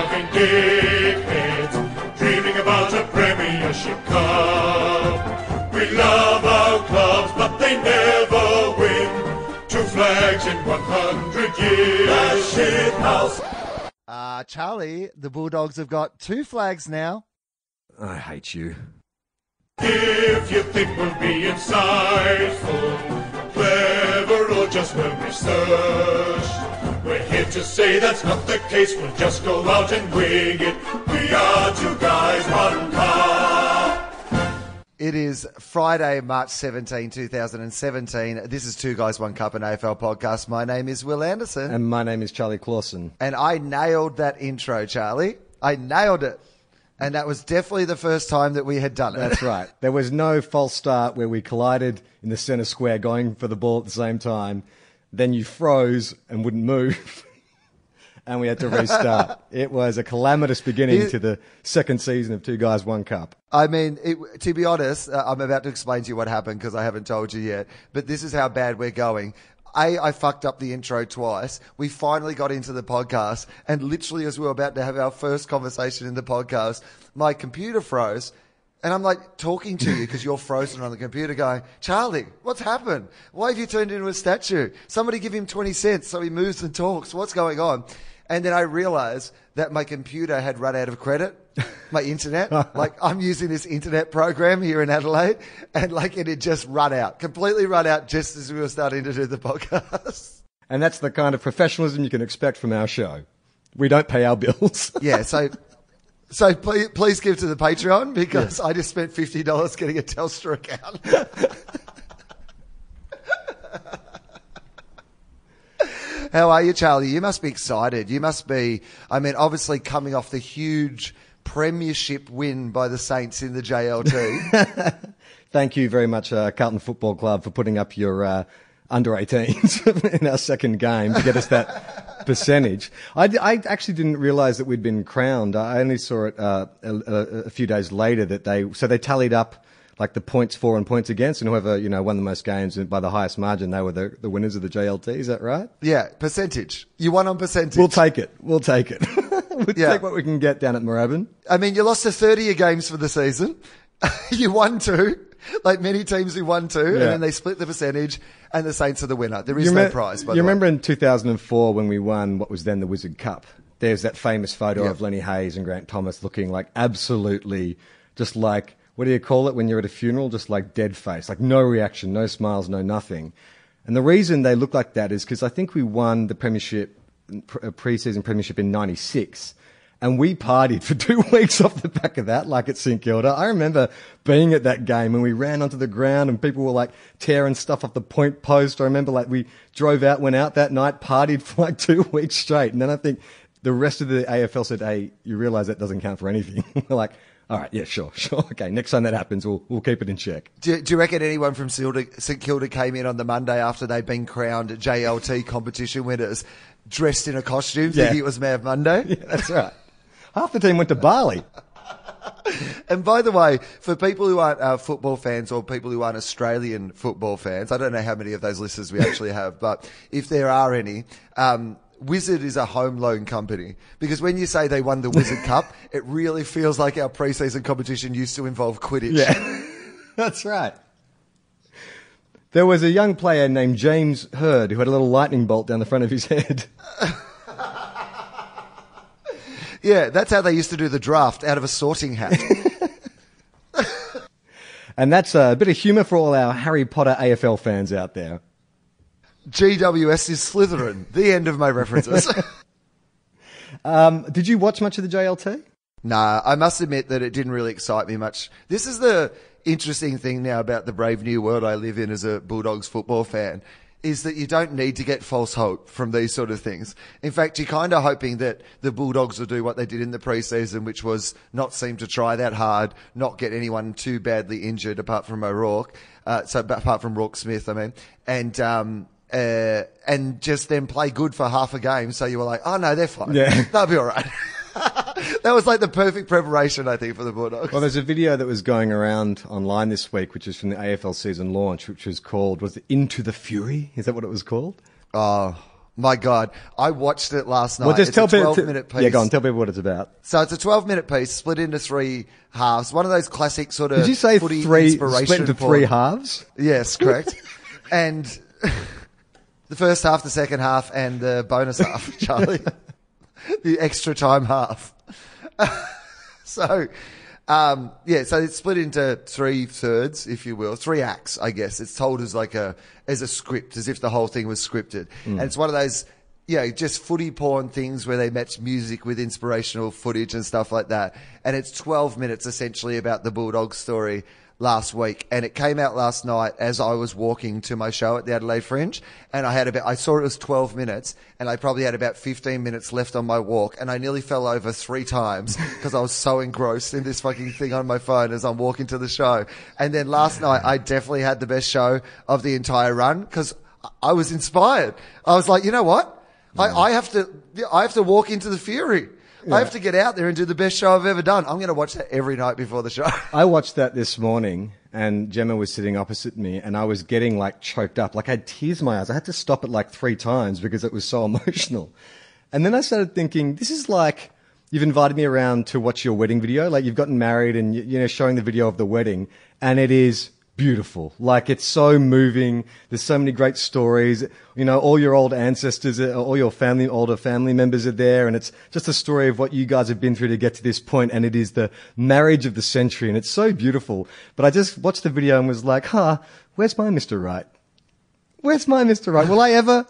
loving dickheads, dreaming about a Premiership Cup. We love our clubs, but they never win. Two flags in 100 years. The shit house. Uh, Charlie, the Bulldogs have got two flags now. I hate you. If you think we'll be insightful, clever, or just well researched, we're here to say that's not the case. We'll just go out and wing it. We are two guys, one cup. It is Friday, March 17, 2017. This is Two Guys, One Cup, an AFL podcast. My name is Will Anderson. And my name is Charlie Clausen. And I nailed that intro, Charlie. I nailed it. And that was definitely the first time that we had done it. That's right. There was no false start where we collided in the centre square going for the ball at the same time. Then you froze and wouldn't move. and we had to restart. it was a calamitous beginning to the second season of Two Guys, One Cup. I mean, it, to be honest, uh, I'm about to explain to you what happened because I haven't told you yet. But this is how bad we're going. A, I fucked up the intro twice. We finally got into the podcast, and literally as we were about to have our first conversation in the podcast, my computer froze. And I'm like talking to you because you're frozen on the computer going, Charlie, what's happened? Why have you turned into a statue? Somebody give him 20 cents so he moves and talks. What's going on? And then I realized that my computer had run out of credit, my internet. like I'm using this internet program here in Adelaide and like it had just run out, completely run out just as we were starting to do the podcast. And that's the kind of professionalism you can expect from our show. We don't pay our bills. yeah. So, so please, please give to the Patreon because I just spent $50 getting a Telstra account. How are you, Charlie? You must be excited. You must be, I mean, obviously coming off the huge premiership win by the Saints in the JLT. Thank you very much, uh, Carlton Football Club, for putting up your uh, under 18s in our second game to get us that percentage. I, I, actually didn't realise that we'd been crowned. I only saw it uh, a, a, few days later that they so they tallied up like the points for and points against, and whoever you know won the most games by the highest margin, they were the, the winners of the JLT. Is that right? Yeah, percentage. You won on percentage. We'll take it. We'll take it. we'll Yeah. take what we can get down at Moorabbin. I mean, you lost to 30 of games for the season. you won two, like many teams who won two, and then they split the percentage, and the Saints are the winner. There is You no remem- prize, by you the way. remember in 2004 when we won what was then the Wizard Cup? There's that famous photo Yeah. of Lenny Hayes and Grant Thomas looking like absolutely just like, what do you call it when you're at a funeral? Just like dead face, like no reaction, no smiles, no nothing. And the reason they look like that is because I think we won the premiership, pre- pre-season premiership in 96. And we partied for two weeks off the back of that, like at St Kilda. I remember being at that game and we ran onto the ground and people were like tearing stuff off the point post. I remember like we drove out, went out that night, partied for like two weeks straight. And then I think the rest of the AFL said, Hey, you realize that doesn't count for anything. we're like, all right, yeah, sure, sure. Okay, next time that happens, we'll, we'll keep it in check. Do, do you reckon anyone from St Kilda came in on the Monday after they'd been crowned JLT competition winners, dressed in a costume, Yeah. thinking it was Mad Monday? Yeah, that's right. Half the team went to Bali. And by the way, for people who aren't uh, football fans or people who aren't Australian football fans, I don't know how many of those listeners we actually have, but if there are any, um, Wizard is a home loan company because when you say they won the Wizard Cup, it really feels like our preseason competition used to involve Quidditch. Yeah, that's right. There was a young player named James Hird who had a little lightning bolt down the front of his head. Yeah, that's how they used to do the draft out of a sorting hat. And that's a bit of humour for all our Harry Potter AFL fans out there. GWS is Slytherin. The end of my references. Um, did you watch much of the JLT? Nah, I must admit that it didn't really excite me much. This is the interesting thing now about the brave new world I live in as a Bulldogs football fan. Is that you don't need to get false hope from these sort of things. In fact, you're kind of hoping that the Bulldogs will do what they did in the preseason, which was not seem to try that hard, not get anyone too badly injured apart from O'Rourke, uh, so apart from Rourke Smith, I mean, and um, uh, and just then play good for half a game. So you were like, oh no, they're fine. Yeah. they'll be all right. that was like the perfect preparation, I think, for the Bulldogs. Well, there's a video that was going around online this week, which is from the AFL season launch, which was called, was it Into the Fury? Is that what it was called? Oh, My God, I watched it last night. Well, just it's tell people. 12 minute piece. Yeah, go on. Tell people what it's about. So it's a 12 minute piece split into three halves. One of those classic sort of Did you say footy three inspiration split into three halves? Yes, correct. and the first half, the second half, and the bonus half, Charlie. the extra time half. so, um, yeah, so it's split into three thirds, if you will, three acts, I guess. It's told as like a, as a script, as if the whole thing was scripted. And it's one of those, you know, just footy porn things where they match music with inspirational footage and stuff like that. And it's 12 minutes essentially about the Bulldog story last week, and it came out last night as I was walking to my show at the Adelaide Fringe, and I had about I saw it was 12 minutes, and I probably had about 15 minutes left on my walk, and I nearly fell over three times because I was so engrossed in this fucking thing on my phone as I'm walking to the show. And then last night, I definitely had the best show of the entire run because I was inspired. I was like, you know what? I, I have to I have to walk into the fury. I have to get out there and do the best show I've ever done. I'm going to watch that every night before the show. I watched that this morning, and Gemma was sitting opposite me, and I was getting like choked up. Like I had tears in my eyes. I had to stop it like three times because it was so emotional. And then I started thinking, this is like you've invited me around to watch your wedding video. Like you've gotten married, and you know showing the video of the wedding, and it is beautiful. Like it's so moving. There's so many great stories. You know, all your old ancestors, uh, all your family, older family members are there, and it's just a story of what you guys have been through to get to this point. And it is the marriage of the century, and it's so beautiful. But I just watched the video and was like, huh, where's my Mr. Right? Where's my Mr. Right? Will I ever,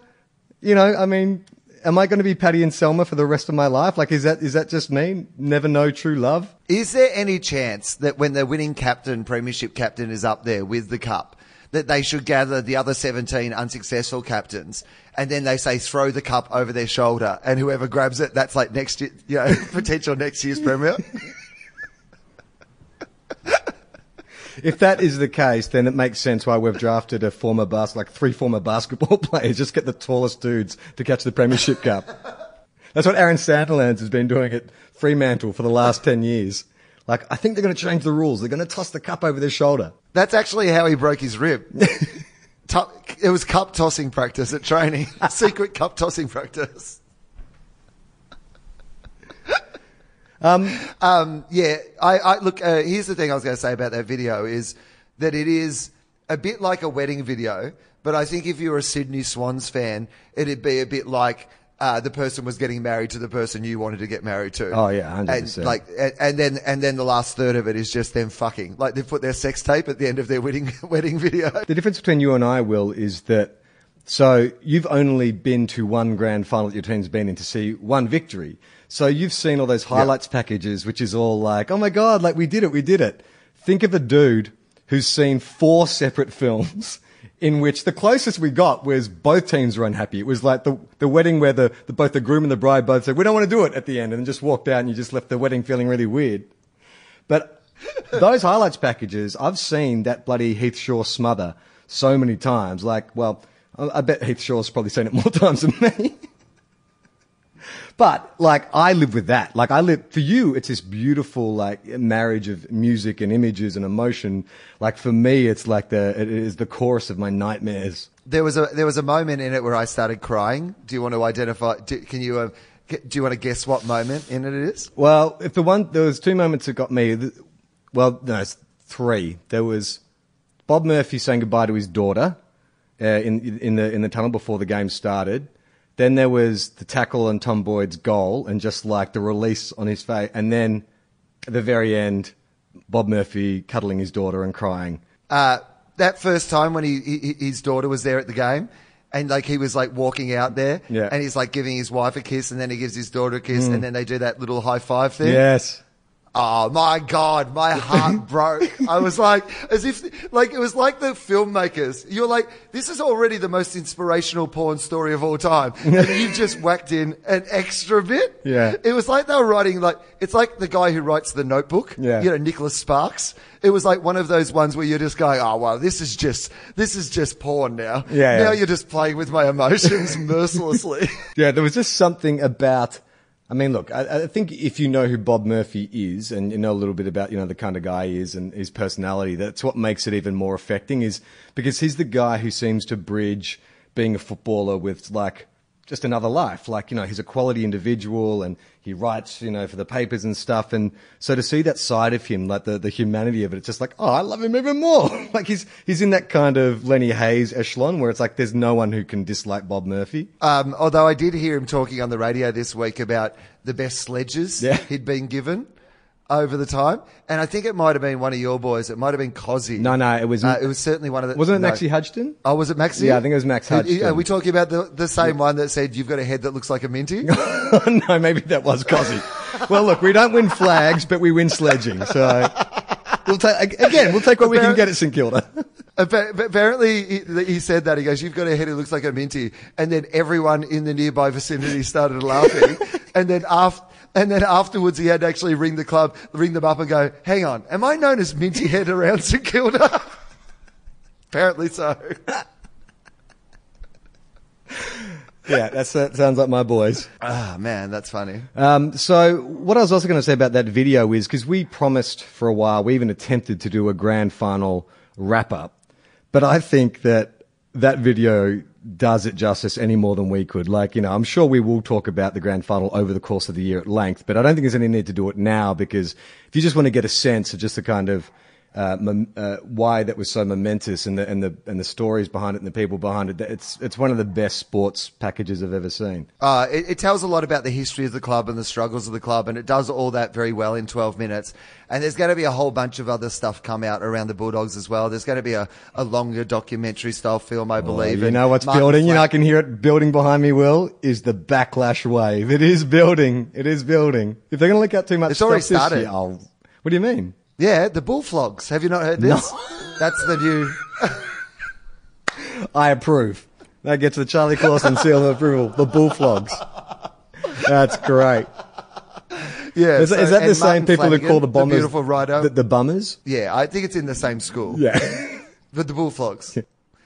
you know, I mean, am I going to be Patty and Selma for the rest of my life? Like, is that, is that just me? Never know true love? Is there any chance that when the winning captain, premiership captain, is up there with the cup, that they should gather the other 17 unsuccessful captains and then they say throw the cup over their shoulder and whoever grabs it, that's like next year, you know, potential next year's premier? If that is the case, then it makes sense why we've drafted a former bas- like three former basketball players. Just get the tallest dudes to catch the Premiership Cup. That's what Aaron Sandilands has been doing at Fremantle for the last 10 years. Like, I think they're going to change the rules. They're going to toss the cup over their shoulder. That's actually how he broke his rib. It was cup tossing practice at training. Secret cup tossing practice. Um, um, yeah, I, I look. Uh, here's the thing I was going to say about that video is that it is a bit like a wedding video, but I think if you're a Sydney Swans fan, it'd be a bit like uh, the person was getting married to the person you wanted to get married to. Oh, yeah, 100%. And like, and, and then and then the last third of it is just them fucking. Like they put their sex tape at the end of their wedding wedding video. The difference between you and I, Will, is that so you've only been to one grand final that your team's been in to see one victory. So you've seen all those highlights packages, which is all like, oh my God, like we did it, we did it. Think of a dude who's seen four separate films in which the closest we got was both teams were unhappy. It was like the, the wedding where the, the, both the groom and the bride both said, we don't want to do it at the end and then just walked out and you just left the wedding feeling really weird. But those highlights packages, I've seen that bloody Heath Shaw smother so many times. Like, well, I bet Heath Shaw's probably seen it more times than me. But like, I live with that. Like, I live for you. It's this beautiful like marriage of music and images and emotion. Like for me, it's like the it is the chorus of my nightmares. There was a there was a moment in it where I started crying. Do you want to identify? Do, can you? Uh, do you want to guess what moment in it it is? Well, if the one there was two moments that got me. Well, no, it's three. There was Bob Murphy saying goodbye to his daughter uh, in in the in the tunnel before the game started. Then there was the tackle on Tom Boyd's goal and just like the release on his face, and then at the very end, Bob Murphy cuddling his daughter and crying. Uh, that first time when he, he his daughter was there at the game. And like he was like walking out there, Yeah. and he's like giving his wife a kiss, and then he gives his daughter a kiss, and then they do that little high five thing. Yes. Oh my God, my heart broke. I was like, as if, like, it was like the filmmakers. You're like, this is already the most inspirational porn story of all time. And you just whacked in an extra bit. Yeah. It was like they were writing, like, it's like the guy who writes the notebook. Yeah. You know, Nicholas Sparks. It was like one of those ones where you're just going, oh, well, this is just, this is just porn now. Yeah, Now yeah. you're just playing with my emotions mercilessly. Yeah, there was just something about. I mean, look, I, I think if you know who Bob Murphy is and you know a little bit about, you know, the kind of guy he is and his personality, that's what makes it even more affecting is because he's the guy who seems to bridge being a footballer with like just another life. Like, you know, he's a quality individual and he writes, you know, for the papers and stuff. And so to see that side of him, like the, the humanity of it, it's just like, oh, I love him even more. like he's, he's in that kind of Lenny Hayes echelon where it's like there's no one who can dislike Bob Murphy. Um, although I did hear him talking on the radio this week about the best sledges Yeah. he'd been given over the time, and I think it might have been one of your boys. It might have been Cozzy. No, no, it was, Uh, it was certainly one of the. wasn't it no. Maxie Hudson? Oh, was it Maxie? Yeah, I think it was Max Are- Are we talking about the, the same one that said you've got a head that looks like a minty? no, maybe that was Cosy. well, look, we don't win flags, but we win sledging. So we'll take, again, we'll take what we can get at St Kilda. Apparently, he, he said that. He goes, You've got a head that looks like a minty. And then everyone in the nearby vicinity started laughing. and then after. And then afterwards, he had to actually ring the club, ring them up, and go, "Hang on, am I known as Minty Head around St Kilda?" Apparently so. yeah, that's, that sounds like my boys. Ah, man, that's funny. Um, so what I was also going to say about that video is because we promised for a while, we even attempted to do a grand final wrap up, but I think that that video does it justice any more than we could. Like, you know, I'm sure we will talk about the grand final over the course of the year at length, but I don't think there's any need to do it now because if you just want to get a sense of just the kind of uh, uh, why that was so momentous and the and the and the stories behind it and the people behind it. It's it's one of the best sports packages I've ever seen. Uh, it, it tells a lot about the history of the club and the struggles of the club, and it does all that very well in 12 minutes. And there's going to be a whole bunch of other stuff come out around the Bulldogs as well. There's going to be a, a longer documentary style film, I believe. you know what's Martin building? You know, I can hear it building behind me, Will, is the backlash wave. It is building. It is building. If they're going to look out too much It's already stuff this started. year- oh, what do you mean? Yeah, the Bullflogs. Have you not heard this? That's the new. I approve. That gets the Charlie Clausen seal of approval. The Bullflogs. That's great. Yeah, Is, so- is that the same Martin people who call the bombers beautiful writer? The, the bummers? yeah, I think it's in the same school. Yeah. With the Bullflogs.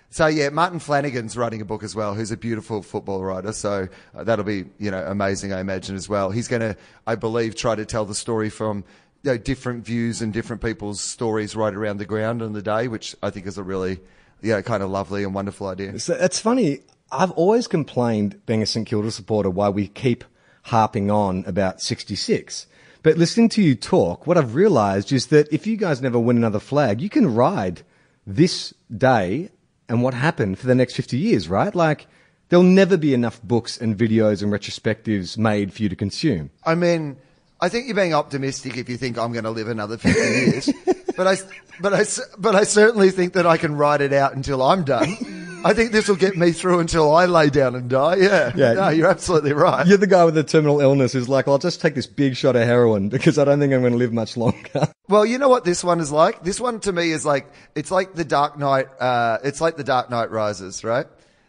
So yeah, Martin Flanagan's writing a book as well. Who's a beautiful football writer. So uh, that'll be you know amazing, I imagine as well. He's going to, I believe, try to tell the story from you know, different views and different people's stories right around the ground on the day, which I think is a really you know kind of lovely and wonderful idea. So it's funny. I've always complained, being a St Kilda supporter, why we keep harping on about 66. But listening to you talk, what I've realized is that if you guys never win another flag, you can ride this day and what happened for the next 50 years, right? Like, there'll never be enough books and videos and retrospectives made for you to consume. I mean, I think you're being optimistic if you think I'm going to live another 50 years. but I, but I, but I certainly think that I can ride it out until I'm done. I think this will get me through until I lay down and die. Yeah. Yeah. No, you're absolutely right. You're the guy with the terminal illness who's like, I'll just take this big shot of heroin because I don't think I'm going to live much longer. Well, you know what this one is like? This one to me is like, it's like the Dark Knight, uh, it's like the Dark Knight Rises, right?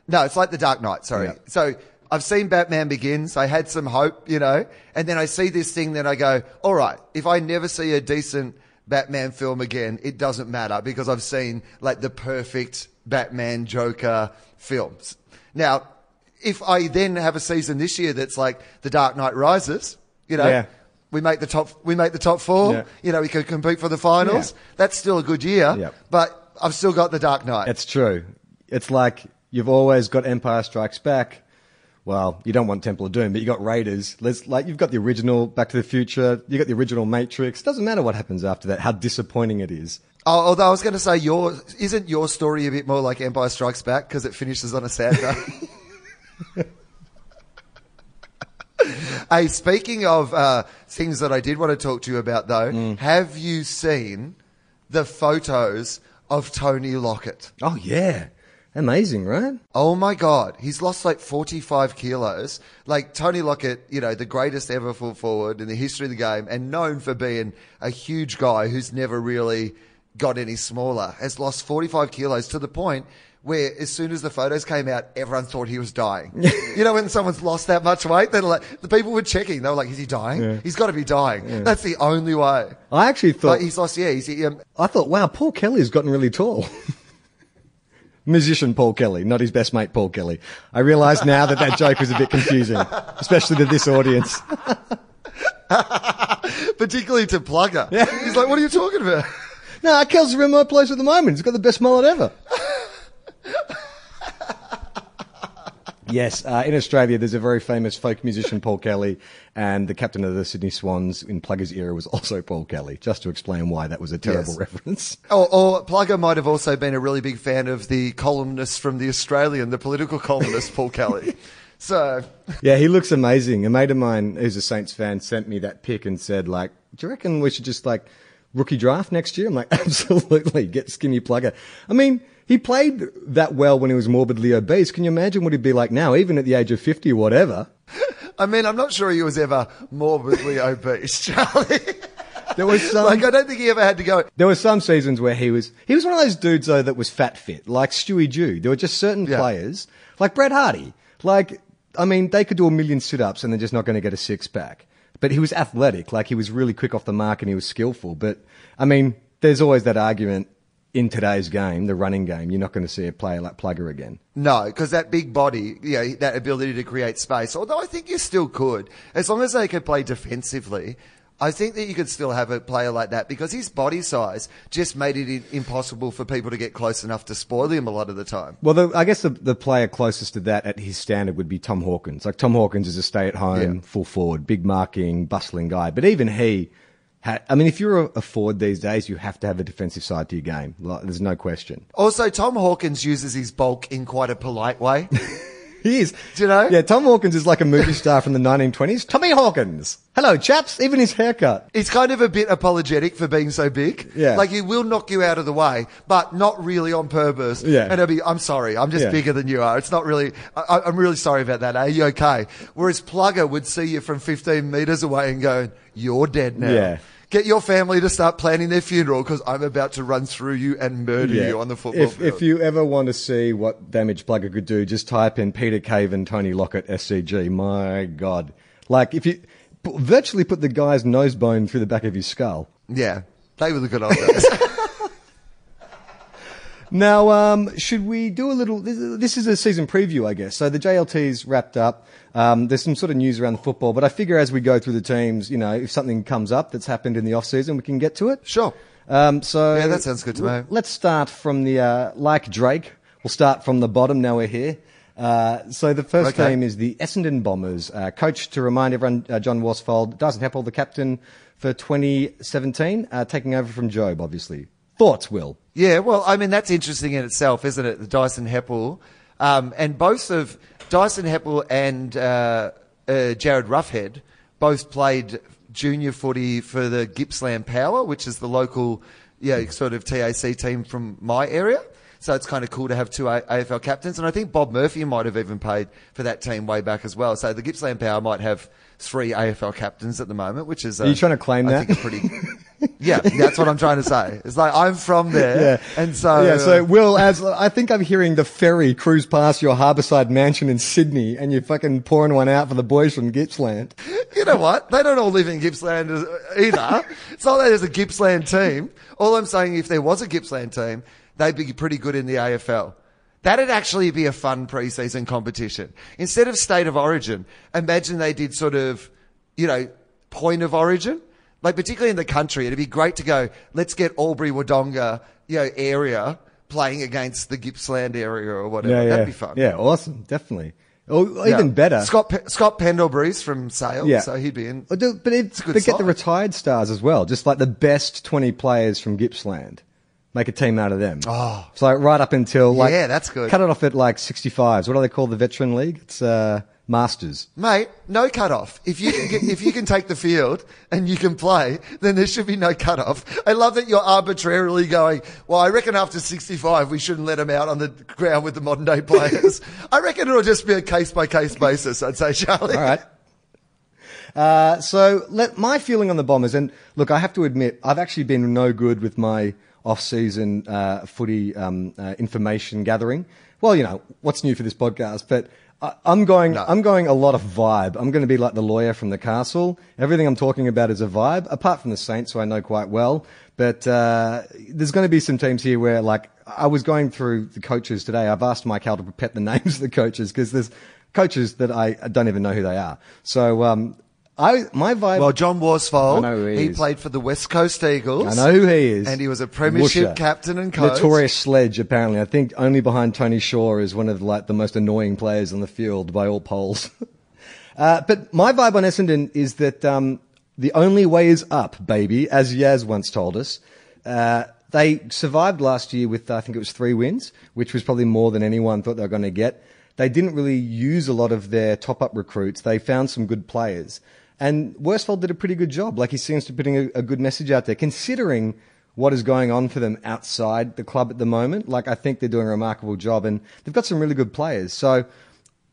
No, it's like the Dark Knight, sorry. Yeah. So I've seen Batman Begins. I had some hope, you know, and then I see this thing, then I go, all right, if I never see a decent Batman film again, it doesn't matter because I've seen like the perfect Batman Joker films. Now, if I then have a season this year that's like the Dark Knight Rises, you know, Yeah. we make the top, we make the top four. Yeah. You know, we can compete for the finals. Yeah. That's still a good year. But I've still got the Dark Knight. It's true. It's like you've always got Empire Strikes Back. Well, you don't want Temple of Doom, but you got Raiders. Let's like you've got the original Back to the Future. You got the original Matrix. Doesn't matter what happens after that. How disappointing it is. Oh, although I was going to say, your isn't your story a bit more like Empire Strikes Back because it finishes on a sad note. hey, speaking of uh, things that I did want to talk to you about, though, Mm. have you seen the photos of Tony Lockett? Oh yeah, amazing, right? Oh my God, he's lost like 45 kilos. Like Tony Lockett, you know, the greatest ever full forward in the history of the game and known for being a huge guy who's never really got any smaller, has lost 45 kilos to the point where as soon as the photos came out, everyone thought he was dying. you know, when someone's lost that much weight, they're like, the people were checking. They were like, is he dying? Yeah. He's got to be dying. That's the only way. I actually thought Like he's lost, yeah, he's, he, um, I thought, wow, Paul Kelly's gotten really tall. Musician Paul Kelly, not his best mate Paul Kelly. I realise now that that joke was a bit confusing, especially to this audience. particularly to Plugger. He's like, what are you talking about? No, Kel's around my place at the moment. He's got the best mullet ever. Yes, uh, in Australia, there's a very famous folk musician, Paul Kelly, and the captain of the Sydney Swans in Plugger's era was also Paul Kelly, just to explain why that was a terrible Yes. reference. Or, or Plugger might have also been a really big fan of the columnist from The Australian, the political columnist, Paul Kelly. So, Yeah, he looks amazing. A mate of mine who's a Saints fan sent me that pic and said, like, do you reckon we should just, like, rookie draft next year? I'm like, absolutely, get skinny plugger. I mean, he played that well when he was morbidly obese. Can you imagine what he'd be like now, even at the age of 50 or whatever? I mean, I'm not sure he was ever morbidly obese, Charlie. There was some, like, I don't think he ever had to go. there were some seasons where he was, he was one of those dudes though that was fat fit, like Stewie Jew. There were just certain Yeah. players, like Bret Hardy. Like, I mean, they could do a million sit-ups and they're just not going to get a six pack. But he was athletic, like he was really quick off the mark and he was skillful. But I mean, there's always that argument in today's game, the running game, you're not going to see a player like Plugger again. No, because that big body, you know, that ability to create space, although I think you still could, as long as they could play defensively, I think that you could still have a player like that because his body size just made it impossible for people to get close enough to spoil him a lot of the time. Well, the, I guess the, the player closest to that at his standard would be Tom Hawkins. Like Tom Hawkins is a stay-at-home, Yeah. full forward, big marking, bustling guy. But even he, I mean, if you're a, forward these days, you have to have a defensive side to your game. Like, there's no question. Also, Tom Hawkins uses his bulk in quite a polite way. He is. Do you know? Yeah, Tom Hawkins is like a movie star from the 1920s. Tommy Hawkins. Hello, chaps. Even his haircut. He's kind of a bit apologetic for being so big. Yeah. Like he will knock you out of the way, but not really on purpose. Yeah. And he'll be, I'm sorry, I'm just Yeah. bigger than you are. It's not really, I, I'm really sorry about that. Are you okay? Whereas Plugger would see you from 15 meters away and go, you're dead now. Yeah. Get your family to start planning their funeral because I'm about to run through you and murder you on the football if, field. If you ever want to see what damage Plugger could do, just type in Peter Caven and Tony Lockett, SCG. My God. Like, if you virtually put the guy's nose bone through the back of his skull. yeah. They were the good old days. Now, um, should we do a little? This, is a season preview, I guess. So the JLT's wrapped up. Um, there's some sort of news around the football, but I figure as we go through the teams, you know, if something comes up that's happened in the off season, we can get to it. sure. Um, so Yeah, that sounds good to me. Let's start from the uh, like Drake. We'll start from the bottom. Now we're here. Uh, so the first Okay. team is the Essendon Bombers. Uh, coach to remind everyone, uh, John Worsfold, Dyson Heppell, the captain for 2017, uh, taking over from Jobe, obviously. Thoughts, Will? Yeah, well, I mean, that's interesting in itself, isn't it? The Dyson Heppell. Um, and both of Dyson Heppell and uh, uh, Jarryd Roughead both played junior footy for the Gippsland Power, which is the local, yeah, sort of TAC team from my area. So it's kind of cool to have two AFL captains. And I think Bob Murphy might have even played for that team way back as well. So the Gippsland Power might have three AFL captains at the moment, which is. Uh, Are you trying to claim I that? think a pretty. yeah, that's what I'm trying to say. It's like I'm from there, and so yeah. So, uh, Will, as I think I'm hearing the ferry cruise past your harbourside mansion in Sydney, and you're fucking pouring one out for the boys from Gippsland. you know what? They don't all live in Gippsland uh, either. it's not that there's a Gippsland team. All I'm saying, if there was a Gippsland team, they'd be pretty good in the AFL. That'd actually be a fun preseason competition. Instead of state of origin, imagine they did sort of, you know, point of origin. Like particularly in the country, it'd be great to go, let's get Albury Wodonga, you know, area playing against the Gippsland area or whatever. Yeah, yeah, That'd be fun. Yeah, awesome, definitely. Or Yeah. even better. Scott Pe- Scott Pendlebury's from Sale, Yeah. so he'd be in. But, it, a good but get the retired stars as well, just like the best 20 players from Gippsland. Make a team out of them. Oh. So like right up until like. Yeah, that's good. Cut it off at like 65s. What do they call the veteran league? It's, uh, Masters. Mate, no cut off. If you can get, if you can take the field and you can play, then there should be no cut off. I love that you're arbitrarily going, well, I reckon after 65 we shouldn't let them out on the ground with the modern day players. I reckon it'll just be a case by case basis, I'd say, Charlie. All right. Uh, so let, my feeling on the Bombers, and look, I have to admit, I've actually been no good with my off-season uh, footy um, uh, information gathering. Well, you know what's new for this podcast, but I'm going. No. I'm going a lot of vibe. I'm going to be like the lawyer from the castle. Everything I'm talking about is a vibe, apart from the Saints, who I know quite well. But uh, there's going to be some teams here where, like, I was going through the coaches today. I've asked Mike how to pet the names of the coaches because there's coaches that I don't even know who they are. So um, I my vibe. Well, John Worsfold, I know who he he is. played for the West Coast Eagles. I know who he is. And he was a premiership Woosha. captain and coach. Notorious sledge, apparently. I think only behind Tony Shaw is one of like the most annoying players on the field by all polls. uh, but my vibe on Essendon is that um, the only way is up, baby, as Yaz once told us. Uh, they survived last year with I think it was three wins, which was probably more than anyone thought they were going to get. They didn't really use a lot of their top-up recruits. They found some good players. And Worsfold did a pretty good job. Like he seems to be putting a, a good message out there, considering what is going on for them outside the club at the moment. Like I think they're doing a remarkable job, and they've got some really good players. So,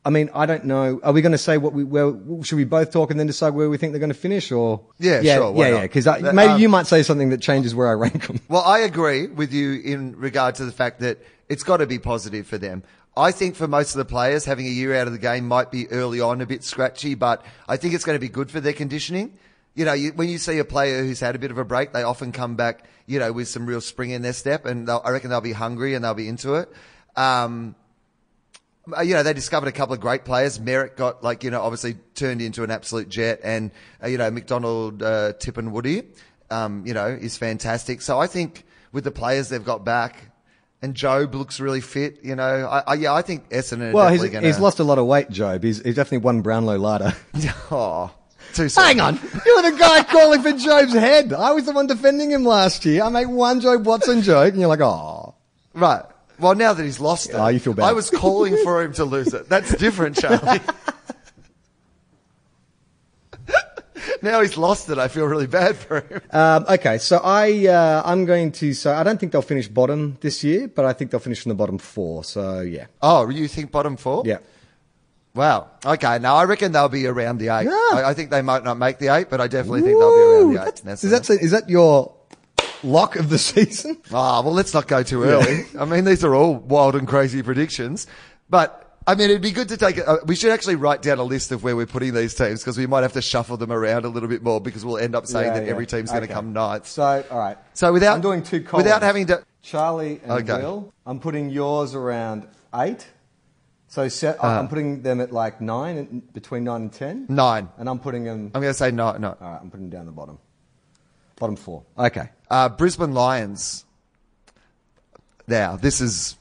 I mean, I don't know. Are we going to say what we? Where should we both talk and then decide where we think they're going to finish? Or Yeah, yeah, sure, yeah, not? yeah. Because maybe um, you might say something that changes where I rank them. Well, I agree with you in regard to the fact that it's got to be positive for them. I think for most of the players, having a year out of the game might be early on a bit scratchy, but I think it's going to be good for their conditioning. You know, you, when you see a player who's had a bit of a break, they often come back, you know, with some real spring in their step, and I reckon they'll be hungry and they'll be into it. Um, uh, you know, they discovered a couple of great players. Merrett got like, you know, obviously turned into an absolute jet and, uh, you know, McDonald, uh, Tippin Woody, um, you know, is fantastic. So I think with the players they've got back and Jobe looks really fit, you know, I, I yeah, I think Essendon Well, he's, going he's lost a lot of weight, Jobe. He's, he's definitely won Brownlow Larder. Oh, too soon. Hang on, you were the guy calling for Jobe's head. I was the one defending him last year. I make one Jobe Watson joke, and you're like, oh. Right. Well, now that he's lost oh, it. Oh, you feel bad. I was calling for him to lose it. That's different, Charlie. now he's lost it. I feel really bad for him. Um, okay, so I uh, I'm going to say I don't think they'll finish bottom this year, but I think they'll finish in the bottom four. So yeah, Oh, you think bottom four? yeah. Wow. Okay. Now I reckon they'll be around the eight. Yeah. I, I think they might not make the eight, but I definitely think they'll be around the eight. That's- is that is that your lock of the season? Ah, well, let's not go too early. I mean, these are all wild and crazy predictions, but. I mean, it'd be good to take. A, we should actually write down a list of where we're putting these teams because we might have to shuffle them around a little bit more because we'll end up saying Yeah, that yeah. every team's going to come ninth. So all right. So without I'm doing two columns. without having to. Charlie and Okay. Will. I'm putting yours around eight. So set, Uh. I'm putting them at like nine, between nine and ten. Nine. And I'm putting them. I'm going to say no, no. all right, I'm putting them down the bottom. Bottom four. Okay. Uh, Brisbane Lions. Now, this is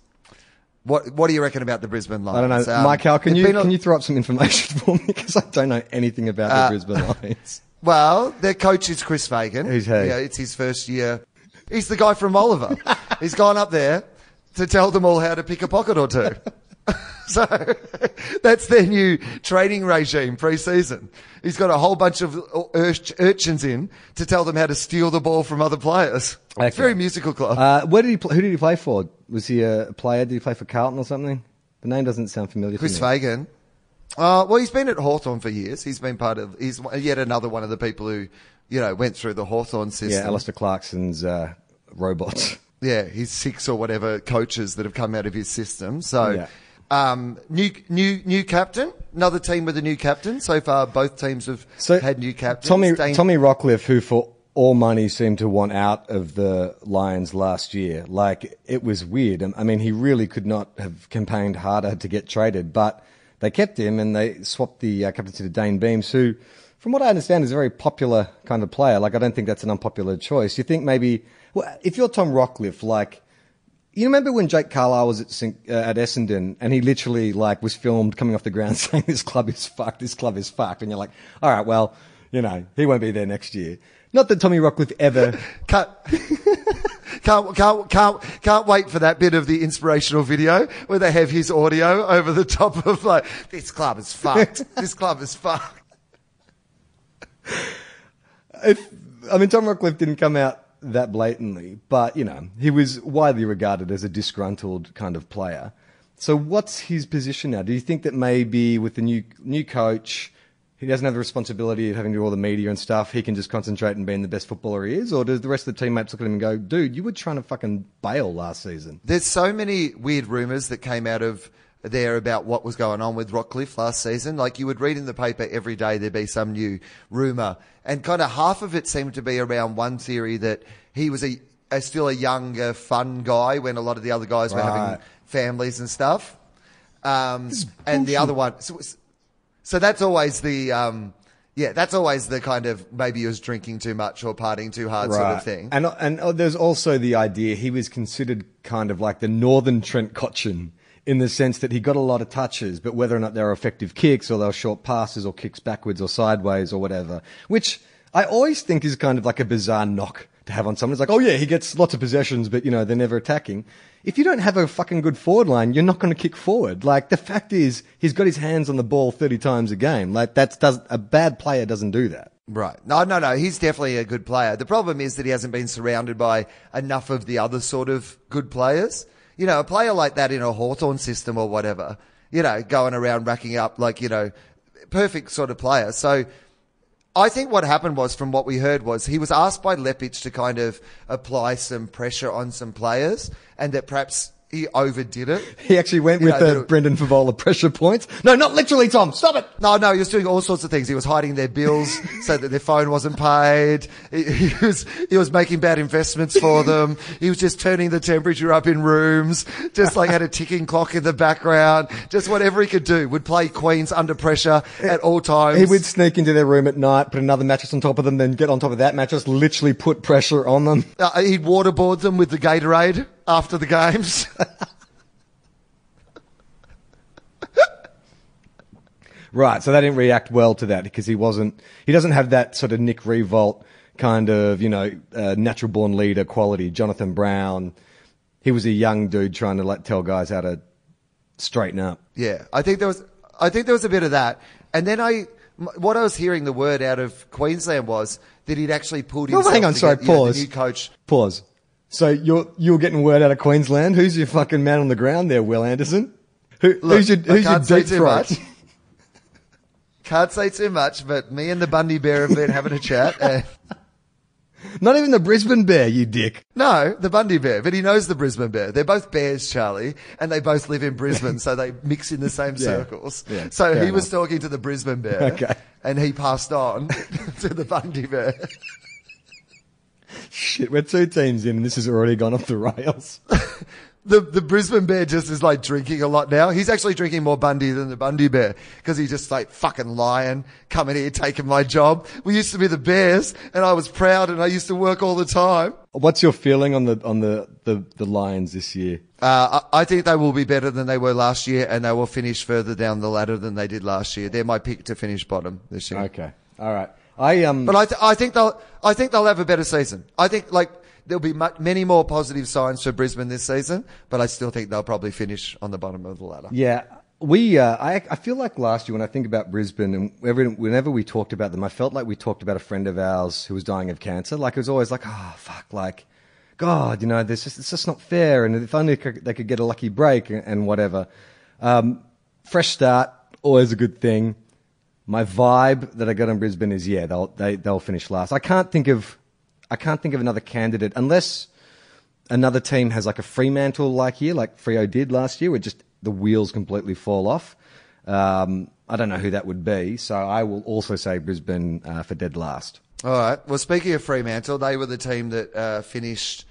what. What do you reckon about the Brisbane Lions? I don't know, Um, Mike. How can you can you throw up some information for me because I don't know anything about Uh, the Brisbane Lions. Well, their coach is Chris Fagan. Who's he? Yeah, it's his first year. He's the guy from Oliver. He's gone up there to tell them all how to pick a pocket or two. so that's their new training regime pre-season. He's got a whole bunch of urch- urchins in to tell them how to steal the ball from other players. It's very musical club. Uh, where did he? Pl- who did he play for? Was he a player? Did he play for Carlton or something? The name doesn't sound familiar. Chris to me. Fagan. Uh, well, he's been at Hawthorn for years. He's been part of, he's yet another one of the people who, you know, went through the Hawthorn system. Yeah, Alastair Clarkson's uh, robots. yeah, he's six or whatever coaches that have come out of his system. So, Yeah. um, new, new, new captain, another team with a new captain. So far, both teams have So had new captains. Tommy Dane- Tommy Rockliff, who for all money seemed to want out of the Lions last year. Like it was weird. I mean, he really could not have campaigned harder to get traded, but they kept him and they swapped the uh, captaincy to Dayne Beams, who, from what I understand, is a very popular kind of player. Like I don't think that's an unpopular choice. You think maybe, well, if you're Tom Rockliff, like. You remember when Jake Carlisle was at, uh, at Essendon and he literally like was filmed coming off the ground saying this club is fucked, this club is fucked, and you're like, all right, well, you know, he won't be there next year. Not that Tommy Rockliff ever. Can't, can't, can't, can't, can't wait for that bit of the inspirational video where they have his audio over the top of like, this club is fucked. this club is fucked. if, I mean, Tom Rockliff didn't come out that blatantly, but you know, he was widely regarded as a disgruntled kind of player. So, what's his position now? Do you think that maybe with the new new coach, he doesn't have the responsibility of having to do all the media and stuff? He can just concentrate on being the best footballer he is, or does the rest of the teammates look at him and go, "Dude, you were trying to fucking bail last season"? There's so many weird rumours that came out of there about what was going on with Rockliff last season. Like you would read in the paper every day, there'd be some new rumour. And kind of half of it seemed to be around one theory that he was a, a still a younger, fun guy when a lot of the other guys were having families and stuff. Um, and the other one, so, so that's always the, um, Yeah, that's always the kind of maybe he was drinking too much or partying too hard sort of thing. And and uh, there's also the idea he was considered kind of like the northern Trent Cotchin in the sense that he got a lot of touches, but whether or not they were effective kicks or they were short passes or kicks backwards or sideways or whatever, which I always think is kind of like a bizarre knock to have on someone. It's like, oh yeah, he gets lots of possessions, but you know, they're never attacking. If you don't have a fucking good forward line, you're not going to kick forward. Like the fact is, he's got his hands on the ball 30 times a game. Like that's, does, a bad player doesn't do that. Right. No, no, no. He's definitely a good player. The problem is that he hasn't been surrounded by enough of the other sort of good players. You know, a player like that in a Hawthorn system or whatever, you know, going around racking up like, you know, perfect sort of player. So I think what happened was, from what we heard, was he was asked by Leppitsch to kind of apply some pressure on some players and that perhaps he overdid it. He actually went You with know, the Brendan Fevola pressure points. No, not literally, Tom. Stop it. No, no, he was doing all sorts of things. He was hiding their bills so that their phone wasn't paid. He, he was he was making bad investments for them. He was just turning the temperature up in rooms, just like had a ticking clock in the background. Just whatever he could do. Would play Queens under pressure at all times. He would sneak into their room at night, put another mattress on top of them, then get on top of that mattress, literally put pressure on them. Uh, he'd waterboard them with the Gatorade after the games. Right, so they didn't react well to that because he wasn't, he doesn't have that sort of Nick Riewoldt kind of, you know, uh, natural born leader quality. Jonathan Brown, he was a young dude trying to like tell guys how to straighten up. Yeah, I think there was. I think there was a bit of that, and then I. What I was hearing the word out of Queensland was that he'd actually pulled Well, hang on, sorry, get, you know, pause. the new coach. Pause. So you're, you're getting word out of Queensland. Who's your fucking man on the ground there, Will Anderson? Who, Look, who's your, who's your deep throat? Can't say too much, but me and the Bundy Bear have been having a chat. And, Not even the Brisbane Bear, you dick. no, the Bundy Bear, but he knows the Brisbane Bear. They're both bears, Charlie, and they both live in Brisbane, so they mix in the same circles. Yeah, so he was talking to the Brisbane Bear, Okay. and he passed on to the Bundy Bear. Shit, we're two teams in and this has already gone off the rails. The the Brisbane Bear just is like drinking a lot now. He's actually drinking more Bundy than the Bundy Bear because he's just like fucking lying, coming here taking my job. We used to be the Bears, and I was proud, and I used to work all the time. What's your feeling on the, on the, the, the Lions this year? Uh, I, I think they will be better than they were last year, and they will finish further down the ladder than they did last year. They're my pick to finish bottom this year. Okay. All right. I, um, But I, th- I think they'll, I think they'll have a better season. I think like there'll be mu- many more positive signs for Brisbane this season, but I still think they'll probably finish on the bottom of the ladder. Yeah, we. Uh, I I feel like last year when I think about Brisbane and every, whenever we talked about them, I felt like we talked about a friend of ours who was dying of cancer. Like it was always like, oh fuck, like God, you know, this just it's just not fair. And if only they could get a lucky break and, and whatever. Um, fresh start, always a good thing. My vibe that I got on Brisbane is yeah, they'll they, they'll finish last. I can't think of I can't think of another candidate unless another team has like a Fremantle like year, like Freo did last year, where just the wheels completely fall off. Um, I don't know who that would be, so I will also say Brisbane uh, for dead last. All right. Well, speaking of Fremantle, they were the team that uh, finished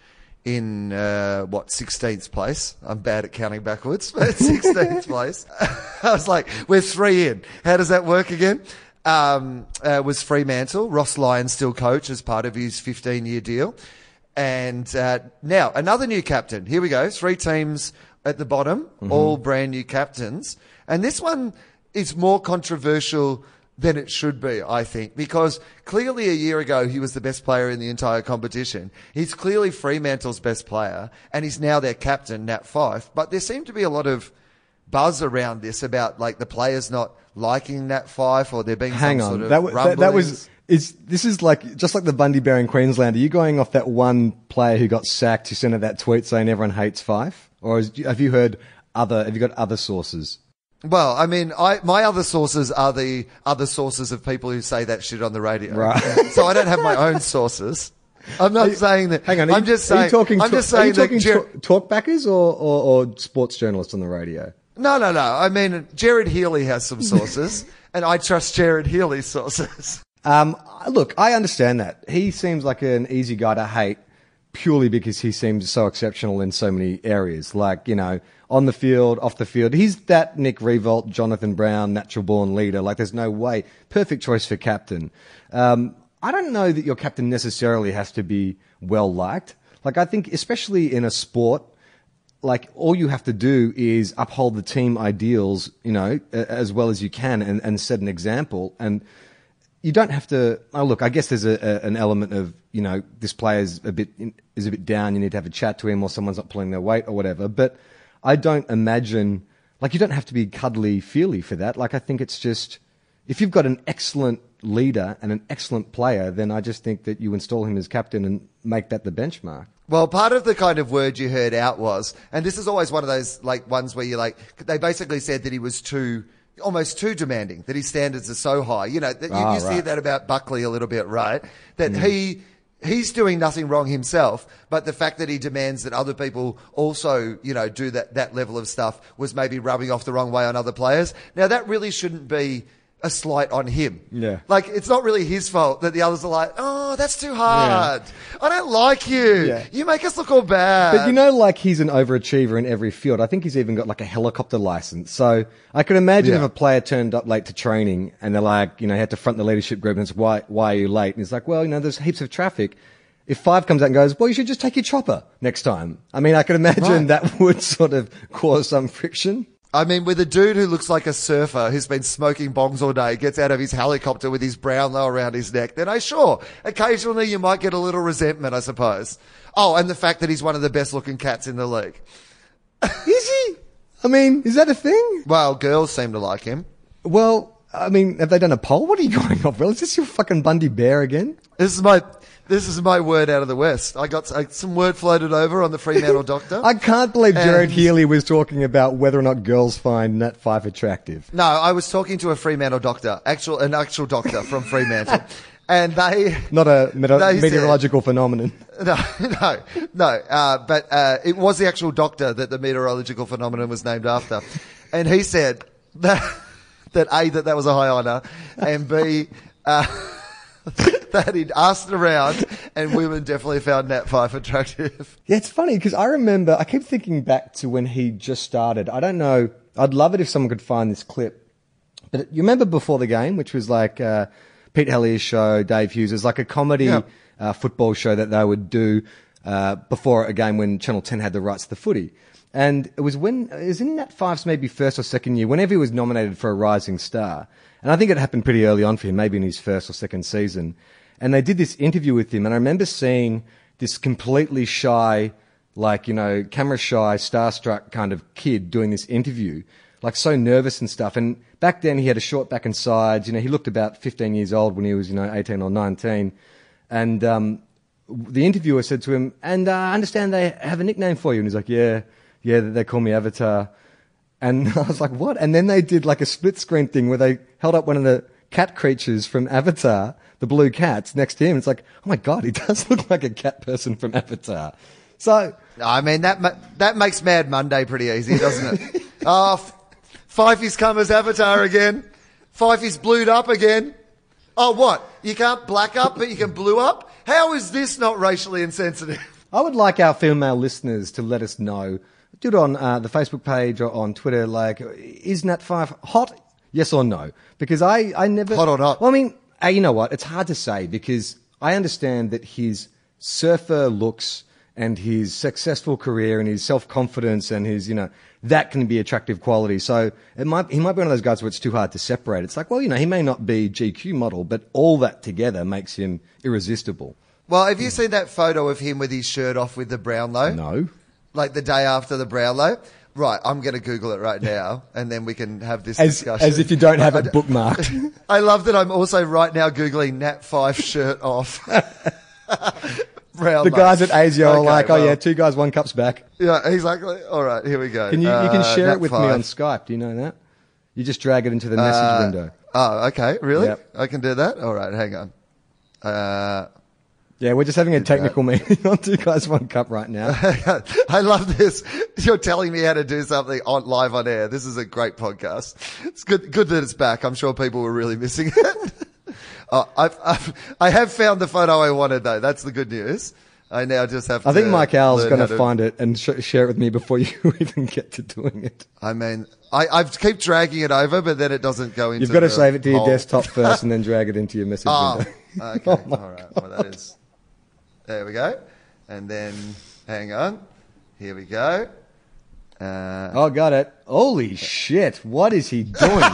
in uh, what 16th place. I'm bad at counting backwards, but 16th place. I was like, we're three in. How does that work again? Um, uh, was Fremantle. Ross Lyon still coach as part of his 15 year deal. And uh, now another new captain. Here we go. Three teams at the bottom, all brand new captains. And this one is more controversial than it should be, I think, because clearly a year ago he was the best player in the entire competition. He's clearly Fremantle's best player, and he's now their captain, Nat Fyfe. But there seemed to be a lot of buzz around this about like the players not liking Nat Fyfe or there being Hang some on, sort of that, wa- that, that was is this is like just like the Bundy Bear in Queensland. Are you going off that one player who got sacked who sent out that tweet saying everyone hates Fyfe, or is, have you heard other? Have you got other sources? Well, I mean, I, my other sources are the other sources of people who say that shit on the radio. Right. so I don't have my own sources. I'm not saying that. Hang on, I'm you- just saying. talking? I'm just are you saying talking Jer- talkbackers or, or, or sports journalists on the radio? no, no, no. I mean, Gerard Healy has some sources, and I trust Gerard Healy's sources. Um, look, I understand that. He seems like an easy guy to hate, purely because he seems so exceptional in so many areas. Like, you know, on the field, off the field. He's that Nick Riewoldt, Jonathan Brown, natural born leader. Like, there's no way. Perfect choice for captain. Um, I don't know that your captain necessarily has to be well liked. Like, I think, especially in a sport, like all you have to do is uphold the team ideals, you know, as well as you can and, and set an example. And you don't have to. Oh, look, I guess there's a, a, an element of you know this player's a bit is a bit down. You need to have a chat to him, or someone's not pulling their weight, or whatever. But I don't imagine like you don't have to be cuddly feely for that. Like I think it's just if you've got an excellent leader and an excellent player, then I just think that you install him as captain and make that the benchmark. Well, part of the kind of word you heard out was, and this is always one of those like ones where you're like, they basically said that he was too, almost too demanding, that his standards are so high. You know, that you Ah, used to hear that about Buckley a little bit, right? That he, he's doing nothing wrong himself, but the fact that he demands that other people also, you know, do that, that level of stuff was maybe rubbing off the wrong way on other players. Now that really shouldn't be a slight on him. Yeah. Like, it's not really his fault that the others are like, oh, that's too hard. I don't like you. Yeah. You make us look all bad. But you know, like he's an overachiever in every field. I think he's even got like a helicopter license. So I can imagine Yeah. if a player turned up late to training and they're like, you know, he had to front the leadership group and it's why, why are you late? And he's like, well, you know, there's heaps of traffic. If Fyfe comes out and goes, well, you should just take your chopper next time. I mean, I can imagine Right. that would sort of cause some friction. I mean, with a dude who looks like a surfer who's been smoking bongs all day, gets out of his helicopter with his Brownlow around his neck, then I sure, occasionally you might get a little resentment, I suppose. Oh, and the fact that he's one of the best looking cats in the league. Is he? I mean, is that a thing? Well, girls seem to like him. Well, I mean, have they done a poll? What are you going off? Well, is this your fucking Bundy Bear again? This is my, this is my word out of the West. I got uh, some word floated over on the Fremantle Doctor. I can't believe Gerard And- Healy was talking about whether or not girls find Nat Fyfe attractive. No, I was talking to a Fremantle doctor, actual, an actual doctor from Fremantle. And they, Not a meta- They said- meteorological phenomenon. No, no, no. Uh, but uh, it was the actual doctor that the meteorological phenomenon was named after, and he said that that a that that was a high honour, and b uh, that he'd asked around, and women definitely found Nat Fyfe attractive. Yeah, it's funny because I remember, I keep thinking back to when he just started. I don't know, I'd love it if someone could find this clip. But you remember before the game, which was like uh, Pete Helliar's show, Dave Hughes, was like a comedy Yeah. uh, football show that they would do uh, before a game when Channel 10 had the rights to the footy. And it was when, it was in that Fyfe's maybe first or second year, whenever he was nominated for a Rising Star. And I think it happened pretty early on for him, maybe in his first or second season. And they did this interview with him, and I remember seeing this completely shy, like, you know, camera shy, starstruck kind of kid doing this interview, like so nervous and stuff. And back then he had a short back and sides, you know, he looked about 15 years old when he was, you know, 18 or 19. And, um, the interviewer said to him, and uh, I understand they have a nickname for you. And he's like, yeah, yeah, they call me Avatar. And I was like, what? And then they did like a split screen thing where they held up one of the cat creatures from Avatar, the blue cats, next to him. It's like, oh my God, he does look like a cat person from Avatar. So, I mean that ma- that makes Mad Monday pretty easy, doesn't it? oh, F- Fifey's come as Avatar again. Fifey's blued up again. Oh, what? You can't black up, but you can blue up? How is this not racially insensitive? I would like our female listeners to let us know. Do it on uh, the Facebook page or on Twitter. Like, is Nat Fyfe hot? Yes or no? Because I, I never Hot or not? Well, I mean, uh, you know what? It's hard to say because I understand that his surfer looks and his successful career and his self confidence and his, you know, that can be attractive quality. So it might, he might be one of those guys where it's too hard to separate. It's like, well, you know, he may not be GQ model, but all that together makes him irresistible. Well, have you seen that photo of him with his shirt off with the brown Brownlow? No. Like the day after the Brownlow? Right, I'm going to Google it right now, and then we can have this As, discussion. as if you don't have I- it bookmarked. I love that I'm also right now Googling Nat Fyfe shirt off. Brownlow. The guys at ASIO are Okay, like, oh yeah, two guys, one cup's back. Yeah, exactly. All right, here we go. Can you, you can Uh, share Nat it with me on Skype. Do you know that? You just drag it into the message Uh, window. Oh, okay. Really? Yep. I can do that? All right, hang on. Uh, Yeah, we're just having a technical meeting on two guys, one cup right now. I love this. You're telling me how to do something on live on air. This is a great podcast. It's good, good that it's back. I'm sure people were really missing it. oh, I've, I've, I have found the photo I wanted though. That's the good news. I now just have. To. I think Mike Al's going to find it and sh- share it with me before you even get to doing it. I mean, I, I keep dragging it over, but then it doesn't go into. You've got to save it to your hole. desktop first and then drag it into your message Oh, window. okay. Oh All right. Well, that is. There we go. And then, hang on. Here we go. Uh, Oh, got it. Holy shit. What is he doing?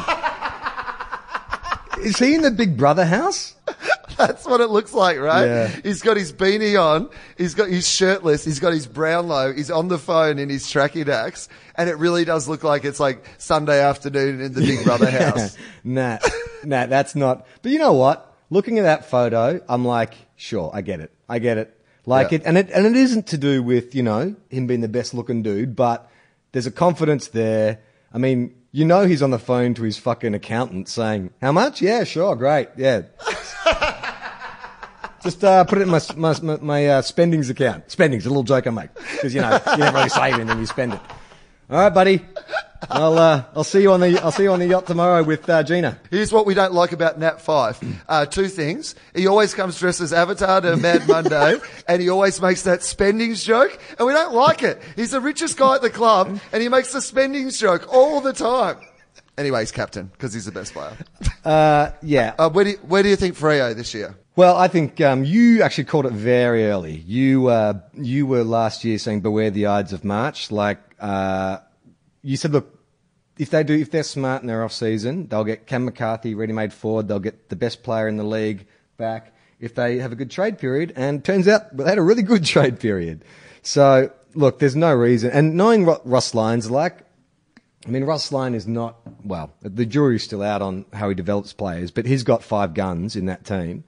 is he in the Big Brother house? That's what it looks like, right? Yeah. He's got his beanie on. He's got he's shirtless. He's got his Brownlow. He's on the phone in his tracky dacks, and it really does look like it's like Sunday afternoon in the Big Brother house. nah, nah, that's not. But you know what? Looking at that photo, I'm like, sure, I get it. I get it. Like Yeah. it, and it, and it isn't to do with, you know, him being the best looking dude, but there's a confidence there. I mean, you know, he's on the phone to his fucking accountant saying, how much? Yeah, sure, great. Yeah. Just uh, put it in my my, my, my uh, spendings account. Spendings, a little joke I make because you know you never really save anything, you spend it. All right, buddy. I'll uh, I'll see you on the I'll see you on the yacht tomorrow with uh, Gina. Here's what we don't like about Nat Fyfe. Uh, two things. He always comes dressed as Avatar to Mad Monday, and he always makes that spendings joke, and we don't like it. He's the richest guy at the club, and he makes the spendings joke all the time. Anyway, he's captain because he's the best player. Uh, yeah. Uh, where, do you, where do you think Freo this year? Well, I think um, you actually called it very early. You uh, you were last year saying beware the Ides of March. Like uh, you said, look, if they do, if they're smart in their off season, they'll get Cam McCarthy ready-made forward. They'll get the best player in the league back if they have a good trade period. And turns out they had a really good trade period. So look, there's no reason. And knowing what Ross Lyon's like, I mean, Ross Lyon is not, well, the jury's still out on how he develops players, but he's got five guns in that team.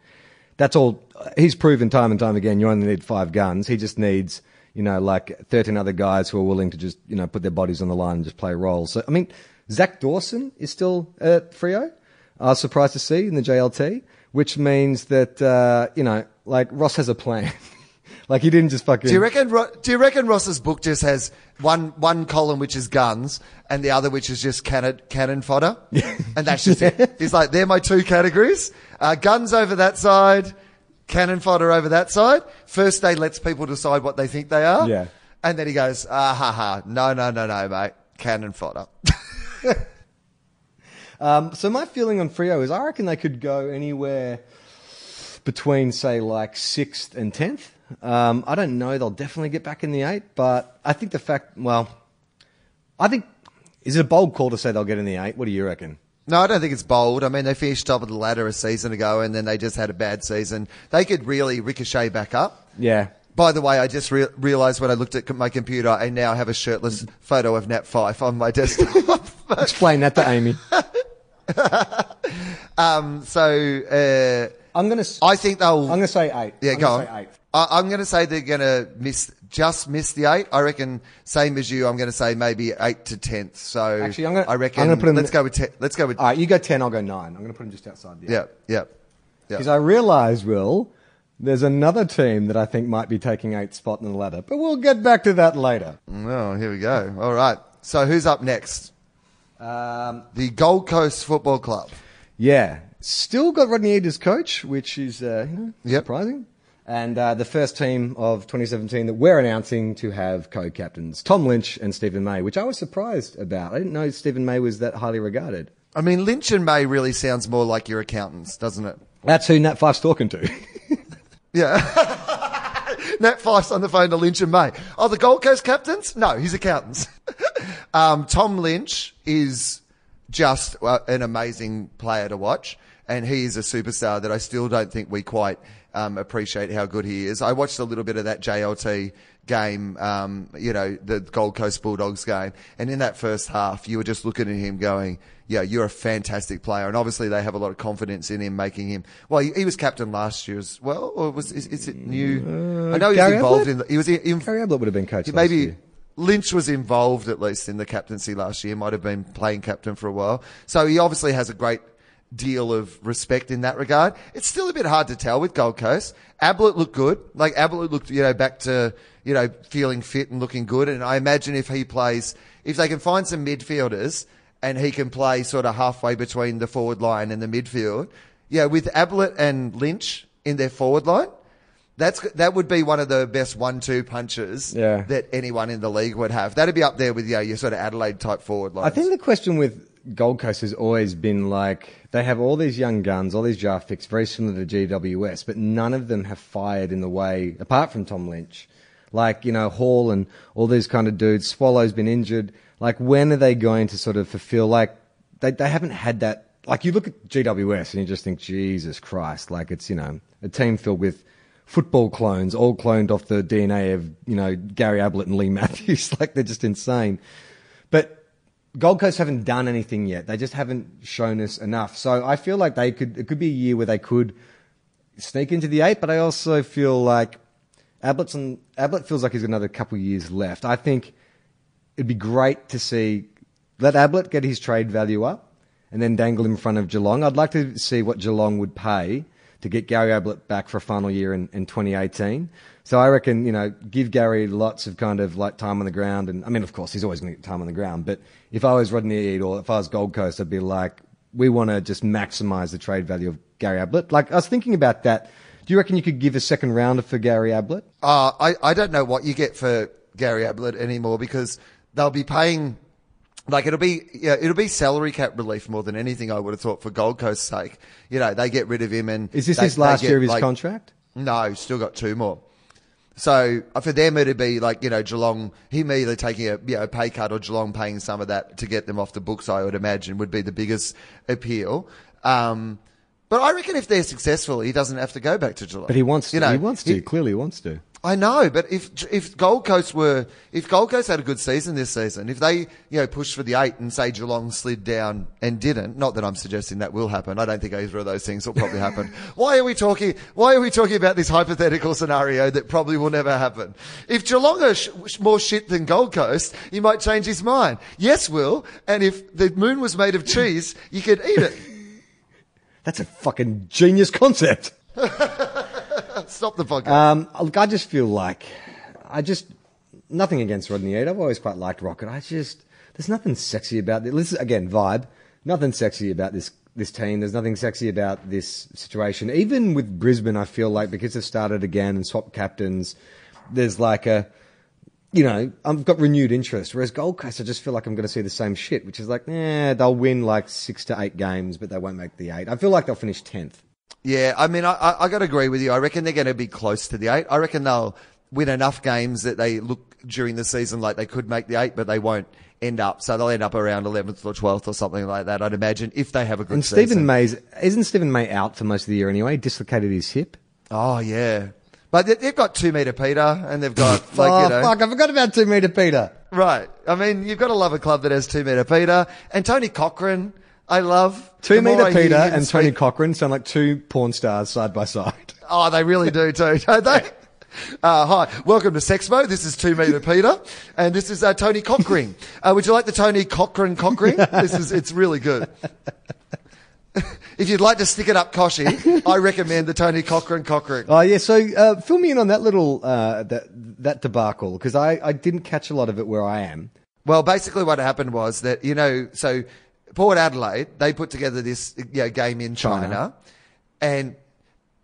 That's all. He's proven time and time again you only need five guns. He just needs, you know, like 13 other guys who are willing to just, you know, put their bodies on the line and just play roles. So, I mean, Zach Dawson is still at Freo. I was surprised to see in the JLT, which means that, uh, you know, like Ross has a plan. like he didn't just fucking. Do you reckon? Do you reckon Ross's book just has one one column which is guns and the other which is just cannon cannon fodder, and that's just it? He's like, they're my two categories: uh, guns over that side, cannon fodder over that side. First, they lets people decide what they think they are. Yeah. And then he goes, ah ha ha, no no no no mate, cannon fodder. Um, so my feeling on Freo is I reckon they could go anywhere between, say, like sixth and tenth. Um, I don't know. They'll definitely get back in the eight, but I think the fact, well, I think is it a bold call to say they'll get in the eight? What do you reckon? No, I don't think it's bold. I mean, they finished top of the ladder a season ago, and then they just had a bad season. They could really ricochet back up. Yeah. By the way, I just re- realised when I looked at my computer, I now have a shirtless photo of Nat Fyfe on my desktop. Explain that to Amy. um, so uh, I'm gonna. I think they'll. I'm gonna say eight. yeah, I'm go gonna on. Say eight. I, I'm going to say they're going to miss, just missed the eight. I reckon, same as you. I'm going to say maybe eight to tenth. So Actually, I'm gonna- I reckon. I'm gonna put 'em- let's go with. Te- let's go with. All right, you go ten. I'll go nine. I'm gonna put them just outside the eight. yeah, yeah, yeah. Because I realise, Will, there's another team that I think might be taking eighth spot in the ladder, but we'll get back to that later. Oh, here we go. All right. So who's up next? Um, The Gold Coast Football Club. Yeah, still got Rodney Eade as coach, which is uh, you know, Yep. surprising. And uh, the first team of 2017 that we're announcing to have co-captains, Tom Lynch and Steven May, which I was surprised about. I didn't know Steven May was that highly regarded. I mean, Lynch and May really sounds more like your accountants, doesn't it? That's who Nat Fyfe's talking to. Yeah. Nat Fyfe's on the phone to Lynch and May. Oh, the Gold Coast captains? No, he's accountants. um, Tom Lynch is just uh, an amazing player to watch, and he is a superstar that I still don't think we quite um, appreciate how good he is. I watched a little bit of that JLT game, um, you know, the Gold Coast Bulldogs game, and in that first half, you were just looking at him going, yeah, you're a fantastic player. And obviously they have a lot of confidence in him, making him, well, he, he was captain last year as well, or was, is, is it new? I know he was Gary involved Ablett? in, the, he was in, in Gary Ablett would have been coach maybe. Lynch was involved at least in the captaincy last year, might have been playing captain for a while. So he obviously has a great deal of respect in that regard. It's still a bit hard to tell with Gold Coast. Ablett looked good. Like Ablett looked, you know, back to, you know, feeling fit and looking good. And I imagine if he plays, if they can find some midfielders and he can play sort of halfway between the forward line and the midfield, yeah, with Ablett and Lynch in their forward line, That's that would be one of the best one-two punches Yeah. that anyone in the league would have. That'd be up there with yeah, your sort of Adelaide type forward line. I think the question with Gold Coast has always been like they have all these young guns, all these draft picks, very similar to GWS, but none of them have fired in the way, apart from Tom Lynch, like you know Hall and all these kind of dudes. Swallow's been injured. Like when are they going to sort of fulfill? Like they they haven't had that. Like you look at GWS and you just think Jesus Christ, like it's you know a team filled with football clones, all cloned off the DNA of you know Gary Ablett and Leigh Matthews. like they're just insane. Gold Coast haven't done anything yet. They just haven't shown us enough. So I feel like they could. It could be a year where they could sneak into the eight. But I also feel like Ablett's on, Ablett feels like he's got another couple of years left. I think it'd be great to see let Ablett get his trade value up and then dangle him in front of Geelong. I'd like to see what Geelong would pay to get Gary Ablett back for a final year in, in 2018. So I reckon, you know, give Gary lots of kind of like time on the ground. And I mean, of course, he's always going to get time on the ground. But if I was Rodney Eade or if I was Gold Coast, I'd be like, we want to just maximize the trade value of Gary Ablett. Like, I was thinking about that. Do you reckon you could give a second rounder for Gary Ablett? Uh, I, I don't know what you get for Gary Ablett anymore because they'll be paying, like it'll be, yeah, it'll be salary cap relief more than anything I would have thought for Gold Coast's sake. You know, they get rid of him and. Is this they- his last get, year of his like- contract? No, still got two more. So uh, for them, it'd be like you know Geelong, him either taking a you know pay cut or Geelong paying some of that to get them off the books. I would imagine would be the biggest appeal. Um, but I reckon if they're successful, he doesn't have to go back to Geelong. But he wants to. You know, he wants to. Clearly, he wants to. I know, but if if Gold Coast were if Gold Coast had a good season this season, if they you know pushed for the eight and say Geelong slid down and didn't, not that I'm suggesting that will happen. I don't think either of those things will probably happen. why are we talking? Why are we talking about this hypothetical scenario that probably will never happen? If Geelong are sh- more shit than Gold Coast, he might change his mind. Yes, will. And if the moon was made of cheese, you could eat it. That's a fucking genius concept. Stop the podcast. Um, look, I just feel like I just nothing against Rodney Eade. I've always quite liked Rocket. I just there's nothing sexy about this. Again, vibe. Nothing sexy about this this team. There's nothing sexy about this situation. Even with Brisbane, I feel like because they've started again and swapped captains, there's like a you know, I've got renewed interest. Whereas Gold Coast, I just feel like I'm going to see the same shit, which is like, eh, they'll win like six to eight games, but they won't make the eight. I feel like they'll finish tenth. Yeah, I mean, I, I, I got to agree with you. I reckon they're going to be close to the eight. I reckon they'll win enough games that they look during the season like they could make the eight, but they won't end up. So they'll end up around 11th or 12th or something like that, I'd imagine, if they have a good And season. Steven May's isn't Steven May out for most of the year anyway? He dislocated his hip. Oh, yeah. But they- they've got two meter Peter and they've got, like, oh you know. fuck! I forgot about two meter Peter. Right. I mean, you've got to love a club that has two meter Peter. And Tony Cochrane, I love. Two The meter Peter and Tony speak- Cochrane sound like two porn stars side by side. Oh, they really do too, don't they? Uh, hi, welcome to Sexmo. This is Two Meter Peter, and this is uh, Tony Cochrane. Uh, would you like the Tony Cochran Cochran? This is it's really good. if you'd like to stick it up, Koshy, I recommend the Tony Cochran Cochran. Oh yeah, so uh, fill me in on that little uh, that that debacle because I, I didn't catch a lot of it where I am. Well, basically, what happened was that you know, so Port Adelaide they put together this you know, game in China, China. and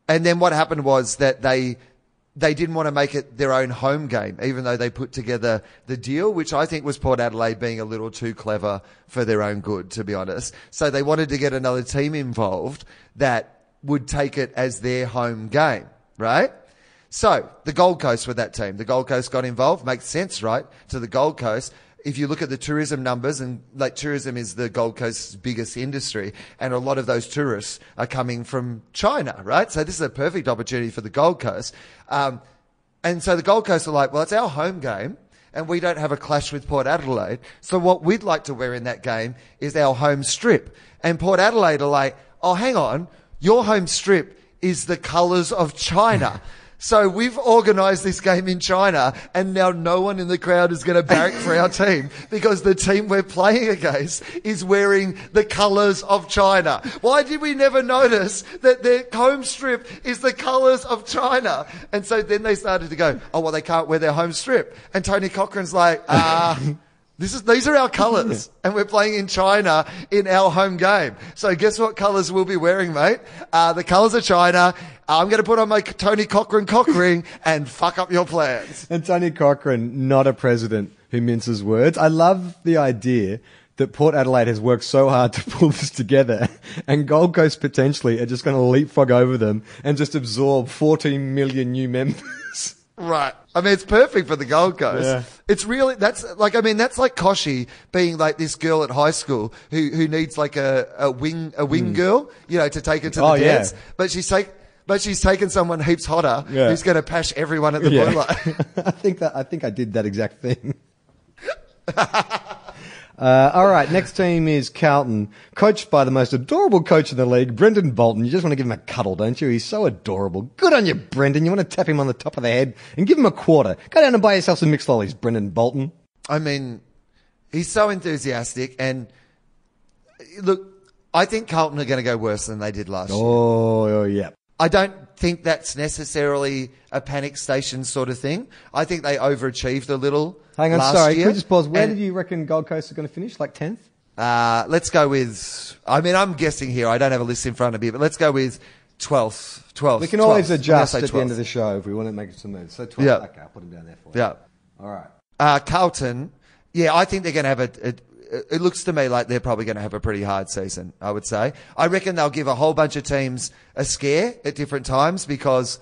and then what happened was that they they didn't want to make it their own home game, even though they put together the deal, which I think was Port Adelaide being a little too clever for their own good, to be honest. So they wanted to get another team involved that would take it as their home game, right? So the Gold Coast were that team. The Gold Coast got involved. Makes sense, right? To the Gold Coast. If you look at the tourism numbers, and like tourism is the Gold Coast's biggest industry, and a lot of those tourists are coming from China, right? So this is a perfect opportunity for the Gold Coast. Um, and so the Gold Coast are like, well, it's our home game, and we don't have a clash with Port Adelaide. So what we'd like to wear in that game is our home strip. And Port Adelaide are like, oh, hang on, your home strip is the colours of China. So we've organised this game in China, and now no one in the crowd is going to barrack for our team because the team we're playing against is wearing the colours of China. Why did we never notice that their home strip is the colours of China? And so then they started to go, oh well, they can't wear their home strip. And Tony Cochrane's like, ah. This is these are our colours, and we're playing in China in our home game. So guess what colours we'll be wearing, mate? Uh, the colours of China. I'm going to put on my Tony Cochran cock ring and fuck up your plans. And Tony Cochrane, not a president who minces words. I love the idea that Port Adelaide has worked so hard to pull this together, and Gold Coast potentially are just going to leapfrog over them and just absorb 14 million new members. Right. I mean, it's perfect for the Gold Coast. Yeah. It's really, that's like, I mean, that's like Koshi being like this girl at high school who, who needs like a, a wing, a wing hmm. girl, you know, to take her to the. Oh, yeah. dance. But she's take, but she's taken someone heaps hotter Yeah. who's going to pash everyone at the blue light. I think that I think I did that exact thing. Uh, all right, next team is Carlton, coached by the most adorable coach in the league, Brendon Bolton. You just want to give him a cuddle, don't you? He's so adorable. Good on you, Brendon. You want to tap him on the top of the head and give him a quarter. Go down and buy yourself some mixed lollies, Brendon Bolton. I mean, he's so enthusiastic and look, I think Carlton are going to go worse than they did last year. Oh, oh, yeah. I don't think that's necessarily a panic station sort of thing. I think they overachieved a little. Hang on, sorry. year. Can we just pause? Where And, did you reckon Gold Coast are going to finish? Like 10th? Uh, let's go with. I mean, I'm guessing here. I don't have a list in front of me, but let's go with 12th. 12th. We can always 12th. I'm adjust at the end of the show if we want to make some moves. So 12th. Yeah. Okay, I'll put him down there for you. Yeah. All right. Uh, Carlton. Yeah, I think they're going to have a. a it looks to me like they're probably going to have a pretty hard season, I would say. I reckon they'll give a whole bunch of teams a scare at different times because,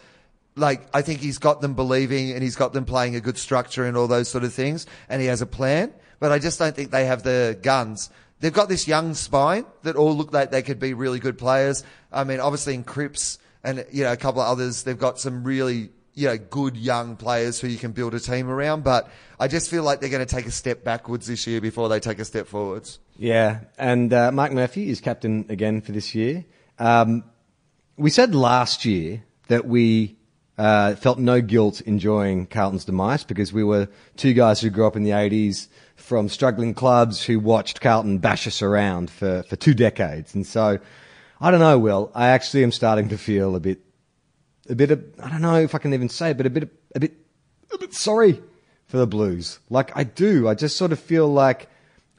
like, I think he's got them believing and he's got them playing a good structure and all those sort of things, and he has a plan. But I just don't think they have the guns. They've got this young spine that all look like they could be really good players. I mean, obviously in Cripps and you know a couple of others, they've got some really you know good young players who you can build a team around. But I just feel like they're going to take a step backwards this year before they take a step forwards. Yeah, and uh, Marc Murphy is captain again for this year. Um, we said last year that we uh, felt no guilt enjoying Carlton's demise because we were two guys who grew up in the 80s from struggling clubs who watched Carlton bash us around for, for two decades. And so, I don't know, Will. I actually am starting to feel a bit, a bit of, I don't know if I can even say it, but a bit, a bit, a bit sorry for the Blues. Like I do. I just sort of feel like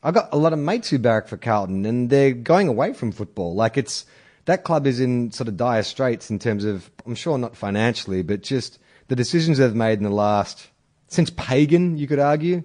I've got a lot of mates who barrack for Carlton and they're going away from football. Like it's, that club is in sort of dire straits in terms of, I'm sure not financially, but just the decisions they've made in the last, since Pagan, you could argue,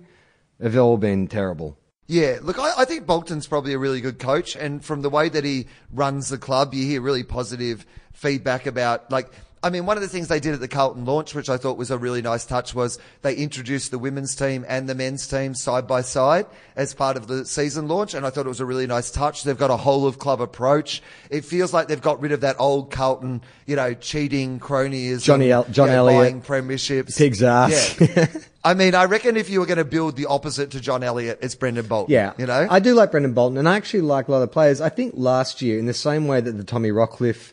have all been terrible. Yeah, look, I, I think Bolton's probably a really good coach, and from the way that he runs the club, you hear really positive feedback about like. I mean, one of the things they did at the Carlton launch, which I thought was a really nice touch, was they introduced the women's team and the men's team side by side as part of the season launch, and I thought it was a really nice touch. They've got a whole of club approach. It feels like they've got rid of that old Carlton, you know, cheating cronyism, Johnny El- John you know, Elliott. buying premierships, Pig's ass. Yeah. I mean, I reckon if you were going to build the opposite to John Elliott, it's Brendon Bolton. Yeah, you know, I do like Brendon Bolton, and I actually like a lot of players. I think last year, in the same way that the Tommy Rockliff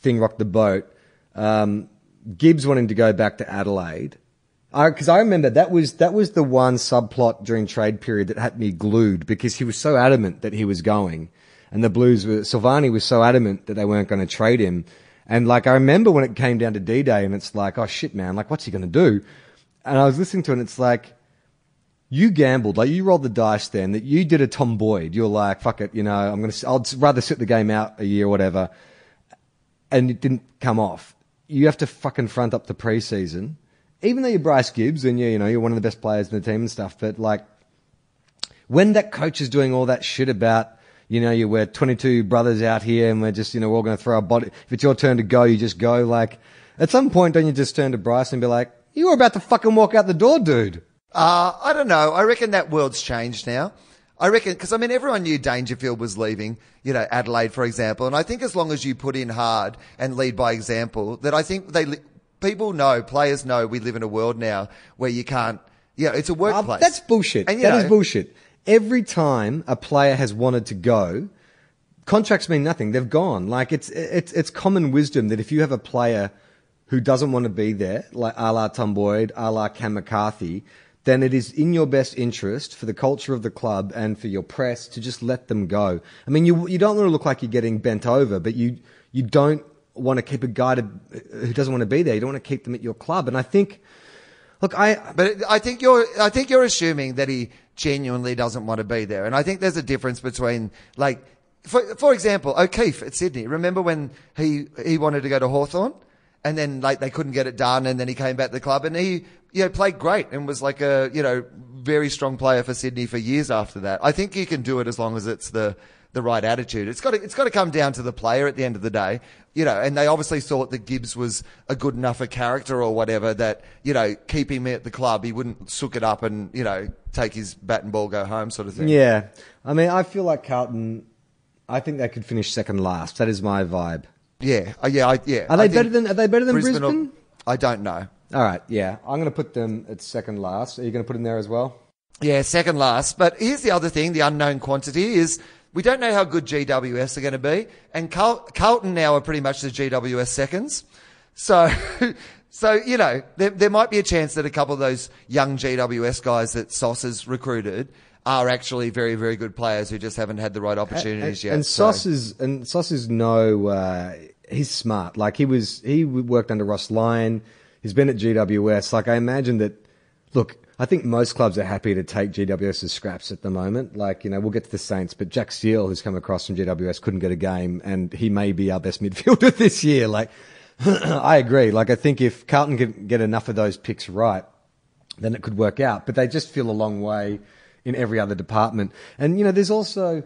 thing rocked the boat, um, Gibbs wanting to go back to Adelaide, because I, remember that was that was the one subplot during trade period that had me glued because he was so adamant that he was going, and the Blues were Silvagni was so adamant that they weren't going to trade him, and like I remember when it came down to D Day, and it's like, oh shit, man, like what's he going to do? And I was listening to it, and it's like you gambled, like you rolled the dice then that you did a Tom Boyd. You're like, fuck it, you know, I'm going to, I'll rather sit the game out a year or whatever. And it didn't come off. You have to fucking front up the preseason. Even though you're Bryce Gibbs and you, you know, you're one of the best players in the team and stuff, but like, when that coach is doing all that shit about, you know, you we're 22 brothers out here and we're just, you know, we're all going to throw our body. If it's your turn to go, you just go. Like, at some point, don't you just turn to Bryce and be like, you were about to fucking walk out the door, dude. Uh, I don't know. I reckon that world's changed now. I reckon, because I mean, everyone knew Dangerfield was leaving, you know, Adelaide, for example. And I think as long as you put in hard and lead by example, that I think they, people know, players know we live in a world now where you can't, yeah, it's a Uh, workplace. that's bullshit. And, you That is know, bullshit. Every time a player has wanted to go, contracts mean nothing. They've gone. Like it's it's it's common wisdom that if you have a player who doesn't want to be there, like a la Tom Boyd, a la Cam McCarthy, then it is in your best interest for the culture of the club and for your press to just let them go. I mean, you you don't want to look like you're getting bent over, but you you don't want to keep a guy to, who doesn't want to be there. You don't want to keep them at your club. And I think, look, I But I think you're, I think you're assuming that he genuinely doesn't want to be there. And I think there's a difference between like, for, for example, O'Keefe at Sydney. Remember when he, he wanted to go to Hawthorn, and then like they couldn't get it done and then he came back to the club and he, you know, played great and was like a, you know, very strong player for Sydney for years after that. I think you can do it as long as it's the, the right attitude. It's got to, it's got to come down to the player at the end of the day, you know, and they obviously thought that Gibbs was a good enough a character or whatever that, you know, keep him at the club. He wouldn't sook it up and, you know, take his bat and ball, go home sort of thing. Yeah. I mean, I feel like Carlton, I think they could finish second last. That is my vibe. Yeah. Uh, yeah. I, yeah. Are they I better think than, are they better than Brisbane? I don't know. All right, yeah. I'm going to put them at second last. Are you going to put them there as well? Yeah, second last. But here's the other thing: the unknown quantity is we don't know how good GWS are going to be, and Carl- Carlton now are pretty much the GWS seconds. So, so you know, there, there might be a chance that a couple of those young GWS guys that Sauce has recruited are actually very, very good players who just haven't had the right opportunities and, yet. And So- Sauce is and Sauce is no. Uh, he's smart. Like he was. He worked under Ross Lyon. He's been at GWS. Like I imagine that. Look, I think most clubs are happy to take GWS's scraps at the moment. Like you know, we'll get to the Saints, but Jack Steele, who's come across from GWS, couldn't get a game, and he may be our best midfielder this year. Like I agree. Like I think if Carlton can get enough of those picks right, then it could work out. But they just feel a long way in every other department. And you know, there's also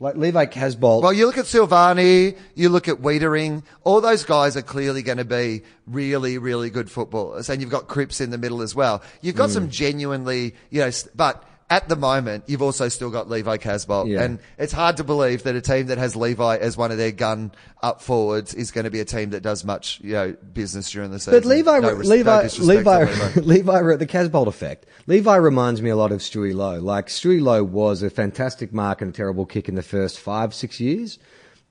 like Levi Casboult. Well, you look at Silvagni, you look at Weitering, all those guys are clearly going to be really, really good footballers. And you've got Cripps in the middle as well. You've got mm. some genuinely, you know, but at the moment, you've also still got Levi Casboult. Yeah. And it's hard to believe that a team that has Levi as one of their gun up forwards is going to be a team that does much, you know, business during the season. But Levi, No res- no Levi, Levi, Levi, the Casboult effect. Levi reminds me a lot of Stewie Loewe. Like Stewie Loewe was a fantastic mark and a terrible kick in the first five, six years,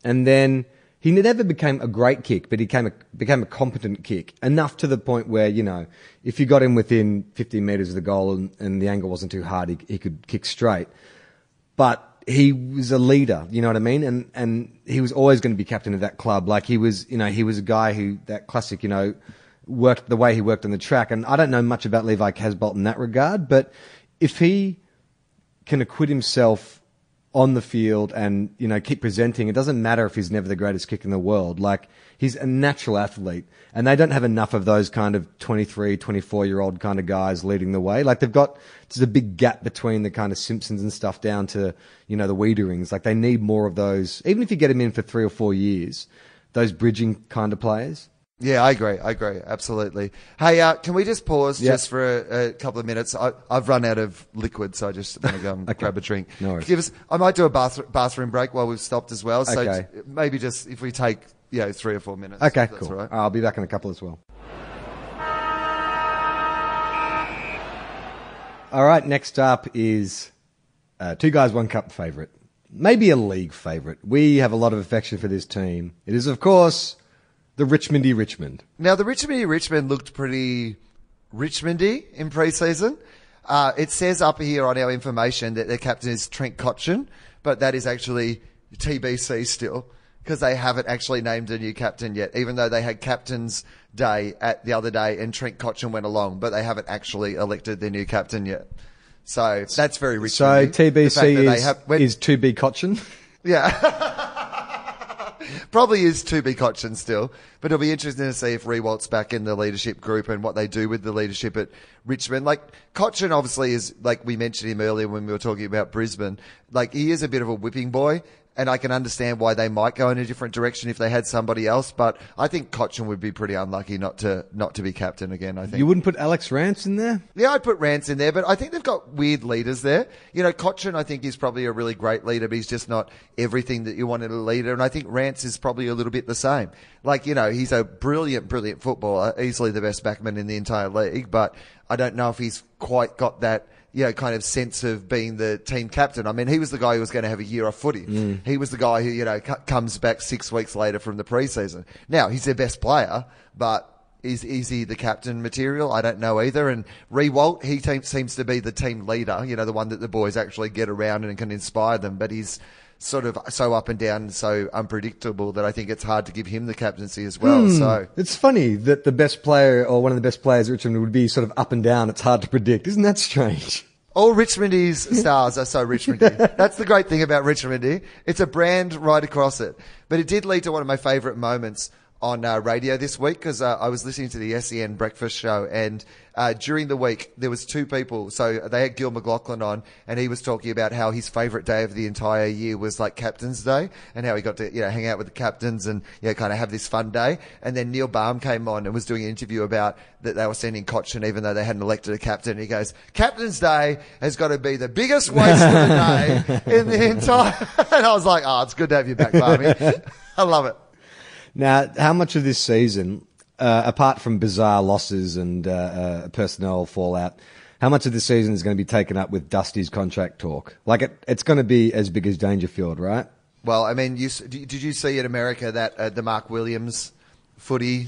and then he never became a great kick, but he became a, became a competent kick enough to the point where you know if you got him within 15 meters of the goal and, and the angle wasn't too hard, he, he could kick straight. But he was a leader, you know what I mean? And and he was always going to be captain of that club. Like he was, you know, he was a guy who that classic, you know, worked the way he worked on the track. And I don't know much about Levi Casboult in that regard, but if he can acquit himself on the field and you know keep presenting, it doesn't matter if he's never the greatest kick in the world. Like he's a natural athlete, and they don't have enough of those kind of 23, 24 year old kind of guys leading the way. Like they've got there's a big gap between the kind of Simpsons and stuff down to you know the Weiterings. Like they need more of those. Even if you get them in for three or four years, those bridging kind of players. Yeah, I agree. I agree. Absolutely. Hey, uh, can we just pause Yeah. just for a, a couple of minutes? I, I've run out of liquid, so I just want to go and grab a drink. No worries. Give us. I might do a bath, bathroom break while we've stopped as well. So Okay. maybe just if we take you know three or four minutes. Okay, that's cool. all right. I'll be back in a couple as well. All right, next up is uh, two guys, one cup favourite. Maybe a league favourite. We have a lot of affection for this team. It is, of course, the Richmondy Richmond. Now the Richmond Richmond looked pretty Richmondy in pre-season. Uh, it says up here on our information that their captain is Trent Cotchin, but that is actually TBC still because they haven't actually named a new captain yet, even though they had captain's day at the other day and Trent Cotchin went along, but they haven't actually elected their new captain yet. So that's very Richmond. So TBC is, when- is to be Cotchin. Probably is to be Cotchin still, but it'll be interesting to see if Riewoldt's back in the leadership group and what they do with the leadership at Richmond. Like Cotchin obviously is, like we mentioned him earlier when we were talking about Brisbane, like he is a bit of a whipping boy. And I can understand why they might go in a different direction if they had somebody else, but I think Cotchin would be pretty unlucky not to not to be captain again. I think You wouldn't put Alex Rance in there? yeah, I'd put Rance in there, but I think they've got weird leaders there. You know, Cotchin, I think, is probably a really great leader, but he's just not everything that you want in a leader. And I think Rance is probably a little bit the same. Like, you know, he's a brilliant, brilliant footballer, easily the best backman in the entire league, but I don't know if he's quite got that, you know, kind of sense of being the team captain. I mean, he was the guy who was going to have a year off footy. Mm. He was the guy who, you know, c- comes back six weeks later from the preseason. Now, he's their best player, but is is he the captain material? I don't know either. And Riewoldt, he te- seems to be the team leader, you know, the one that the boys actually get around and can inspire them. But he's sort of so up and down and so unpredictable that I think it's hard to give him the captaincy as well. Hmm. So It's funny that the best player or one of the best players at Richmond would be sort of up and down. It's hard to predict. Isn't that strange? All Richmondies stars are so Richmondy. That's the great thing about Richmondy. It's a brand right across it. But it did lead to one of my favourite moments on uh, radio this week because uh, I was listening to the SEN breakfast show and uh, during the week there was two people. So they had Gil McLachlan on and he was talking about how his favourite day of the entire year was like Captain's Day and how he got to you know hang out with the captains and you know kind of have this fun day. And then Neil Balme came on and was doing an interview about that they were sending Cotchin even though they hadn't elected a captain. And he goes, Captain's Day has got to be the biggest waste of the day in the entire. and I was like, oh, it's good to have you back, Barmy. I love it. Now, how much of this season, uh, apart from bizarre losses and uh, uh, personnel fallout, how much of this season is going to be taken up with Dusty's contract talk? Like, it, it's going to be as big as Dangerfield, right? Well, I mean, you, did you see in America that uh, the Mark Williams footy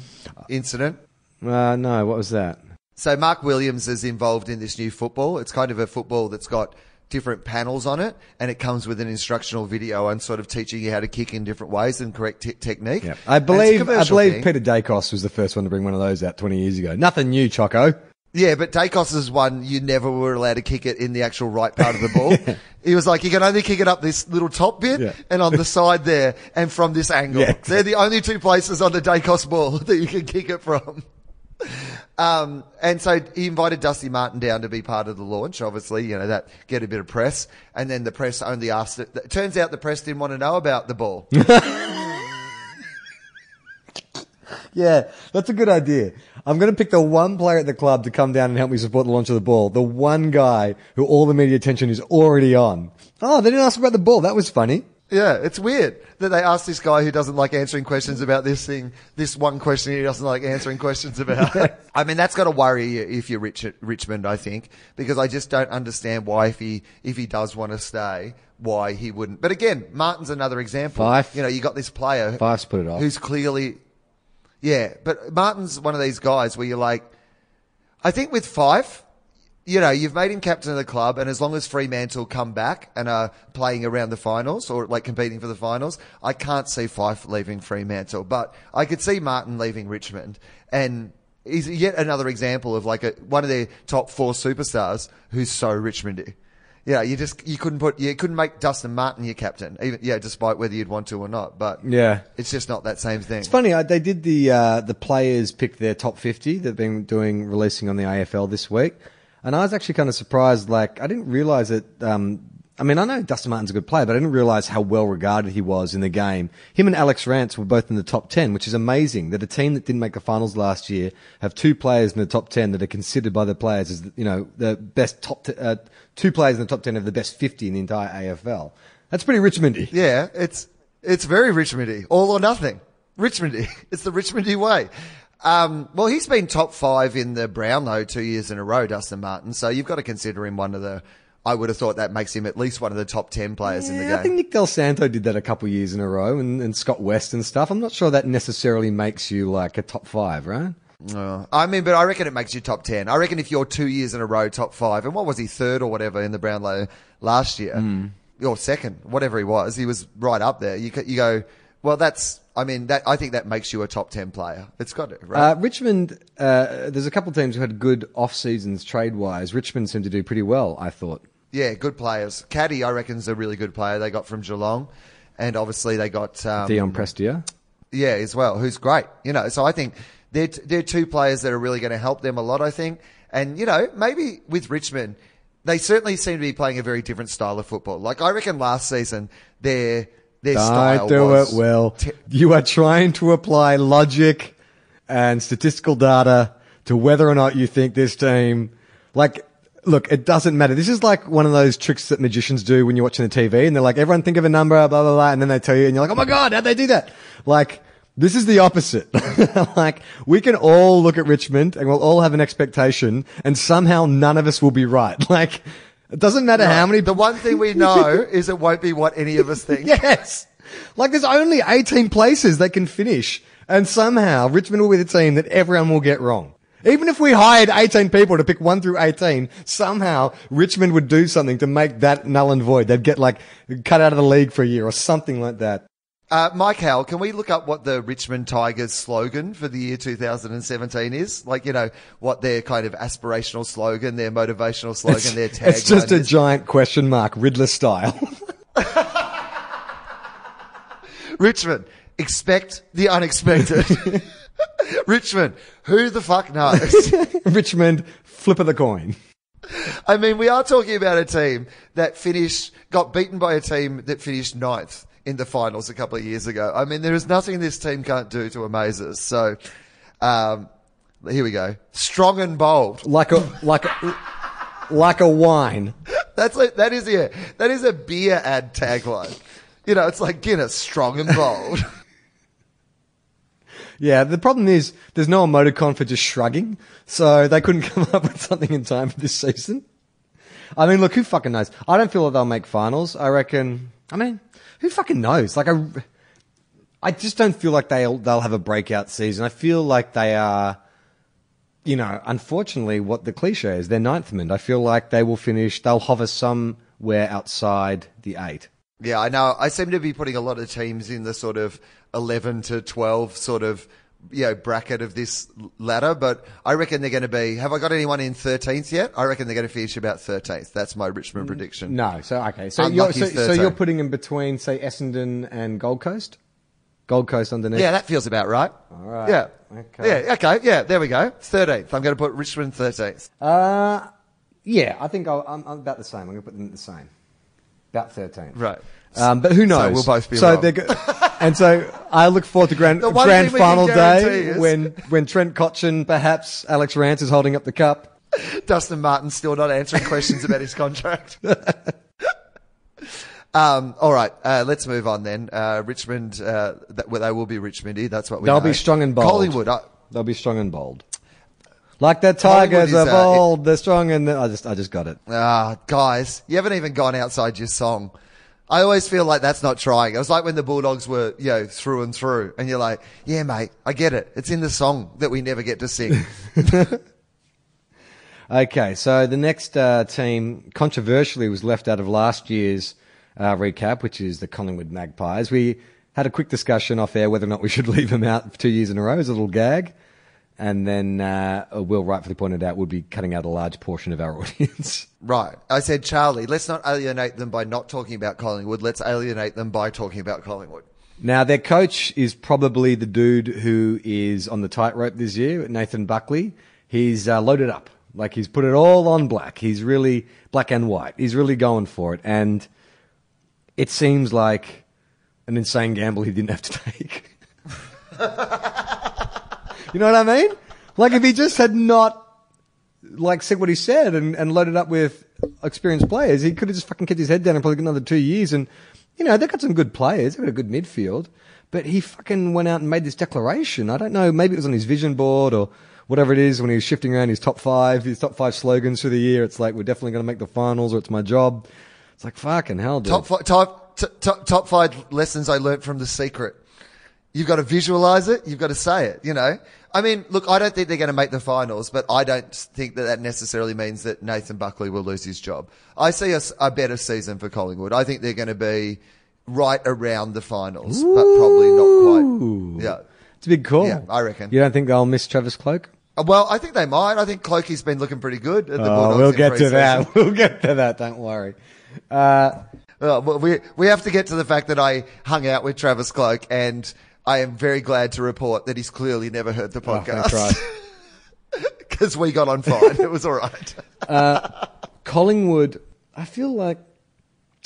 incident? Uh, no, what was that? So Mark Williams is involved in this new football. It's kind of a football that's got different panels on it, and it comes with an instructional video on sort of teaching you how to kick in different ways and correct te- technique. Yeah. I And believe I believe thing. Peter Daicos was the first one to bring one of those out 20 years ago. Nothing new, Choco. Yeah, but Daicos's one, you never were allowed to kick it in the actual right part of the ball. He was like, you can only kick it up this little top bit Yeah. and on the side there and from this angle. Yeah, exactly. They're the only two places on the Daicos ball that you can kick it from. Um, and so he invited Dusty Martin down to be part of the launch. Obviously, you know, that get a bit of press. And then the press only asked it. It turns out the press didn't want to know about the ball. Yeah, that's a good idea. I'm going to pick the one player at the club to come down and help me support the launch of the ball. The one guy who all the media attention is already on. Oh, they didn't ask about the ball. That was funny. Yeah, it's weird that they ask this guy who doesn't like answering questions about this thing, this one question he doesn't like answering questions about. I mean, that's got to worry you if you're Rich, Richmond, I think, because I just don't understand why if he, if he does want to stay, why he wouldn't. But again, Martin's another example. Fyfe. You know, you got this player Fyfe's put it off. who's clearly, yeah, but Martin's one of these guys where you're like, I think with Fyfe, you know, you've made him captain of the club, and as long as Fremantle come back and are playing around the finals or like competing for the finals, I can't see Fyfe leaving Fremantle, but I could see Martin leaving Richmond, and he's yet another example of like a, one of their top four superstars who's so Richmondy. Yeah, you just you couldn't put you couldn't make Dustin Martin your captain, even yeah, despite whether you'd want to or not. But Yeah. it's just not that same thing. It's funny. I, they did the uh, the players pick their top fifty. They've been doing releasing on the AFL this week, and I was actually kind of surprised. Like I didn't realize that. Um, I mean, I know Dustin Martin's a good player, but I didn't realize how well regarded he was in the game. Him and Alex Rance were both in the top ten, which is amazing. That a team that didn't make the finals last year have two players in the top ten that are considered by the players as you know the best top t- uh, two players in the top ten of the best fifty in the entire AFL. That's pretty Richmondy. Yeah, it's it's very Richmondy, all or nothing. Richmondy, it's the Richmondy way. Um, well, he's been top five in the Brownlow two years in a row, Dustin Martin. So you've got to consider him one of the. I would have thought that makes him at least one of the top ten players in the Yeah, I think. Nick Dal Santo did that a couple of years in a row, and, and Scott West and stuff. I'm not sure that necessarily makes you like a top five, right? Uh, I mean, but I reckon it makes you top ten. I reckon if you're two years in a row top five, and what was he third or whatever in the Brownlow last year, Hmm. or second, whatever he was, he was right up there. You you go, well, that's. I mean, that I think that makes you a top ten player. It's got to, right? Uh, Richmond, uh, there's a couple of teams who had good off seasons trade wise. Richmond seemed to do pretty well, I thought. Yeah, good players. Caddy, I reckon, is a really good player they got from Geelong. And obviously they got, um, Dion Prestia. yeah, as well, who's great. You know, so I think they're, t- they're two players that are really going to help them a lot, I think. And, you know, maybe with Richmond, they certainly seem to be playing a very different style of football. Like, I reckon last season, their, their style Don't do it well. te- you are trying to apply logic and statistical data to whether or not you think this team, like, look, it doesn't matter. This is like one of those tricks that magicians do when you're watching the TV and they're like, everyone think of a number, blah, blah, blah. And then they tell you and you're like, oh my God, how'd they do that? Like, this is the opposite. like, we can all look at Richmond and we'll all have an expectation and somehow none of us will be right. Like, it doesn't matter how many The one thing we know is it won't be what any of us think. Yes. Like there's only 18 places they can finish. And somehow Richmond will be the team that everyone will get wrong. Even if we hired 18 people to pick 1 through 18, somehow Richmond would do something to make that null and void. They'd get like cut out of the league for a year or something like that. Uh, Mike Howell, can we look up what the Richmond Tigers slogan for the year 2017 is? Like, you know, what their kind of aspirational slogan, their motivational slogan, their tagline It's just a is? giant question mark, Riddler style. Richmond, expect the unexpected. Richmond, who the fuck knows? Richmond, flip of the coin. I mean, we are talking about a team that finished, got beaten by a team that finished ninth in the finals a couple of years ago. I mean, there is nothing this team can't do to amaze us. So, um, here we go. Strong and bold. Like a, like a, like a wine. That's like, that is yeah, that is a beer ad tagline. You know, it's like Guinness, strong and bold. Yeah, the problem is there's no emoticon for just shrugging, so they couldn't come up with something in time for this season. I mean, look, who fucking knows? I don't feel that they'll make finals. I reckon. I mean, who fucking knows? Like, I, I just don't feel like they'll they'll have a breakout season. I feel like they are, you know, unfortunately, what the cliche is. They're ninth men. I feel like they will finish. They'll hover somewhere outside the eight. Yeah, I know. I seem to be putting a lot of teams in the sort of 11 to 12 sort of, you know, bracket of this ladder, but I reckon they're going to be, have I got anyone in 13th yet? I reckon they're going to finish about 13th. That's my Richmond prediction. No, so okay, so you're, so, so you're putting in between, say, Essendon and Gold Coast. Gold Coast underneath. Yeah, that feels about right. All right. Yeah. Okay. Yeah, okay. Yeah, there we go. 13th. I'm going to put Richmond 13th. Uh, yeah, I think I'll, I'm, I'm about the same. I'm going to put them at the same. About 13th. Right. Um, but who knows? So we'll both be so wrong. they're go- and so I look forward to grand, The grand thing we can final day is- when, when Trent Cotchin, perhaps Alex Rance is holding up the cup. Dustin Martin still not answering questions about his contract. um, all right, uh, let's move on then. Uh, Richmond, uh, that, well, they will be Richmondy. That's what we They'll know. be strong and bold. Collingwood, uh, They'll be strong and bold. Like the Tigers are uh, bold, they're strong and I just, I just got it. Ah, guys, you haven't even gone outside your song. I always feel like that's not trying. It was like when the Bulldogs were, you know, through and through, and you're like, yeah, mate, I get it. It's in the song that we never get to sing. Okay, so the next uh, team controversially was left out of last year's uh, recap, which is the Collingwood Magpies. We had a quick discussion off air whether or not we should leave them out for two years in a row as a little gag. And then uh, Will rightfully pointed out we'd be cutting out a large portion of our audience. right. I said, Charlie, let's not alienate them by not talking about Collingwood. Let's alienate them by talking about Collingwood. now, their coach is probably the dude who is on the tightrope this year, Nathan Buckley. He's uh, loaded up. Like he's put it all on black. He's really black and white. He's really going for it. And it seems like an insane gamble he didn't have to take. you know what I mean? Like if he just had not like said what he said and, and loaded up with experienced players, he could have just fucking kept his head down and probably got another two years. And you know they've got some good players, they've got a good midfield, but he fucking went out and made this declaration. I don't know, maybe it was on his vision board or whatever it is when he was shifting around his top five, his top five slogans for the year. It's like we're definitely going to make the finals or it's my job. It's like fucking hell, dude. Top, fi- top, t- top, top five lessons I learnt from The Secret. You've got to visualize it. You've got to say it, you know? I mean, look, I don't think they're going to make the finals, but I don't think that that necessarily means that Nathan Buckley will lose his job. I see a better season for Collingwood. I think they're going to be right around the finals, but probably not quite. Yeah. It's a big call. Yeah, I reckon. You don't think they'll miss Travis Cloke? Uh, Well, I think they might. I think Clokey's been looking pretty good at the Oh, we'll get to that. We'll get to that. Don't worry. Uh, Well, well, we we have to get to the fact that I hung out with Travis Cloke, and I am very glad to report that he's clearly never heard the oh, podcast because we got on fine. it was all right. Uh, Collingwood, I feel like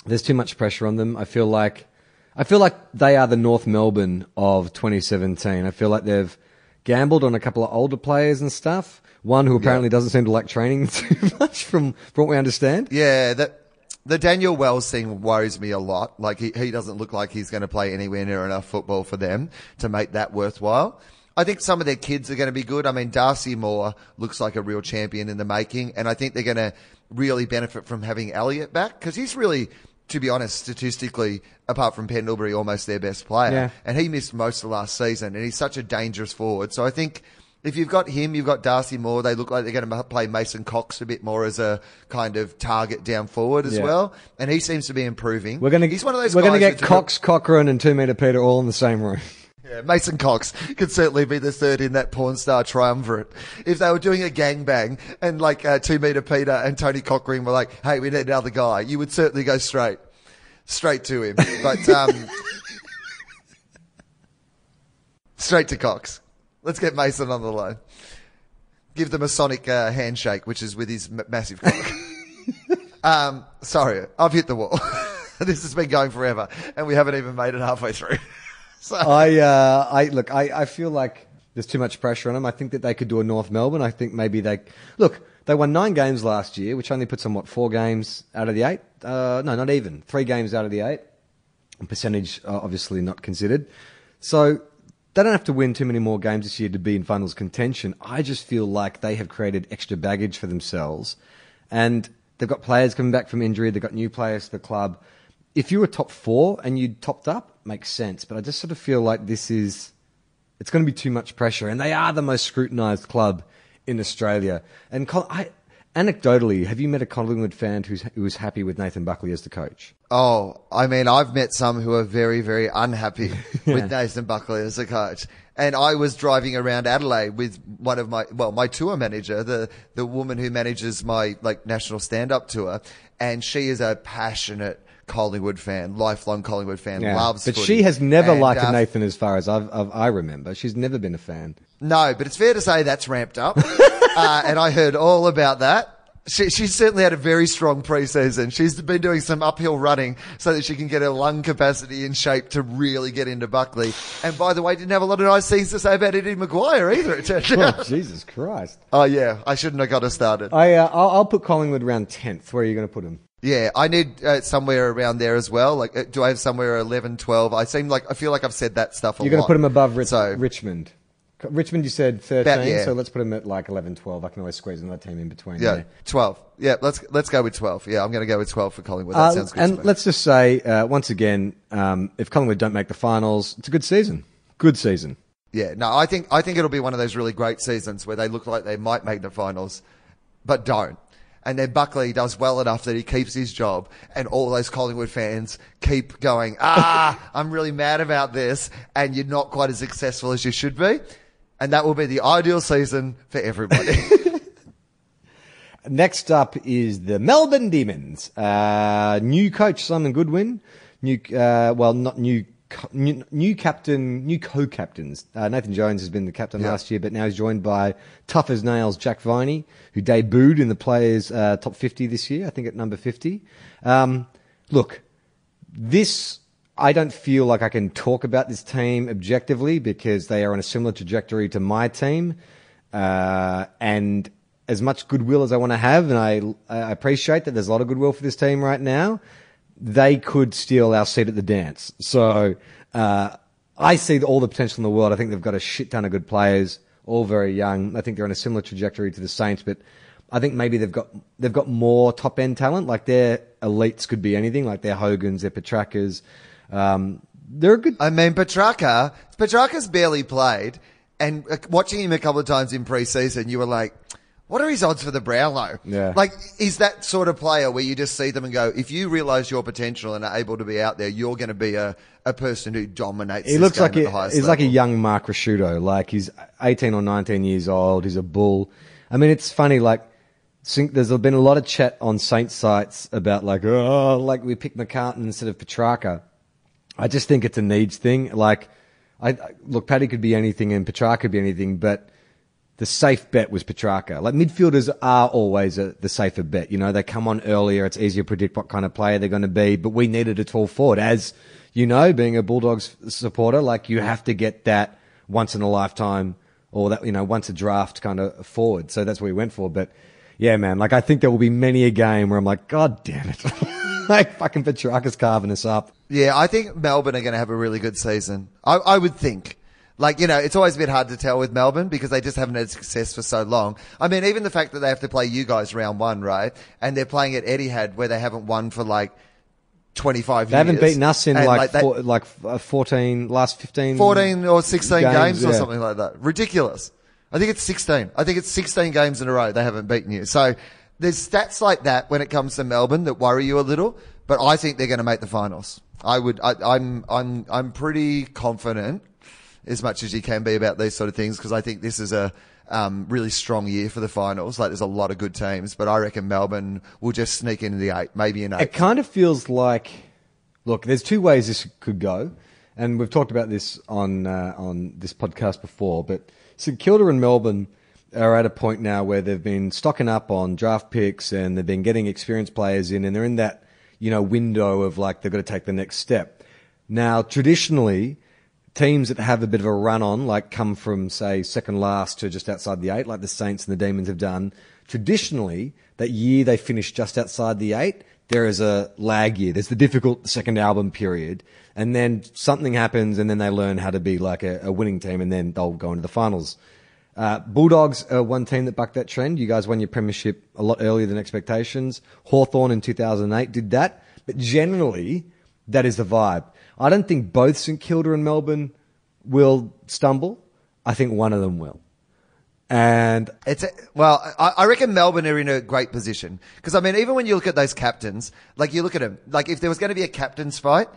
there's too much pressure on them. I feel like I feel like they are the North Melbourne of 2017. I feel like they've gambled on a couple of older players and stuff. One who apparently doesn't seem to like training too much, from from what we understand. Yeah, that the Daniel Wells thing worries me a lot. Like he he doesn't look like he's going to play anywhere near enough football for them to make that worthwhile. I think some of their kids are going to be good. I mean, Darcy Moore looks like a real champion in the making, and I think they're going to really benefit from having Elliott back because he's really, to be honest, statistically, apart from Pendlebury, almost their best player. Yeah. And he missed most of last season, and he's such a dangerous forward. So I think If you've got him, you've got Darcy Moore. They look like they're going to play Mason Cox a bit more as a kind of target down forward as Yeah. well, and he seems to be improving. We're gonna He's one of those. We're gonna get who's- Cox, Cochrane, and two meter Peter all in the same room. Yeah, Mason Cox could certainly be the third in that porn star triumvirate. If they were doing a gangbang and like uh, two meter Peter and Tony Cochrane were like, "Hey, we need another guy," you would certainly go straight, straight to him. But um, straight to Cox. Let's get Mason on the line. Give them a sonic uh, handshake, which is with his m- massive cock. um, sorry, I've hit the wall. this has been going forever, and we haven't even made it halfway through. so. I, uh, I look. I, I feel like there's too much pressure on them. I think that they could do a North Melbourne. I think maybe they look. They won nine games last year, which only puts them what four games out of the eight. Uh, no, not even three games out of the eight. Percentage uh, obviously not considered. So they don't have to win too many more games this year to be in finals contention. I just feel like they have created extra baggage for themselves, and they've got players coming back from injury. They've got new players to the club. If you were top four and you topped up, makes sense. But I just sort of feel like this is it's going to be too much pressure, and they are the most scrutinised club in Australia. And I, anecdotally, have you met a Collingwood fan who's who was happy with Nathan Buckley as the coach? Oh, I mean, I've met some who are very, very unhappy with Nathan Buckley as a coach. And I was driving around Adelaide with one of my, well, my tour manager, the, the woman who manages my, like, national stand-up tour. And she is a passionate Collingwood fan, lifelong Collingwood fan, loves but footy. she has never And, liked uh, Nathan as far as I've, I've, I remember. She's never been a fan. No, but it's fair to say that's ramped up. uh, and I heard all about that. She, she certainly had a very strong preseason. She's been doing some uphill running so that she can get her lung capacity in shape to really get into Buckley. And by the way, didn't have a lot of nice things to say about Eddie McGuire either. It turned Oh, out. Jesus Christ. oh yeah, I shouldn't have got her started. I, uh, I'll, I'll put Collingwood around 10th. Where are you going to put him? Yeah, I need uh, somewhere around there as well. Like, uh, do I have somewhere 11, 12? I seem like, I feel like I've said that stuff a You're going to put him above Rich- So, Richmond. Richmond, you said 13, About- yeah. so let's put him at like 11, 12. I can always squeeze another team in between. yeah, there. 12. Yeah, let's, let's go with 12. Yeah, I'm going to go with 12 for Collingwood. That Uh, sounds good and let's just say, uh, once again, um, if Collingwood don't make the finals, it's a good season. Good season. Yeah, no, I think I think it'll be one of those really great seasons where they look like they might make the finals, but don't. And then Buckley does well enough that he keeps his job, and all those Collingwood fans keep going, ah, I'm really mad about this, and you're not quite as successful as you should be. And that will be the ideal season for everybody. Next up is the Melbourne Demons. Uh, new coach Simon Goodwin. New, uh, well, not new, co- new, new captain, new co-captains. Uh, Nathan Jones has been the captain Yeah. last year, but now he's joined by tough as nails Jack Viney, who debuted in the players' uh, top 50 this year. I think at number 50. Um, look, this I don't feel like I can talk about this team objectively because they are on a similar trajectory to my team, uh, and as much goodwill as I want to have, and I, I appreciate that there's a lot of goodwill for this team right now. They could steal our seat at the dance. So uh, I see all the potential in the world. I think they've got a shit ton of good players, all very young. I think they're on a similar trajectory to the Saints, but I think maybe they've got they've got more top end talent. Like their elites could be anything. Like their Hogans, their Petraccas. Um, they're a good. I mean, Petracca, Petracca's barely played, and uh, watching him a couple of times in pre-season, you were like, what are his odds for the Brownlow? Yeah. Like, is that sort of player where you just see them and go, if you realize your potential and are able to be out there, you're going to be a, a person who dominates He this looks game like at a, the highest he's like a young Mark Ricciuto. Like he's 18 or 19 years old. He's a bull. I mean, it's funny. Like, there's been a lot of chat on Saints sites about like, oh, like we picked McCartin instead of Petracca. I just think it's a needs thing. Like, I look, Paddy could be anything and Petracca could be anything, but the safe bet was Petracca. Like midfielders are always a, the safer bet. You know, they come on earlier. It's easier to predict what kind of player they're going to be. But we needed a tall forward. As you know, being a Bulldogs supporter, like you have to get that once in a lifetime or that, you know, once a draft kind of forward. So that's what we went for. But yeah, man, like I think there will be many a game where I'm like, God damn it. like fucking Petracca's carving us up. Yeah, I think Melbourne are going to have a really good season. I, I would think. Like, you know, it's always a bit hard to tell with Melbourne because they just haven't had success for so long. I mean, even the fact that they have to play you guys round one, right? And they're playing at Etihad where they haven't won for like 25 They years. haven't beaten us in And, like, they- four, like uh, 14, last 15. 14 or 16 games, Games, or yeah. something like that. Ridiculous. I think it's 16. I think it's 16 games in a row they haven't beaten you. So there's stats like that when it comes to Melbourne that worry you a little, but I think they're going to make the finals. I would, I, I'm, I'm, I'm pretty confident as much as you can be about these sort of things because I think this is a um, really strong year for the finals. Like there's a lot of good teams, but I reckon Melbourne will just sneak into the eight, maybe an It kind of feels like, look, there's two ways this could go, and we've talked about this on uh, on this podcast before. But St Kilda and Melbourne are at a point now where they've been stocking up on draft picks and they've been getting experienced players in, and they're in that you know window of like they've got to take the next step. Now, traditionally, teams that have a bit of a run on, like come from say second last to just outside the eight, like the Saints and the Demons have done, traditionally that year they finish just outside the eight, there is a lag year. There's the difficult second album period, and then something happens, and then they learn how to be like a, a winning team, and then they'll go into the finals. Uh, Bulldogs are one team that bucked that trend. You guys won your premiership a lot earlier than expectations. Hawthorn in 2008 did that, but generally that is the vibe. I don't think both St Kilda and Melbourne will stumble. I think one of them will. And It's a, well, I, I reckon Melbourne are in a great position because I mean, even when you look at those captains, like you look at them, like if there was going to be a captain's fight,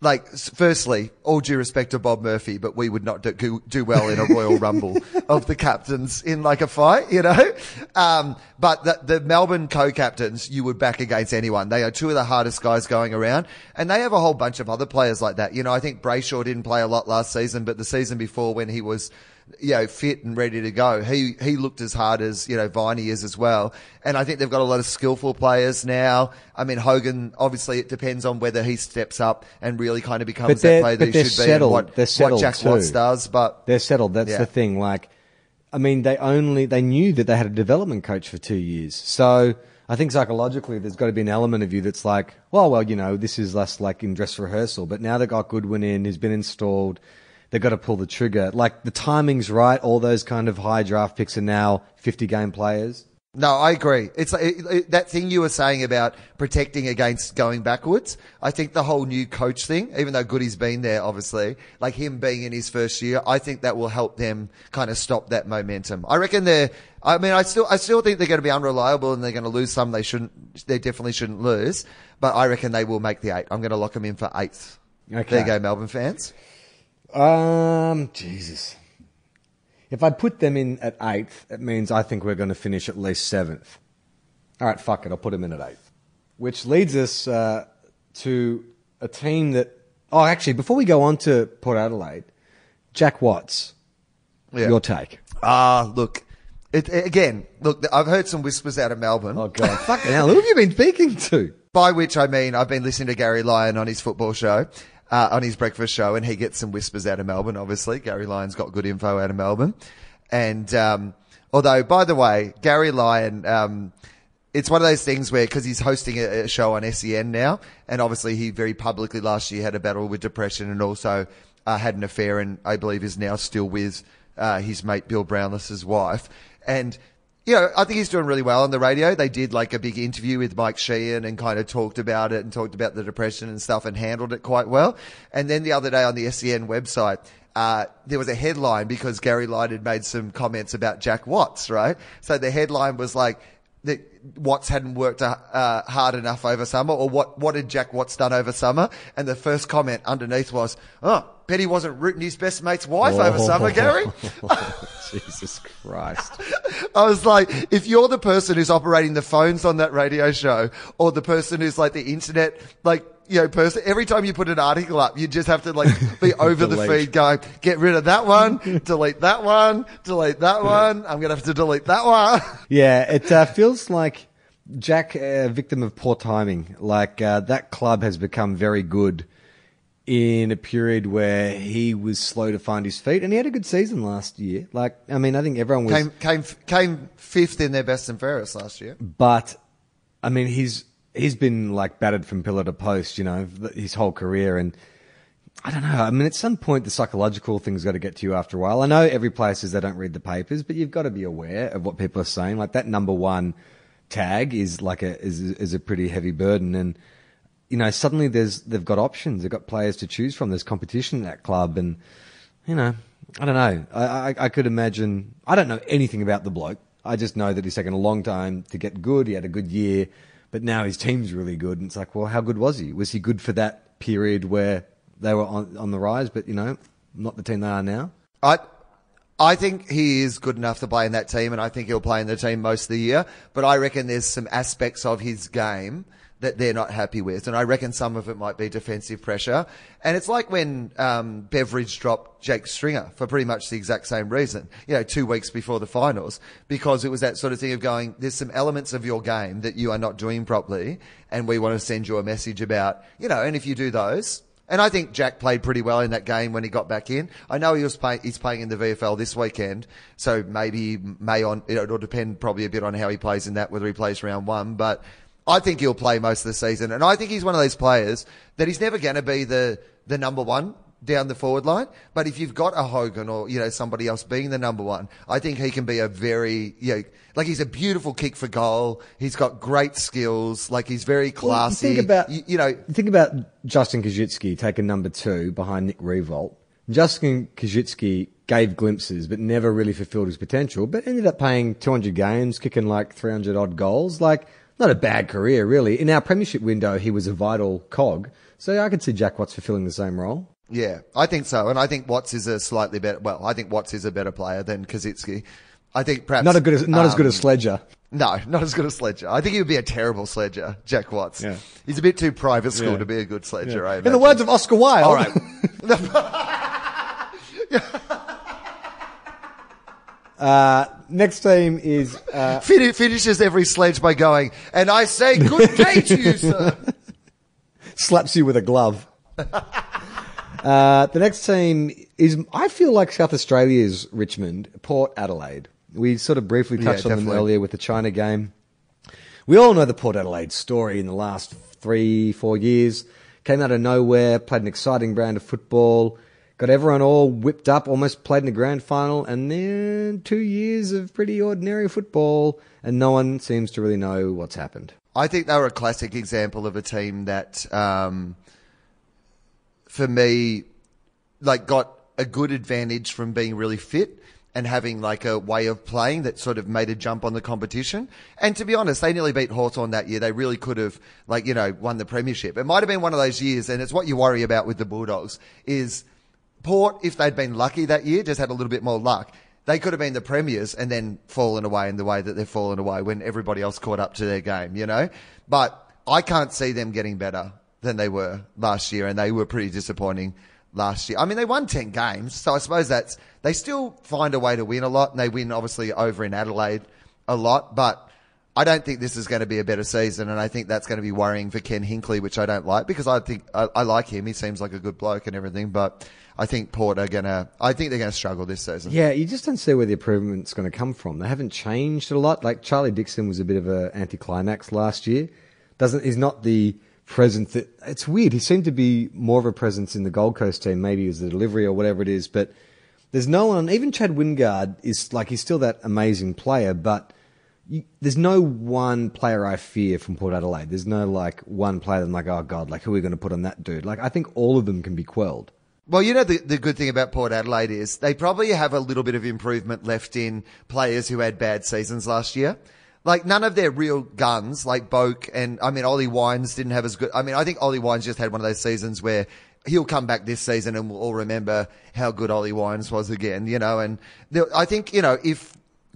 like firstly, all due respect to Bob Murphy, but we would not do, do well in a Royal Rumble of the captains in like a fight, you know. Um, but the, the Melbourne co-captains, you would back against anyone. They are two of the hardest guys going around, and they have a whole bunch of other players like that. You know, I think Brayshaw didn't play a lot last season, but the season before when he was you know, fit and ready to go. He he looked as hard as you know Viney is as well, and I think they've got a lot of skillful players now. I mean, Hogan obviously it depends on whether he steps up and really kind of becomes that player that he should be. settled. And what, They're settled what Jack too. Watts does, but they're settled. That's Yeah. the thing. Like, I mean, they only they knew that they had a development coach for two years. So I think psychologically, there's got to be an element of you that's like, well, well, you know, this is less like in dress rehearsal. But now they've got Goodwin in, he's been installed. They've got to pull the trigger. Like the timing's right. All those kind of high draft picks are now 50 game players. No, I agree. It's like, it, it, that thing you were saying about protecting against going backwards. I think the whole new coach thing, even though Goody's been there, obviously, like him being in his first year, I think that will help them kind of stop that momentum. I reckon they're. I mean, I still, I still think they're going to be unreliable and they're going to lose some they shouldn't. They definitely shouldn't lose, but I reckon they will make the eight. I'm going to lock them in for eighth. Okay. There you go, Melbourne fans. Um, Jesus. If I put them in at eighth, it means I think we're going to finish at least seventh. All right, fuck it. I'll put them in at eighth. Which leads us uh, to a team that. Oh, actually, before we go on to Port Adelaide, Jack Watts, Yeah. your take. Ah, look. It, again, look, I've heard some whispers out of Melbourne. Oh, God. fucking hell. Who have you been speaking to? By which I mean I've been listening to Gary Lyon on his football show, uh, on his breakfast show, and he gets some whispers out of Melbourne. Obviously, Gary Lyon's got good info out of Melbourne. And um, although, by the way, Gary Lyon, um, it's one of those things where because he's hosting a, a show on SEN now, and obviously he very publicly last year had a battle with depression and also uh, had an affair, and I believe is now still with uh, his mate Bill Brownless's wife, and you know, I think he's doing really well on the radio. They did like a big interview with Mike Sheehan and kind of talked about it and talked about the depression and stuff and handled it quite well. And then the other day on the SEN website, uh, there was a headline because Gary Lyon had made some comments about Jack Watts, right? So the headline was like, that Watts hadn't worked uh, hard enough over summer, or what, what had Jack Watts done over summer? And the first comment underneath was, oh, bet he wasn't rooting his best mate's wife over summer, Gary. Jesus Christ. I was like, if you're the person who's operating the phones on that radio show, or the person who's like the internet, like, you know, person, every time you put an article up, you just have to like be over the feed going, get rid of that one, delete that one, delete that one. I'm going to have to delete that one. Yeah, it uh, feels like Jack, a victim of poor timing. Like uh, that club has become very good in a period where he was slow to find his feet, and he had a good season last year. Like, I mean, I think everyone was, came, came, came fifth in their best and fairest last year. but I mean, he's he's been like battered from pillar to post, you know, his whole career, and I don't know. I mean, at some point, the psychological thing's got to get to you after a while. I know every player says they don't read the papers, but you've got to be aware of what people are saying. Like that number one tag is like a is is a pretty heavy burden, and you know, suddenly there's they've got options. They've got players to choose from. There's competition in that club, and you know, I don't know. I, I, I could imagine. I don't know anything about the bloke. I just know that he's taken a long time to get good. He had a good year, but now his team's really good. And it's like, well, how good was he? Was he good for that period where they were on, on the rise, but you know, not the team they are now? I I think he is good enough to play in that team, and I think he'll play in the team most of the year. But I reckon there's some aspects of his game that they're not happy with, and I reckon some of it might be defensive pressure. And it's like when um, Beveridge dropped Jake Stringer for pretty much the exact same reason. You know, two weeks before the finals, because it was that sort of thing of going, there's some elements of your game that you are not doing properly, and we want to send you a message about, you know, and if you do those, and I think Jack played pretty well in that game when he got back in. I know he was playing, he's playing in the VFL this weekend, so maybe may on, it'll depend probably a bit on how he plays in that, whether he plays round one, but I think he'll play most of the season. And I think he's one of those players that he's never going to be the, the number one down the forward line. But if you've got a Hogan or, you know, somebody else being the number one, I think he can be a very, you know, like he's a beautiful kick for goal. He's got great skills. Like he's very classy. Well, you think about, you, you know, think about Justin Koschitzke taking number two behind Nick Riewoldt. Justin Koschitzke gave glimpses, but never really fulfilled his potential, but ended up playing 200 games, kicking like 300 odd goals. Like, not a bad career, really. In our premiership window, he was a vital cog. So I could see Jack Watts fulfilling the same role. Yeah, I think so. And I think Watts is a slightly better, well, I think Watts is a better player than Koschitzke. I think perhaps. Not, a good as, not um, as good as Sledger. No, not as good as Sledger. I think he would be a terrible Sledger, Jack Watts. Yeah. He's a bit too private school Yeah. to be a good Sledger, I In the words of Oscar Wilde. All right. Next team is uh, Fin- finishes every sledge by going, and I say good day to you, sir. slaps you with a glove. uh, the next team is, I feel like South Australia's Richmond, Port Adelaide. We sort of briefly Yeah, touched on them definitely. earlier with the China game. We all know the Port Adelaide story in the last three, four years. Came out of nowhere, played an exciting brand of football, got everyone all whipped up, almost played in the grand final, and then two years of pretty ordinary football, and no one seems to really know what's happened. I think they were a classic example of a team that, um, for me, like got a good advantage from being really fit and having like a way of playing that sort of made a jump on the competition. And to be honest, they nearly beat Hawthorn that year. They really could have, like, you know, won the premiership. It might have been one of those years, and it's what you worry about with the Bulldogs, is Port, if they'd been lucky that year, just had a little bit more luck, they could have been the premiers and then fallen away in the way that they've fallen away when everybody else caught up to their game, you know? But I can't see them getting better than they were last year, and they were pretty disappointing last year. I mean, they won 10 games, so I suppose that's, they still find a way to win a lot, and they win obviously over in Adelaide a lot, but I don't think this is going to be a better season, and I think that's going to be worrying for Ken Hinkley, which I don't like because I think I, I like him. He seems like a good bloke and everything, but I think Port are to. I think they're to struggle this season. Yeah, you just don't see where the improvement's going to come from. They haven't changed a lot. Like Charlie Dixon was a bit of an anticlimax last year. Doesn't he's not the presence that it's weird. He seemed to be more of a presence in the Gold Coast team, maybe as the delivery or whatever it is. But there's no one. Even Chad Wingard is like he's still that amazing player, but you, there's no one player I fear from Port Adelaide. There's no like one player that I'm like, oh god, like who are we going to put on that dude? Like I think all of them can be quelled. Well, you know, the, the good thing about Port Adelaide is they probably have a little bit of improvement left in players who had bad seasons last year. Like none of their real guns, like Boak and, I mean, Ollie Wines didn't have as good. I mean, I think Ollie Wines just had one of those seasons where he'll come back this season and we'll all remember how good Ollie Wines was again, you know, and there, I think, you know, if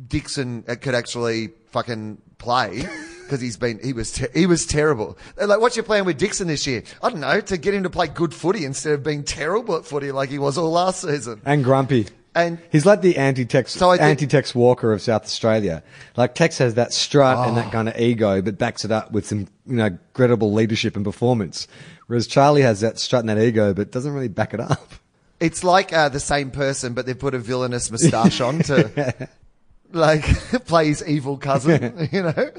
Dixon could actually fucking play, because he's been he was ter- he was terrible. They're like, what's your plan with Dixon this year? I don't know, to get him to play good footy instead of being terrible at footy like he was all last season. and grumpy. And- he's like the anti-Tex, So think- anti-Tex Walker of South Australia. Like Tex has that strut and Oh. that kind of ego, but backs it up with some, you know, credible leadership and performance. Whereas Charlie has that strut and that ego, but doesn't really back it up. It's like uh, the same person, but they put a villainous moustache on to like play his evil cousin. You know.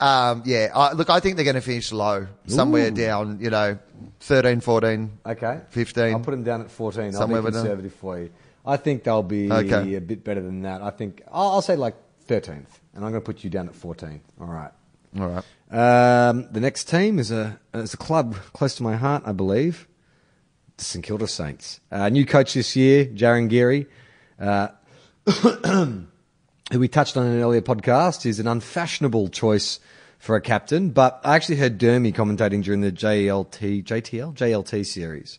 Um, yeah, I, look, I think they're going to finish low, somewhere down, you know, 13, 14. Okay, 15. I'll put them down at fourteen. Somewhere I'll be conservative for you. I think they'll be Okay. a bit better than that. I think I'll, I'll say like thirteenth, and I'm going to put you down at fourteen. All right. All right. Um, the next team is a is a club close to my heart, I believe. St Kilda Saints. Uh, new coach this year, Jarryn Geary, uh, who we touched on in an earlier podcast, is an unfashionable choice for a captain. But I actually heard Dermy commentating during the JLT, JTL, JLT series.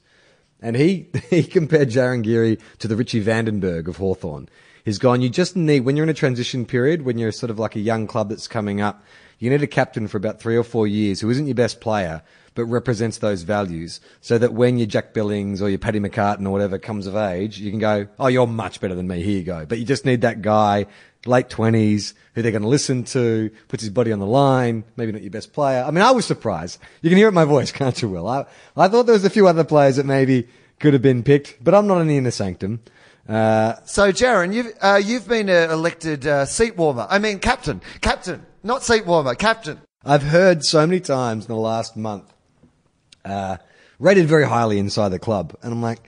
And he, he compared Jarryn Geary to the Richie Vandenberg of Hawthorn. He's gone, you just need, when you're in a transition period, when you're sort of like a young club that's coming up, you need a captain for about three or four years who isn't your best player, but represents those values so that when your Jack Billings or your Paddy McCartin or whatever comes of age, you can go, oh, you're much better than me. Here you go. But you just need that guy, late twenties, who they're going to listen to, puts his body on the line, maybe not your best player. I mean, I was surprised. You can hear it in my voice, can't you, Will? I, I thought there was a few other players that maybe could have been picked, but I'm not in the inner sanctum. Uh, So, Jarryn, you've, uh, you've been uh, elected uh, seat warmer. I mean, captain. Captain. Not seat warmer. Captain. I've heard so many times in the last month, uh, rated very highly inside the club. And I'm like,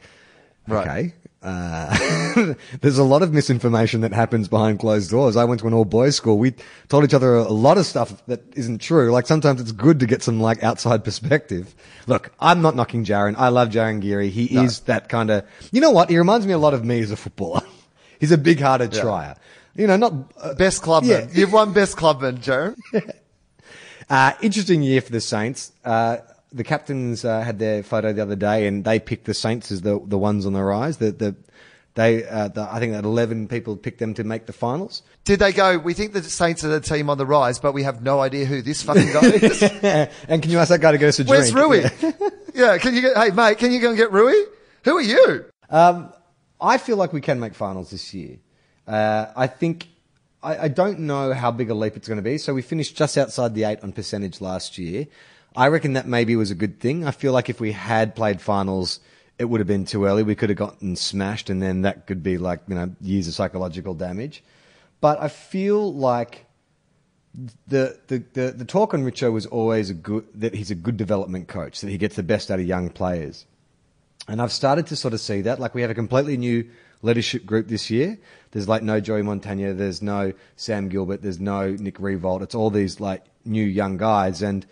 Right. Uh, there's a lot of misinformation that happens behind closed doors. I went to an all boys school. We told each other a lot of stuff that isn't true. Like sometimes it's good to get some like outside perspective. Look, I'm not knocking Jarryn. I love Jarryn Geary. He is that kind of, you know what? He reminds me a lot of me as a footballer. He's a big hearted trier. You know, not, uh, Best clubman. Yeah. You've won best clubman, Jarryn. Uh, interesting year for the Saints. Uh, the captains uh, had their photo the other day, and they picked the Saints as the the ones on the rise. The the they uh, the, I think that eleven people picked them to make the finals. Did they go, we think the Saints are the team on the rise, but we have no idea who this fucking guy is? and can you ask that guy to get us a Where's drink? Rui? Yeah. Yeah. can you get, hey mate, can you go and get Rui? Who are you? Um, I feel like we can make finals this year. Uh, I think I, I don't know how big a leap it's going to be. So we finished just outside the eight on percentage last year. I reckon that maybe was a good thing. I feel like if we had played finals, it would have been too early. We could have gotten smashed, and then that could be like you know years of psychological damage. But I feel like the, the, the, the talk on Richo was always a good, that he's a good development coach, that he gets the best out of young players. And I've started to sort of see that. Like we have a completely new leadership group this year. There's like no Joey Montagna, there's no Sam Gilbert, there's no Nick Riewoldt. It's all these like new young guys. And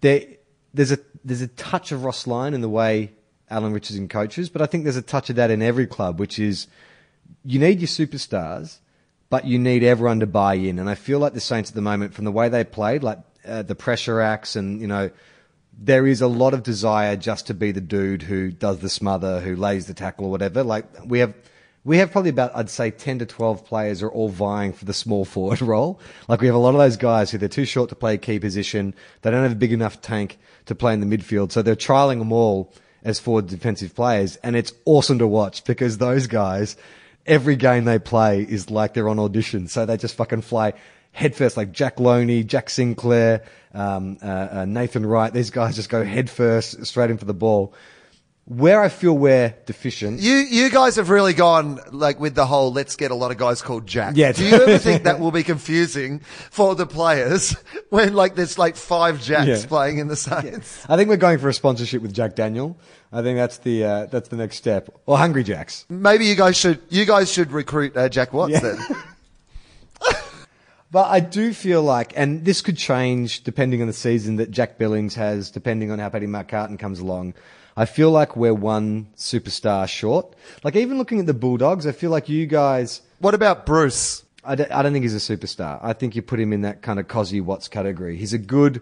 there, there's a there's a touch of Ross Lyon in the way Alan Richardson coaches, but I think there's a touch of that in every club, which is you need your superstars, but you need everyone to buy in. And I feel like the Saints at the moment, from the way they played, like uh, the pressure acts, and you know, there is a lot of desire just to be the dude who does the smother, who lays the tackle or whatever. Like we have. We have probably about, I'd say, 10 to 12 players are all vying for the small forward role. Like we have a lot of those guys who they're too short to play a key position. They don't have a big enough tank to play in the midfield. So they're trialing them all as forward defensive players. And it's awesome to watch because those guys, every game they play is like they're on audition. So they just fucking fly headfirst, like Jack Lonie, Jack Sinclair, um, uh, uh, Nathan Wright. These guys just go headfirst straight in for the ball. Where I feel we're deficient. You, you guys have really gone like with the whole let's get a lot of guys called Jack. Yeah. Do you ever think that will be confusing for the players when like there's like five Jacks Yeah. playing in the Saints? I think we're going for a sponsorship with Jack Daniel. I think that's the uh, that's the next step. Or Hungry Jacks. Maybe you guys should, you guys should recruit uh, Jack Watts Yeah. then. But I do feel like, and this could change depending on the season that Jack Billings has, depending on how Paddy McCartin comes along. I feel like we're one superstar short. Like even looking at the Bulldogs, I feel like you guys. What about Bruce? I don't, don't think he's a superstar. I think you put him in that kind of Cosy Watts category. He's a good,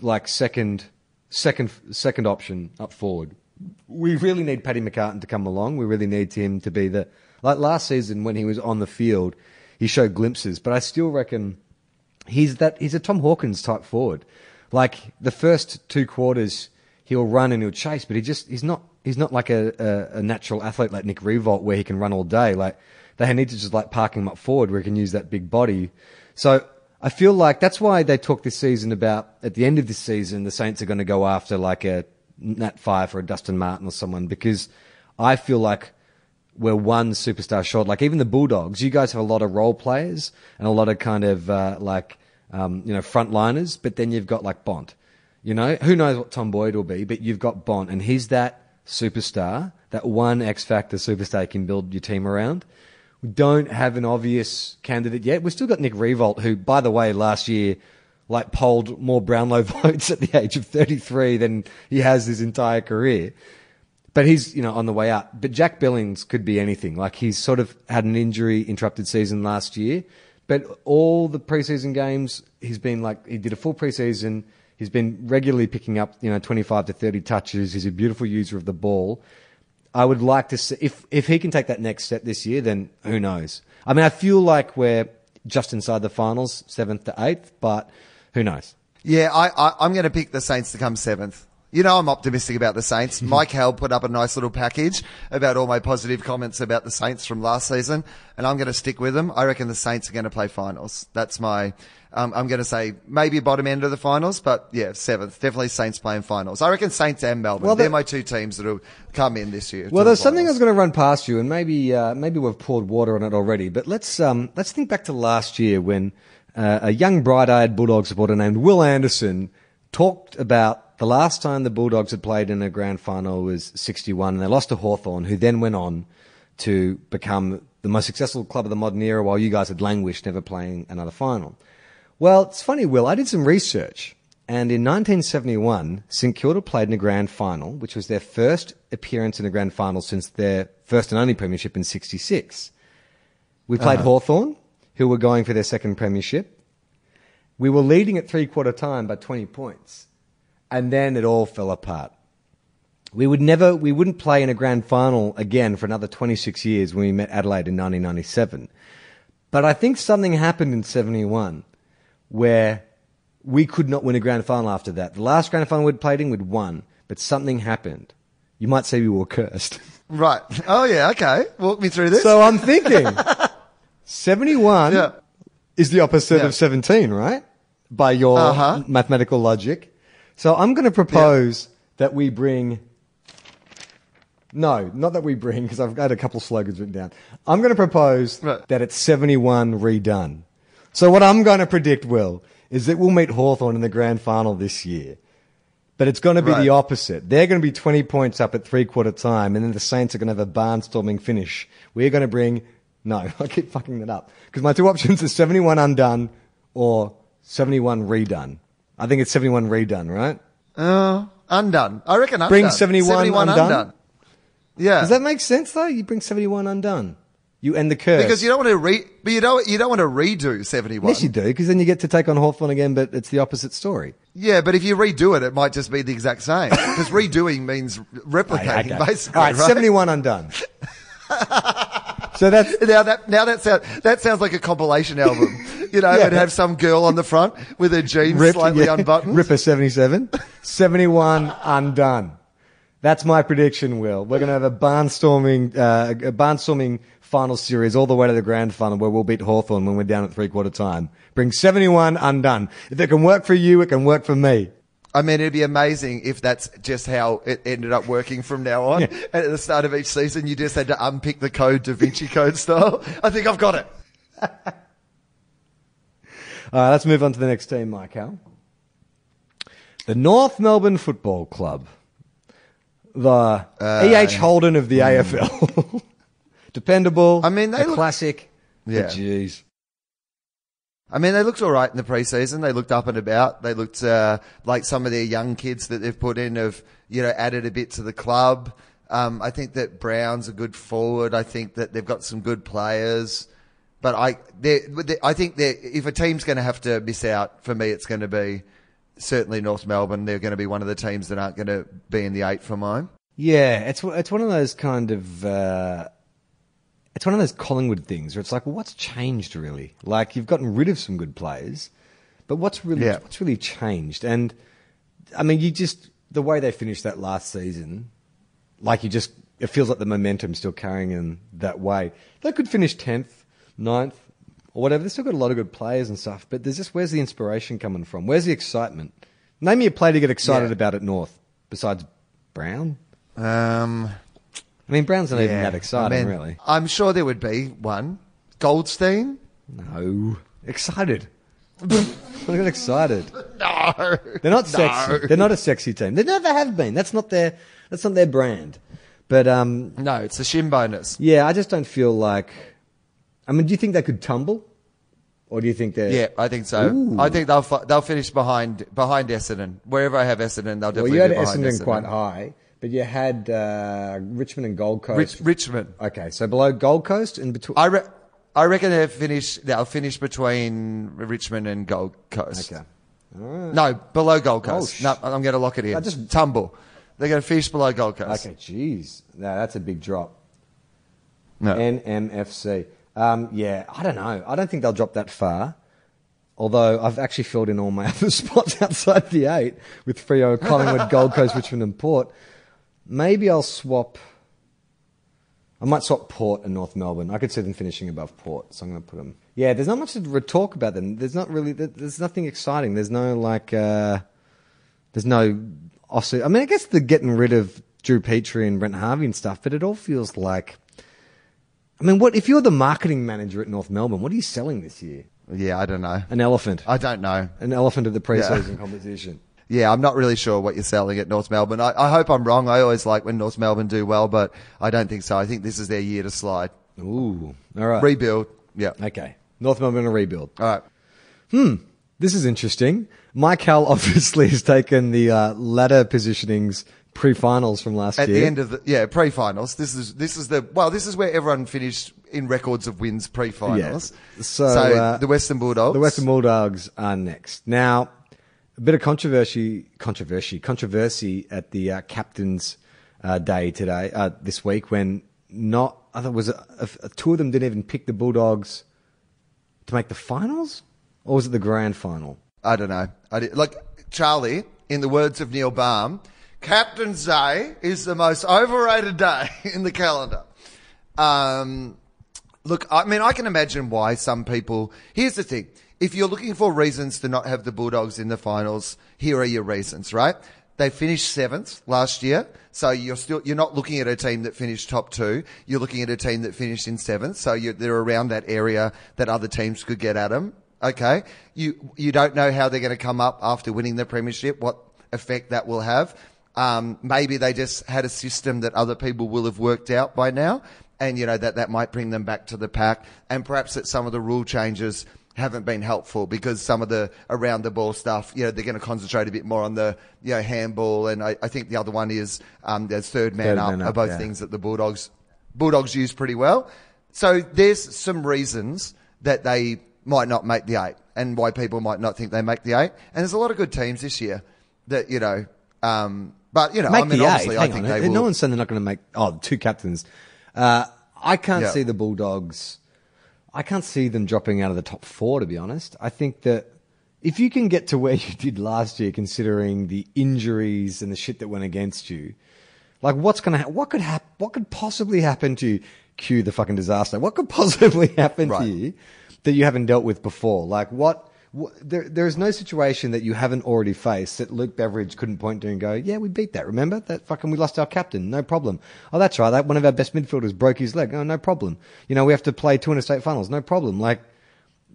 like second, second, second option up forward. We really need Paddy McCartin to come along. We really need him to be the like last season when he was on the field, he showed glimpses, but I still reckon he's that he's a Tom Hawkins type forward. Like the first two quarters, he'll run and he'll chase, but he just he's not he's not like a, a, a natural athlete like Nick Riewoldt where he can run all day. Like they need to just like park him up forward where he can use that big body. So I feel like that's why they talk this season about at the end of this season the Saints are going to go after like a Nat Fyfe or a Dustin Martin or someone because I feel like we're one superstar short. Like even the Bulldogs, you guys have a lot of role players and a lot of kind of uh, like um, you know frontliners, but then you've got like Bont. You know, who knows what Tom Boyd will be, but you've got Bont, and he's that superstar, that one X factor superstar you can build your team around. We don't have an obvious candidate yet. We've still got Nick Riewoldt, who, by the way, last year like polled more Brownlow votes at the age of 33 than he has his entire career. but he's you know on the way up. But Jack Billings could be anything. Like he's sort of had an injury interrupted season last year, but all the preseason games he's been like he did a full preseason. He's been regularly picking up you know twenty five to thirty touches. He's a beautiful user of the ball. I would like to see if if he can take that next step this year, then who knows? I mean, I feel like we're just inside the finals, seventh to eighth, but who knows? Yeah, I, I, I'm going to pick the Saints to come seventh. You know, I'm optimistic about the Saints. Mike Hell put up a nice little package about all my positive comments about the Saints from last season, and I'm going to stick with them. I reckon the Saints are going to play finals. That's my, um, I'm going to say maybe bottom end of the finals, but yeah, seventh. Definitely Saints playing finals. I reckon Saints and Melbourne. Well, They're the- my two teams that'll come in this year. Well, to the there's something I was going to run past you, and maybe uh, maybe we've poured water on it already. But let's um, let's think back to last year when uh, a young bright-eyed Bulldog supporter named Will Anderson talked about the last time the Bulldogs had played in a grand final was 61, and they lost to Hawthorn, who then went on to become the most successful club of the modern era, while you guys had languished, never playing another final. Well, it's funny, Will. I did some research, and in 1971, St Kilda played in a grand final, which was their first appearance in a grand final since their first and only premiership in '66. We played uh-huh. Hawthorn, who were going for their second premiership. We were leading at three quarter time by 20 points, and then it all fell apart. We would never, we wouldn't play in a grand final again for another 26 years when we met Adelaide in 1997. But I think something happened in 71 where we could not win a grand final after that. The last grand final we'd played in, we'd won, but something happened. You might say we were cursed. Right. Oh yeah. Okay. Walk me through this. so I'm thinking 71 Yeah. is the opposite Yeah. of 17, right? By your Uh-huh. mathematical logic. So I'm going to propose that we bring. No, not that we bring, because I've got a couple slogans written down. I'm going to propose Right. that it's 71 redone. So what I'm going to predict, Will, is that we'll meet Hawthorn in the grand final this year. But it's going to be Right. the opposite. They're going to be 20 points up at three quarter time, and then the Saints are going to have a barnstorming finish. We're going to bring. No, I keep fucking that up. Because my two options are 71 undone or 71 redone. I think it's 71 redone, right? Uh, undone. I reckon undone. Bring 71 undone? Yeah. Does that make sense, though? You bring 71 undone. You end the curse. because you don't want to re, but you don't, you don't want to redo 71. Yes, you do, because then you get to take on Hawthorn again, but it's the opposite story. Yeah, but if you redo it, it might just be the exact same. Because redoing means replicating, Okay. basically. All right, right? 71 undone. so that's Now that now that sounds that sounds like a compilation album. You know, Yeah. it'd have some girl on the front with her jeans Rip- slightly yeah. unbuttoned. Ripper 77. 71 undone. That's my prediction, Will. We're going to have a barnstorming, uh, a barnstorming final series all the way to the grand final where we'll beat Hawthorn when we're down at three quarter time. Bring 71 undone. If it can work for you, it can work for me. I mean, it'd be amazing if that's just how it ended up working from now on. Yeah. And at the start of each season, you just had to unpick the code Da Vinci Code style. I think I've got it. All right, let's move on to the next team, Mike Hal. The North Melbourne Football Club. The E.H. Holden of the AFL. Dependable. I mean, they a look- classic. Yeah. Jeez. I mean, they looked all right in the preseason. They looked up and about. They looked uh, like some of their young kids that they've put in have, you know, added a bit to the club. Um, I think that Brown's a good forward. I think that they've got some good players. But I, they I think that if a team's going to have to miss out, for me, it's going to be certainly North Melbourne. They're going to be one of the teams that aren't going to be in the eight for mine. Yeah, it's it's one of those kind of uh, it's one of those Collingwood things where it's like, well, what's changed really? Like you've gotten rid of some good players, but what's really Yeah. what's really changed? And I mean, you just the way they finished that last season, like you just it feels like the momentum's still carrying them that way. They could finish tenth, 9th, or whatever. They've still got a lot of good players and stuff, but there's just where's the inspiration coming from? Where's the excitement? Name me a player to get excited Yeah. about at North besides Brown. Um, I mean, Brown's not even that exciting, I mean, really. I'm sure there would be one. Goldstein? No. Excited. I got excited. No. They're not sexy. They're not a sexy team. They never have been. That's not their. That's not their brand. But um, No, it's a shin bonus. yeah, I just don't feel like. I mean, do you think they could tumble, or do you think they're? Yeah, I think so. Ooh. I think they'll fi- they'll finish behind behind Essendon. Wherever I have Essendon, they'll definitely Well, you had be behind Essendon quite high, but you had uh, Richmond and Gold Coast. Rich, Richmond. Okay, so below Gold Coast and between. I, re- I reckon they'll finish. They'll finish between Richmond and Gold Coast. Okay. No, below Gold Coast. Oh, Coast. sh- no, I'm going to lock it in. I just- tumble. They're going to finish below Gold Coast. Okay, jeez. No, that's a big drop. No. NMFC. Um, yeah, I don't know. I don't think they'll drop that far. Although I've actually filled in all my other spots outside the eight with Freo, Collingwood, Gold Coast, Richmond, and Port. Maybe I'll swap. I might swap Port and North Melbourne. I could see them finishing above Port, so I'm going to put them. Yeah, there's not much to talk about them. There's not really. There's nothing exciting. There's no like. Uh, there's no. I mean, I guess they're getting rid of Drew Petrie and Brent Harvey and stuff, but it all feels like. I mean, what if you're the marketing manager at North Melbourne? What are you selling this year? Yeah, I don't know. An elephant. I don't know. An elephant at the preseason competition. Yeah, I'm not really sure what you're selling at North Melbourne. I, I hope I'm wrong. I always like when North Melbourne do well, but I don't think so. I think this is their year to slide. Ooh. All right. Rebuild. Yeah. okay. North Melbourne a rebuild. All right. Hmm. This is interesting. Mike Hall obviously has taken the uh, ladder positionings pre-finals from last At year. At the end of the yeah pre-finals, this is this is the well, this is where everyone finished in records of wins pre-finals. Yeah. So, uh, the Western Bulldogs, The Western Bulldogs are next. Now, a bit of controversy, controversy, controversy at the uh, captain's uh, day today, uh, this week, when not, I thought was a, a, two of them didn't even pick the Bulldogs to make the finals, or was it the grand final? I don't know. I did, like Charlie, in the words of Neil Balme, Captain's Day is the most overrated day in the calendar. Um, look, I mean, I can imagine why some people. Here's the thing: if you're looking for reasons to not have the Bulldogs in the finals, here are your reasons, right? They finished seventh last year, so you're still you're not looking at a team that finished top two. You're looking at a team that finished in seventh, so they're around that area that other teams could get at them. Okay, you you don't know how they're going to come up after winning the premiership, what effect that will have. Um, maybe they just had a system that other people will have worked out by now, and you know that that might bring them back to the pack, and perhaps that some of the rule changes haven't been helpful because some of the around the ball stuff, you know, they're going to concentrate a bit more on the you know handball, and I, I think the other one is um, there's third man Third up, man are up, both yeah. things that the Bulldogs Bulldogs use pretty well. So there's some reasons that they might not make the eight, and why people might not think they make the eight. And there's a lot of good teams this year that you know. Um, but you know, Make I mean, obviously. I think on. they No will. one's saying they're not going to make. Oh, two captains. Uh, I can't Yeah. see the Bulldogs. I can't see them dropping out of the top four. To be honest, I think that if you can get to where you did last year, considering the injuries and the shit that went against you, like what's going to ha- what could hap- what could possibly happen to you? Cue the fucking disaster. What could possibly happen Right. to you that you haven't dealt with before? Like what? There, there is no situation that you haven't already faced that Luke Beveridge couldn't point to and go, "Yeah, we beat that. Remember that fucking we lost our captain, no problem. Oh, that's right. That one of our best midfielders broke his leg. Oh, no problem. You know, we have to play two interstate finals, no problem. Like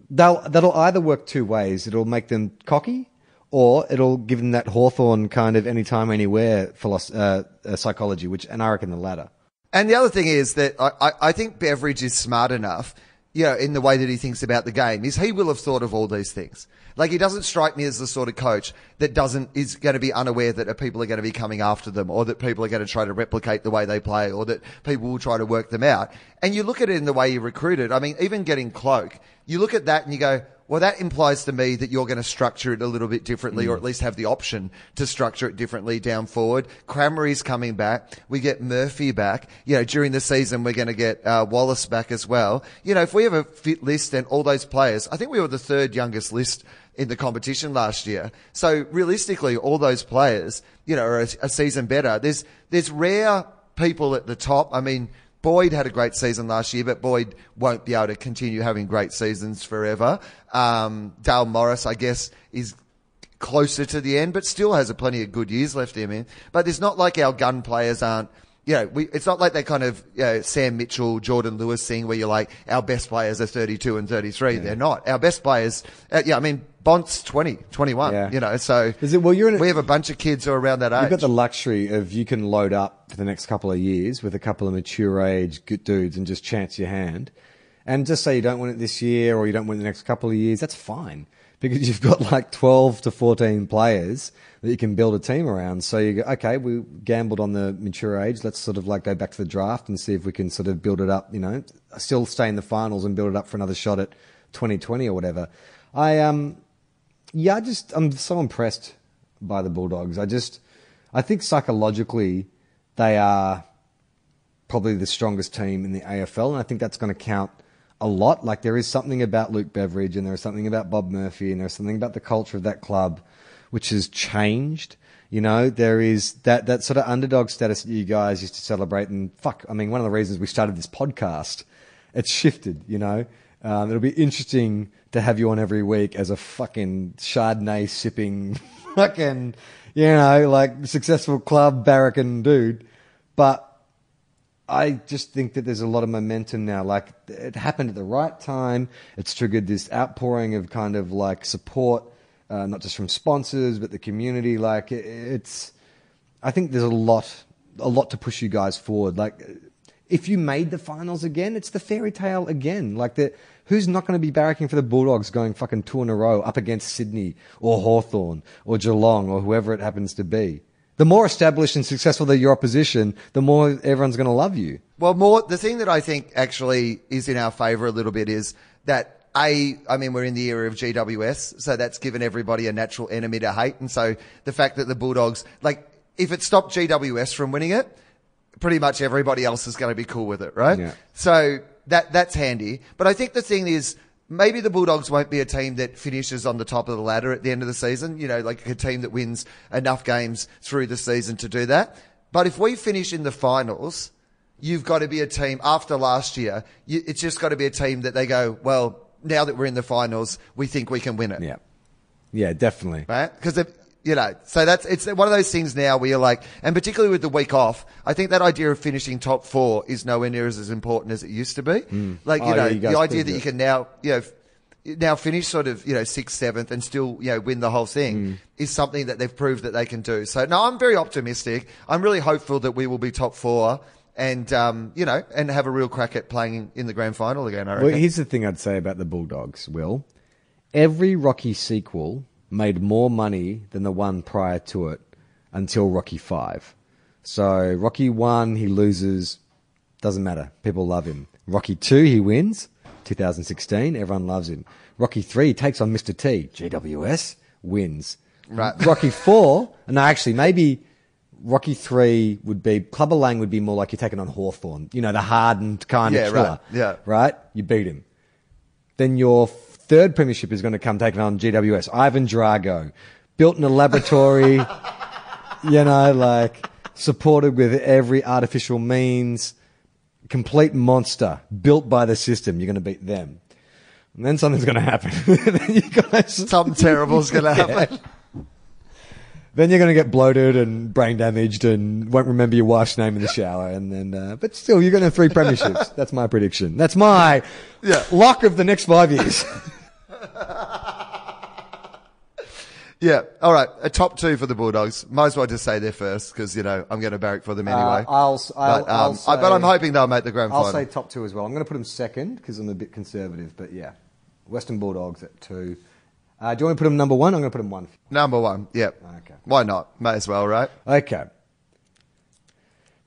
they'll that'll either work two ways. It'll make them cocky, or it'll give them that Hawthorn kind of anytime, anywhere philosophy, uh, uh, psychology. Which, and I reckon the latter. And the other thing is that I, I, I think Beveridge is smart enough, you know, in the way that he thinks about the game, is he will have thought of all these things. Like he doesn't strike me as the sort of coach that doesn't is going to be unaware that people are going to be coming after them, or that people are going to try to replicate the way they play, or that people will try to work them out. And you look at it in the way he recruited. I mean, even getting Cloke, you look at that and you go, well, that implies to me that you're going to structure it a little bit differently, or at least have the option to structure it differently down forward. Crameri's coming back. We get Murphy back. You know, during the season, we're going to get uh, Wallis back as well. You know, if we have a fit list and all those players, I think we were the third youngest list in the competition last year. So realistically, all those players, you know, are a, a season better. There's there's rare people at the top. I mean. Boyd had a great season last year, but Boyd won't be able to continue having great seasons forever. Um, Dale Morris, I guess, is closer to the end, but still has a plenty of good years left in him. But it's not like our gun players aren't. You know, we, it's not like that kind of you know, Sam Mitchell, Jordan Lewis thing where you're like, our best players are 32 and 33. They're not. Our best players, uh, yeah, I mean, Bont's 20, 21, Yeah. you know, so Is it- well, you're in a- we have a bunch of kids who are around that age. You've got the luxury of you can load up for the next couple of years with a couple of mature age good dudes and just chance your hand. And just say you don't win it this year or you don't win it the next couple of years, that's fine. because you've got like 12 to 14 players that you can build a team around. So you go, okay, we gambled on the mature age. Let's sort of like go back to the draft and see if we can sort of build it up, you know, still stay in the finals and build it up for another shot at 2020 or whatever. I, um, yeah, I just, I'm so impressed by the Bulldogs. I just, I think psychologically they are probably the strongest team in the AFL, and I think that's going to count a lot. Like there is something about Luke Beveridge, and there is something about Bob Murphy, and there's something about the culture of that club which has changed. You know, there is that, that sort of underdog status that you guys used to celebrate. And fuck, I mean, one of the reasons we started this podcast, it's shifted, you know. Um, it'll be interesting to have you on every week as a fucking Chardonnay sipping, fucking, you know, like successful club barracking dude. But I just think that there's a lot of momentum now. Like it happened at the right time. It's triggered this outpouring of kind of like support uh, not just from sponsors but the community. Like it, it's, I think there's a lot, a lot to push you guys forward. Like if you made the finals again, it's the fairy tale again. Like the, who's not going to be barracking for the Bulldogs going fucking two in a row up against Sydney or Hawthorn or Geelong or whoever it happens to be? The more established and successful that your opposition, the more everyone's going to love you. Well, more the thing that I think actually is in our favour a little bit is that a, I mean, we're in the era of GWS, so that's given everybody a natural enemy to hate. And so the fact that the Bulldogs, like, if it stopped GWS from winning it, pretty much everybody else is going to be cool with it, right? Yeah. So that, that's handy. But I think the thing is, maybe the Bulldogs won't be a team that finishes on the top of the ladder at the end of the season, you know, like a team that wins enough games through the season to do that. But if we finish in the finals, you've got to be a team after last year. You, it's just got to be a team that they go, well, now that we're in the finals, we think we can win it. Yeah. Yeah, definitely. Right? Because, you know, so that's, it's one of those things now where you're like, and particularly with the week off, I think that idea of finishing top four is nowhere near as, as important as it used to be. Like, you Oh, know, yeah, you the idea that you can now, you know, now finish sort of, you know, sixth, seventh and still, you know, win the whole thing Mm. is something that they've proved that they can do. So no, I'm very optimistic. I'm really hopeful that we will be top four and, um, you know, and have a real crack at playing in, in the grand final again, I reckon. Well, here's the thing I'd say about the Bulldogs, Will. Every Rocky sequel made more money than the one prior to it until Rocky 5. So, Rocky 1, he loses, doesn't matter. People love him. Rocky 2, he wins, 2016, everyone loves him. Rocky 3, takes on Mr. T, GWS, wins. Right. Rocky 4, no, actually, maybe Rocky 3 would be, Clubber Lang would be more like you're taking on Hawthorn. You know, the hardened kind Yeah, of right, yeah. Right? You beat him. Then your third premiership is going to come taking on GWS. Ivan Drago, built in a laboratory, you know, like supported with every artificial means, complete monster, built by the system. You're going to beat them. And then something's going to happen. then, you guys, Something terrible is going to happen. then you're going to get bloated and brain damaged and won't remember your wife's name in the shower. And then, uh, but still, you're going to have three premierships. That's my prediction. That's my Yeah. lock of the next five years. Yeah. All right. A top two for the Bulldogs. Might as well just say they're first because, you know, I'm going to barrack for them anyway. Uh, I'll, I'll, but, um, I'll I, but I'm say- hoping they'll make the grand final. I'll say top two as well. I'm going to put them second because I'm a bit conservative, but yeah, Western Bulldogs at two. Uh, do you want to put them number one? I'm going to put them one. Number one. Yep. Okay. Why not? May as well, right? Okay.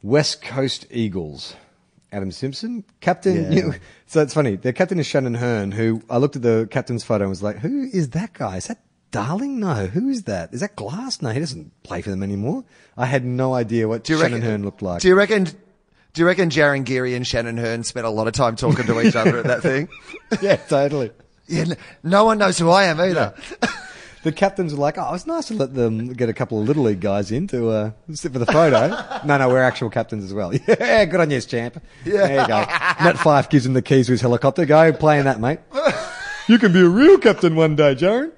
West Coast Eagles. Adam Simpson, captain. Yeah. You so it's funny. Their captain is Shannon Hurn, who I looked at the captain's photo and was like, "Who is that guy? Is that Darling? No. Who is that? Is that Glass? No, he doesn't play for them anymore." I had no idea what Shannon reckon, Hurn looked like. Do you reckon? Do you reckon Jarryn Geary and Shannon Hurn spent a lot of time talking to each other at that thing? yeah, totally. Yeah, no one knows who I am either. The captains were like, "Oh, it's nice to let them get a couple of little league guys in to uh, sit for the photo." no, no, we're actual captains as well. Yeah, good on you, champ. Yeah. There you go. Nat Fyfe gives him the keys to his helicopter. Go play in that, mate. you can be a real captain one day, Jarryn.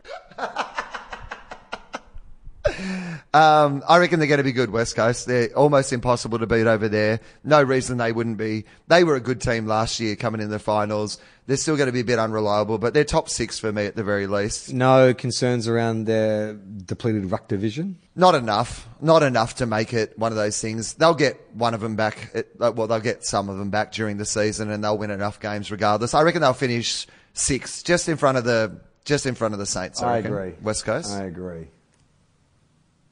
Um, I reckon they're going to be good, West Coast. They're almost impossible to beat over there. No reason they wouldn't be. They were a good team last year coming in the finals. They're still going to be a bit unreliable, but they're top six for me at the very least. No concerns around their depleted ruck division. Not enough. Not enough to make it one of those things. They'll get one of them back. At, uh, well, they'll get some of them back during the season and they'll win enough games regardless. I reckon they'll finish sixth, just in front of the just in front of the Saints. I, I agree. West Coast. I agree.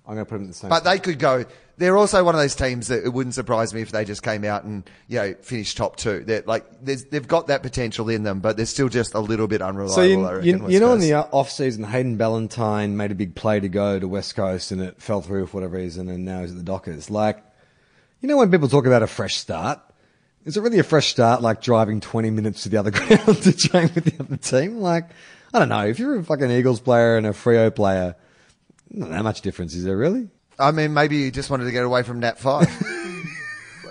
I'm going to put them in the same. But they could go. They're also one of those teams that it wouldn't surprise me if they just came out and you know finished top two. They're like there's, they've got that potential in them, but they're still just a little bit unreliable. So I you, reckon, you, you know in the off season, Hayden Ballantyne made a big play to go to West Coast and it fell through for whatever reason, and now he's at the Dockers. Like, you know when people talk about a fresh start, is it really a fresh start like driving 20 minutes to the other ground to train with the other team? Like, I don't know. If you're a fucking Eagles player and a Freo player, not that much difference, is there really? I mean, maybe you just wanted to get away from Nat Fyfe.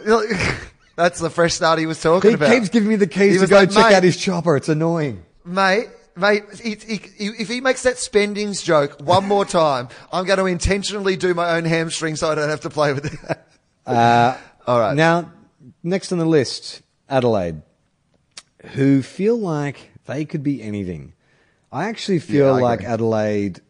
That's the fresh start he was talking He about. He keeps giving me the keys He to go like, check out his chopper. It's annoying. mate. Mate, he, he, if he makes that spendings joke one more time, I'm going to intentionally do my own hamstring so I don't have to play with it. Uh, All right. Now, next on the list, Adelaide, who feel like they could be anything. I actually feel Yeah, I like. Adelaide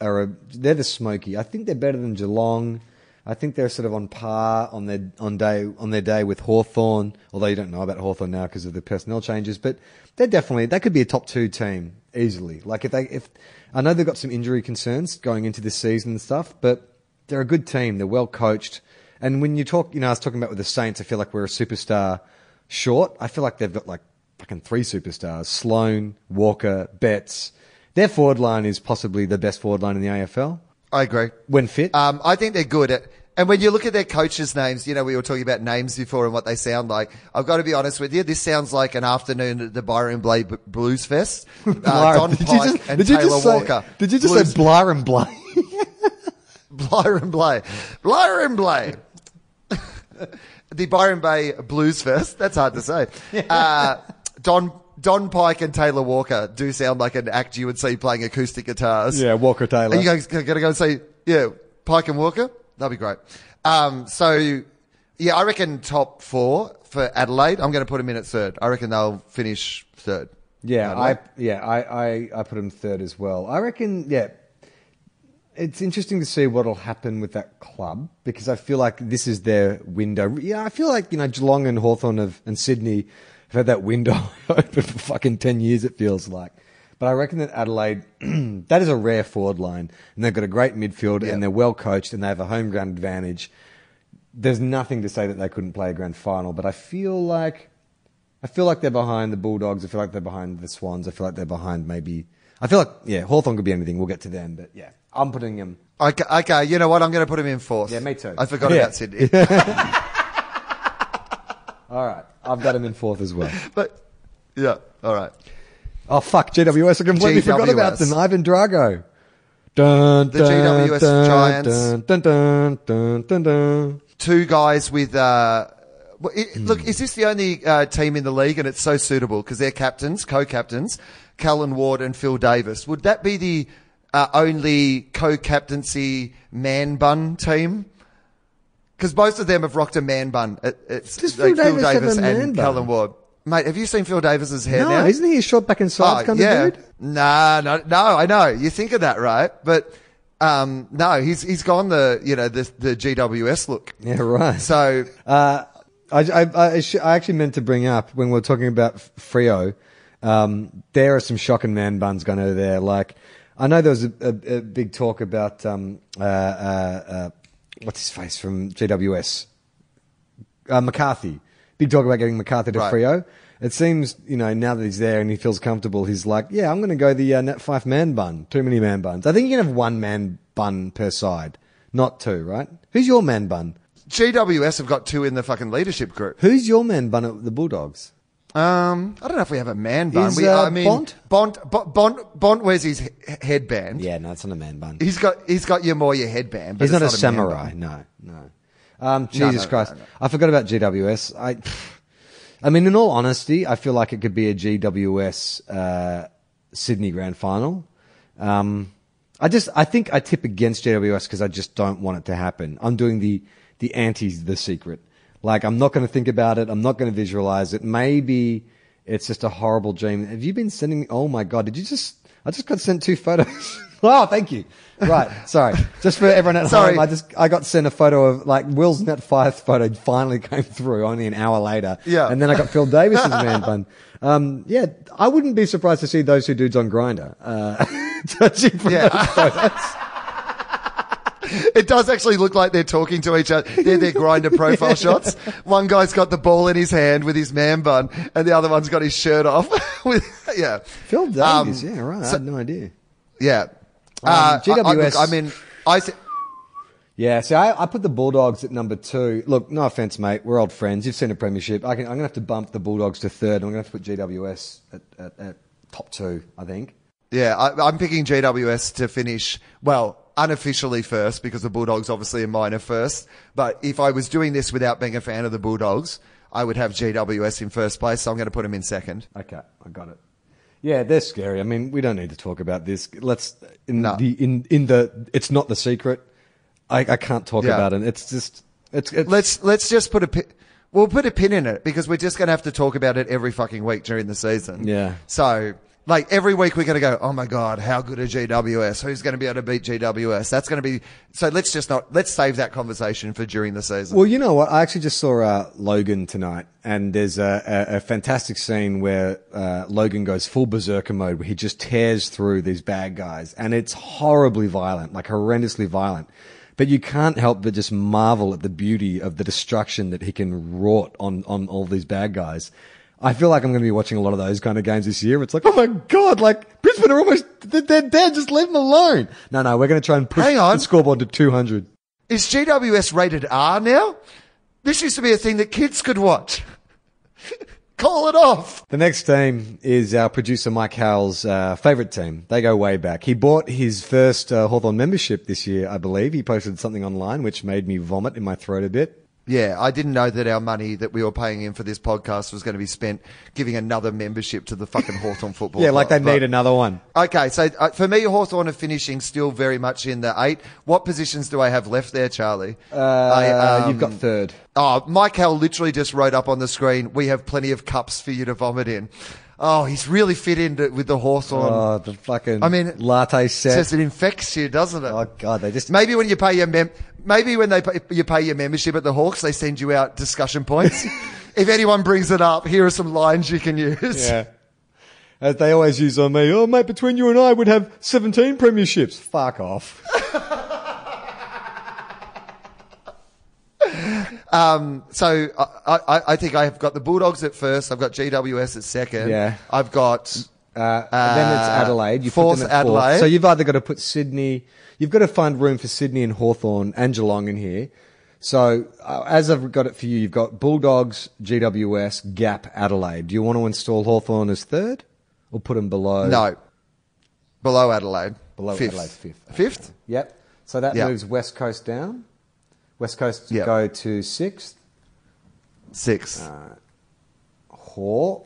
are a, they're the smoky. I think they're better than Geelong. I think they're sort of on par on their on day on their day with Hawthorn. although you don't know about Hawthorn now because of the personnel changes. But they're definitely they could be a top two team easily. Like if they if I know they've got some injury concerns going into this season and stuff, but they're a good team. They're well coached. And when you talk, you know, I was talking about with the Saints, I feel like we're a superstar short. I feel like they've got like fucking three superstars: Sloan, Walker, Betts. Their forward line is possibly the best forward line in the AFL I agree. when fit. Um, I think they're good at, and when you look at their coaches' names, you know, we were talking about names before and what they sound like. I've got to be honest with you. This sounds like an afternoon at the Byron Blay B- Blues Fest. Uh, Don did you Pyke just, and did you Taylor just say, Walker. Did you just Blues, say Blar and Blay? Byron Blay? Byron Blay. the Byron Bay Blues Fest. That's hard to say. Uh, Don, Don Pyke and Taylor Walker do sound like an act you would see playing acoustic guitars. yeah, Walker Taylor. Are you guys going to go and say, yeah, Pyke and Walker? That'd be great. Um, so, yeah, I reckon top four for Adelaide. I'm going to put them in at third. I reckon they'll finish third. Yeah, Adelaide. I yeah I, I I put them third as well. I reckon yeah. It's interesting to see what'll happen with that club because I feel like this is their window. Yeah, I feel like you know Geelong and Hawthorn and Sydney have had that window open for fucking ten years. It feels like, but I reckon that Adelaide that is a rare forward line, and they've got a great midfield, Yeah. and they're well coached, and they have a home ground advantage. There's nothing to say that they couldn't play a grand final, but I feel like I feel like they're behind the Bulldogs. I feel like they're behind the Swans. I feel like they're behind maybe. I feel like yeah, Hawthorn could be anything. We'll get to them, but yeah, I'm putting them. Okay, okay, you know what? I'm going to put him in fourth. Yeah, me too. I forgot Yeah. about Sydney. All right, I've got him in fourth as well. but, yeah, all right. Oh fuck, GWS! I completely forgot about them. Ivan Drago. Dun, The dun, GWS dun, Giants. Dun, dun, dun, dun, dun, dun. Two guys with, uh, it, Hmm. look, is this the only uh, team in the league? And it's so suitable because they're captains, co-captains, Callan Ward and Phil Davis. Would that be the uh, only co-captaincy man bun team? Because both of them have rocked a man bun. It, it's Does like Phil Davis and? Callan Ward. Mate, have you seen Phil Davis's hair No, now? isn't he a short back and sides Oh, kind yeah. of dude? Nah, no, no, I know. You think of that, right? But um, no, he's he's gone the you know the the GWS look. Yeah, right. So Uh, I, I, I, I actually meant to bring up when we are talking about Freo, um, there are some shocking man buns going over there. Like, I know there was a, a, a big talk about, um, uh, uh, uh, what's his face from GWS? Uh, McCarthy. Big talk about getting McCarthy to Right. Freo. It seems, you know, now that he's there and he feels comfortable, he's like, yeah, I'm going to go the uh, Nat Fyfe man bun. Too many man buns. I think you can have one man bun per side, not two, right? Who's your man bun? GWS have got two in the fucking leadership group. Who's your man bun at the Bulldogs? Um, I don't know if we have a man bun. Is, we, uh, I mean, Bont? Bont, Bont, Bont, Bont wears his he- headband. Yeah, no, it's not a man bun. He's got he's got your more your headband. But He's not a it's samurai. No, no. Um, Jesus no, Christ. no, no. I forgot about GWS. I, I mean, in all honesty, I feel like it could be a GWS uh, Sydney Grand Final. Um, I just, I think I tip against GWS because I just don't want it to happen. I'm doing the the anti the secret. Like, I'm not going to think about it. I'm not going to visualize it. Maybe it's just a horrible dream. Have you been sending? Oh my god! Did you just? I just got sent two photos Oh, thank you. Right, sorry. Just for everyone at Sorry. home, I just I got sent a photo of like Will's Nat Fyfe photo finally came through only an hour later. Yeah. and then I got Phil Davis's man bun. Um, yeah, I wouldn't be surprised to see those two dudes on Grindr. Uh, from Yeah. those photos. It does actually look like they're talking to each other. They're their Grindr profile shots. One guy's got the ball in his hand with his man bun, and the other one's got his shirt off. with, yeah, Phil Davis, Um, yeah, right. I had no idea. yeah. Um, Uh, I- I, GWS look, I mean, I. Yeah, see, I, I put the Bulldogs at number two. Look, no offense, mate. We're old friends. You've seen a premiership. I can, I'm going to have to bump the Bulldogs to third. I'm going to have to put GWS at, at, at top two, I think. Yeah, I, I'm picking GWS to finish, well, unofficially first because the Bulldogs obviously are minor first. But if I was doing this without being a fan of the Bulldogs, I would have GWS in first place. So I'm going to put them in second. Okay, I got it. Yeah, they're scary. I mean, we don't need to talk about this. Let's in No. the in in the. It's not the secret. I, I can't talk Yeah. about it. It's just it's, it's Let's let's just put a pin. We'll put a pin in it because we're just going to have to talk about it every fucking week during the season. Yeah. So like every week we're going to go, oh my god, how good are GWS? Who's going to be able to beat GWS? That's going to be. So let's just not let's save that conversation for during the season. Well, you know what? I actually just saw uh, Logan tonight, and there's a, a, a fantastic scene where uh, Logan goes full berserker mode, where he just tears through these bad guys, and it's horribly violent, like horrendously violent. But you can't help but just marvel at the beauty of the destruction that he can wrought on on all these bad guys. I feel like I'm going to be watching a lot of those kind of games this year. It's like, oh my god, like Brisbane are almost they're dead. Just leave them alone. No, no, we're going to try and push Hang on. the scoreboard to 200. Is GWS rated R now? This used to be a thing that kids could watch. Call it off. The next team is our producer Mike Howell's uh, favourite team. They go way back. He bought his first uh, Hawthorn membership this year, I believe. He posted something online which made me vomit in my throat a bit. Yeah, I didn't know that our money that we were paying in for this podcast was going to be spent giving another membership to the fucking Hawthorn football. Yeah, like they but- need another one. Okay, so uh, for me, Hawthorn are finishing still very much in the eight. What positions do I have left there, Charlie? Uh, I, um, you've got third. Oh, Mike Howell literally just wrote up on the screen, we have plenty of cups for you to vomit in. Oh, he's really fit into with the Hawthorn. Oh, the fucking I mean, latte set. says it infects you, doesn't it? oh god, they just Maybe when you pay your mem- maybe when they pay, you pay your membership at the Hawks, they send you out discussion points. if anyone brings it up, here are some lines you can use. yeah. As they always use on me, oh mate, between you and I, would have seventeen premierships. Fuck off. Um, so I, I, I think I've got the Bulldogs at first. I've got GWS at second. Yeah. I've got Uh, and then it's Uh, Adelaide. You fourth put them at fourth. Adelaide. So you've either got to put Sydney, you've got to find room for Sydney and Hawthorn and Geelong in here. So uh, as I've got it for you, you've got Bulldogs, GWS, Gap, Adelaide. Do you want to install Hawthorn as third or put them below? no below Adelaide. Below fifth. Adelaide, fifth. Fifth. Yep. So that Yeah. moves West Coast down. West Coast Yeah. go to sixth. Six. Uh, Haw.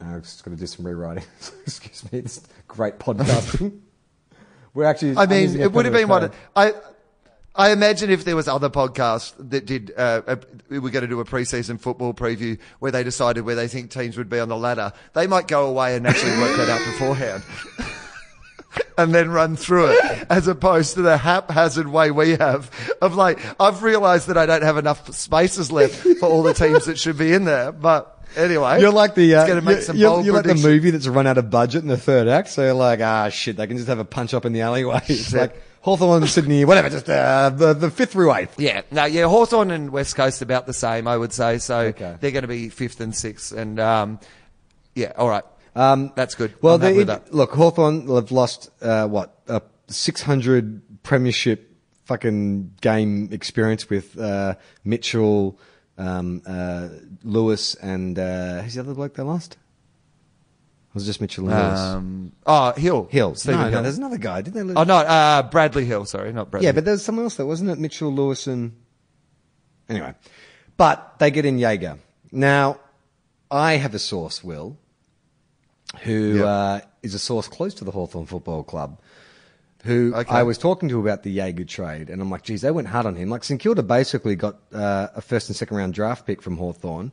Uh, I've just got to do some rewriting. Excuse me. It's great podcasting. We're actually. I mean, it would have been a one. I I imagine if there was other podcasts that did, uh, a, we were going to do a preseason football preview where they decided where they think teams would be on the ladder. They might go away and actually work that out beforehand. And then run through it, as opposed to the haphazard way we have of like, I've realised that I don't have enough spaces left for all the teams that should be in there. But anyway, You're like the uh, it's going to make you're, some you're, you're like the movie that's run out of budget in the third act. So you're like, ah, shit, they can just have a punch up in the alleyway. It's Shit. like Hawthorn, Sydney, whatever, just uh, the the fifth through eighth. Yeah, no, yeah, Hawthorn and West Coast about the same, I would say. So Okay. they're going to be fifth and sixth, and um, yeah, all right, Um, that's good. Well, I'm happy they, with that. look, Hawthorn have lost uh, what uh, 600 premiership fucking game experience with uh, Mitchell, um, uh, Lewis, and uh, who's the other bloke they lost? It was just Mitchell and Lewis. Um, oh, Hill, Hill. Stephen no, Hill. no, there's another guy. Didn't they lose? oh no, uh, Bradley Hill. Sorry, not Bradley. Yeah, but there's someone else that wasn't it Mitchell, Lewis, and anyway. But they get in Jaeger. Now, I have a source, Will, who Yeah. uh, is a source close to the Hawthorn Football Club, who Okay. I was talking to about the Jaeger trade, and I'm like, geez, they went hard on him. Like St Kilda basically got uh, a first and second round draft pick from Hawthorn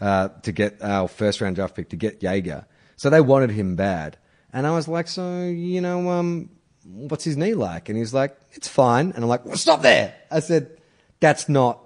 uh, to get our first round draft pick to get Jaeger. So they wanted him bad. And I was like, so, you know, um, what's his knee like? And he's like, it's fine. And I'm like, well, stop there. I said, that's not,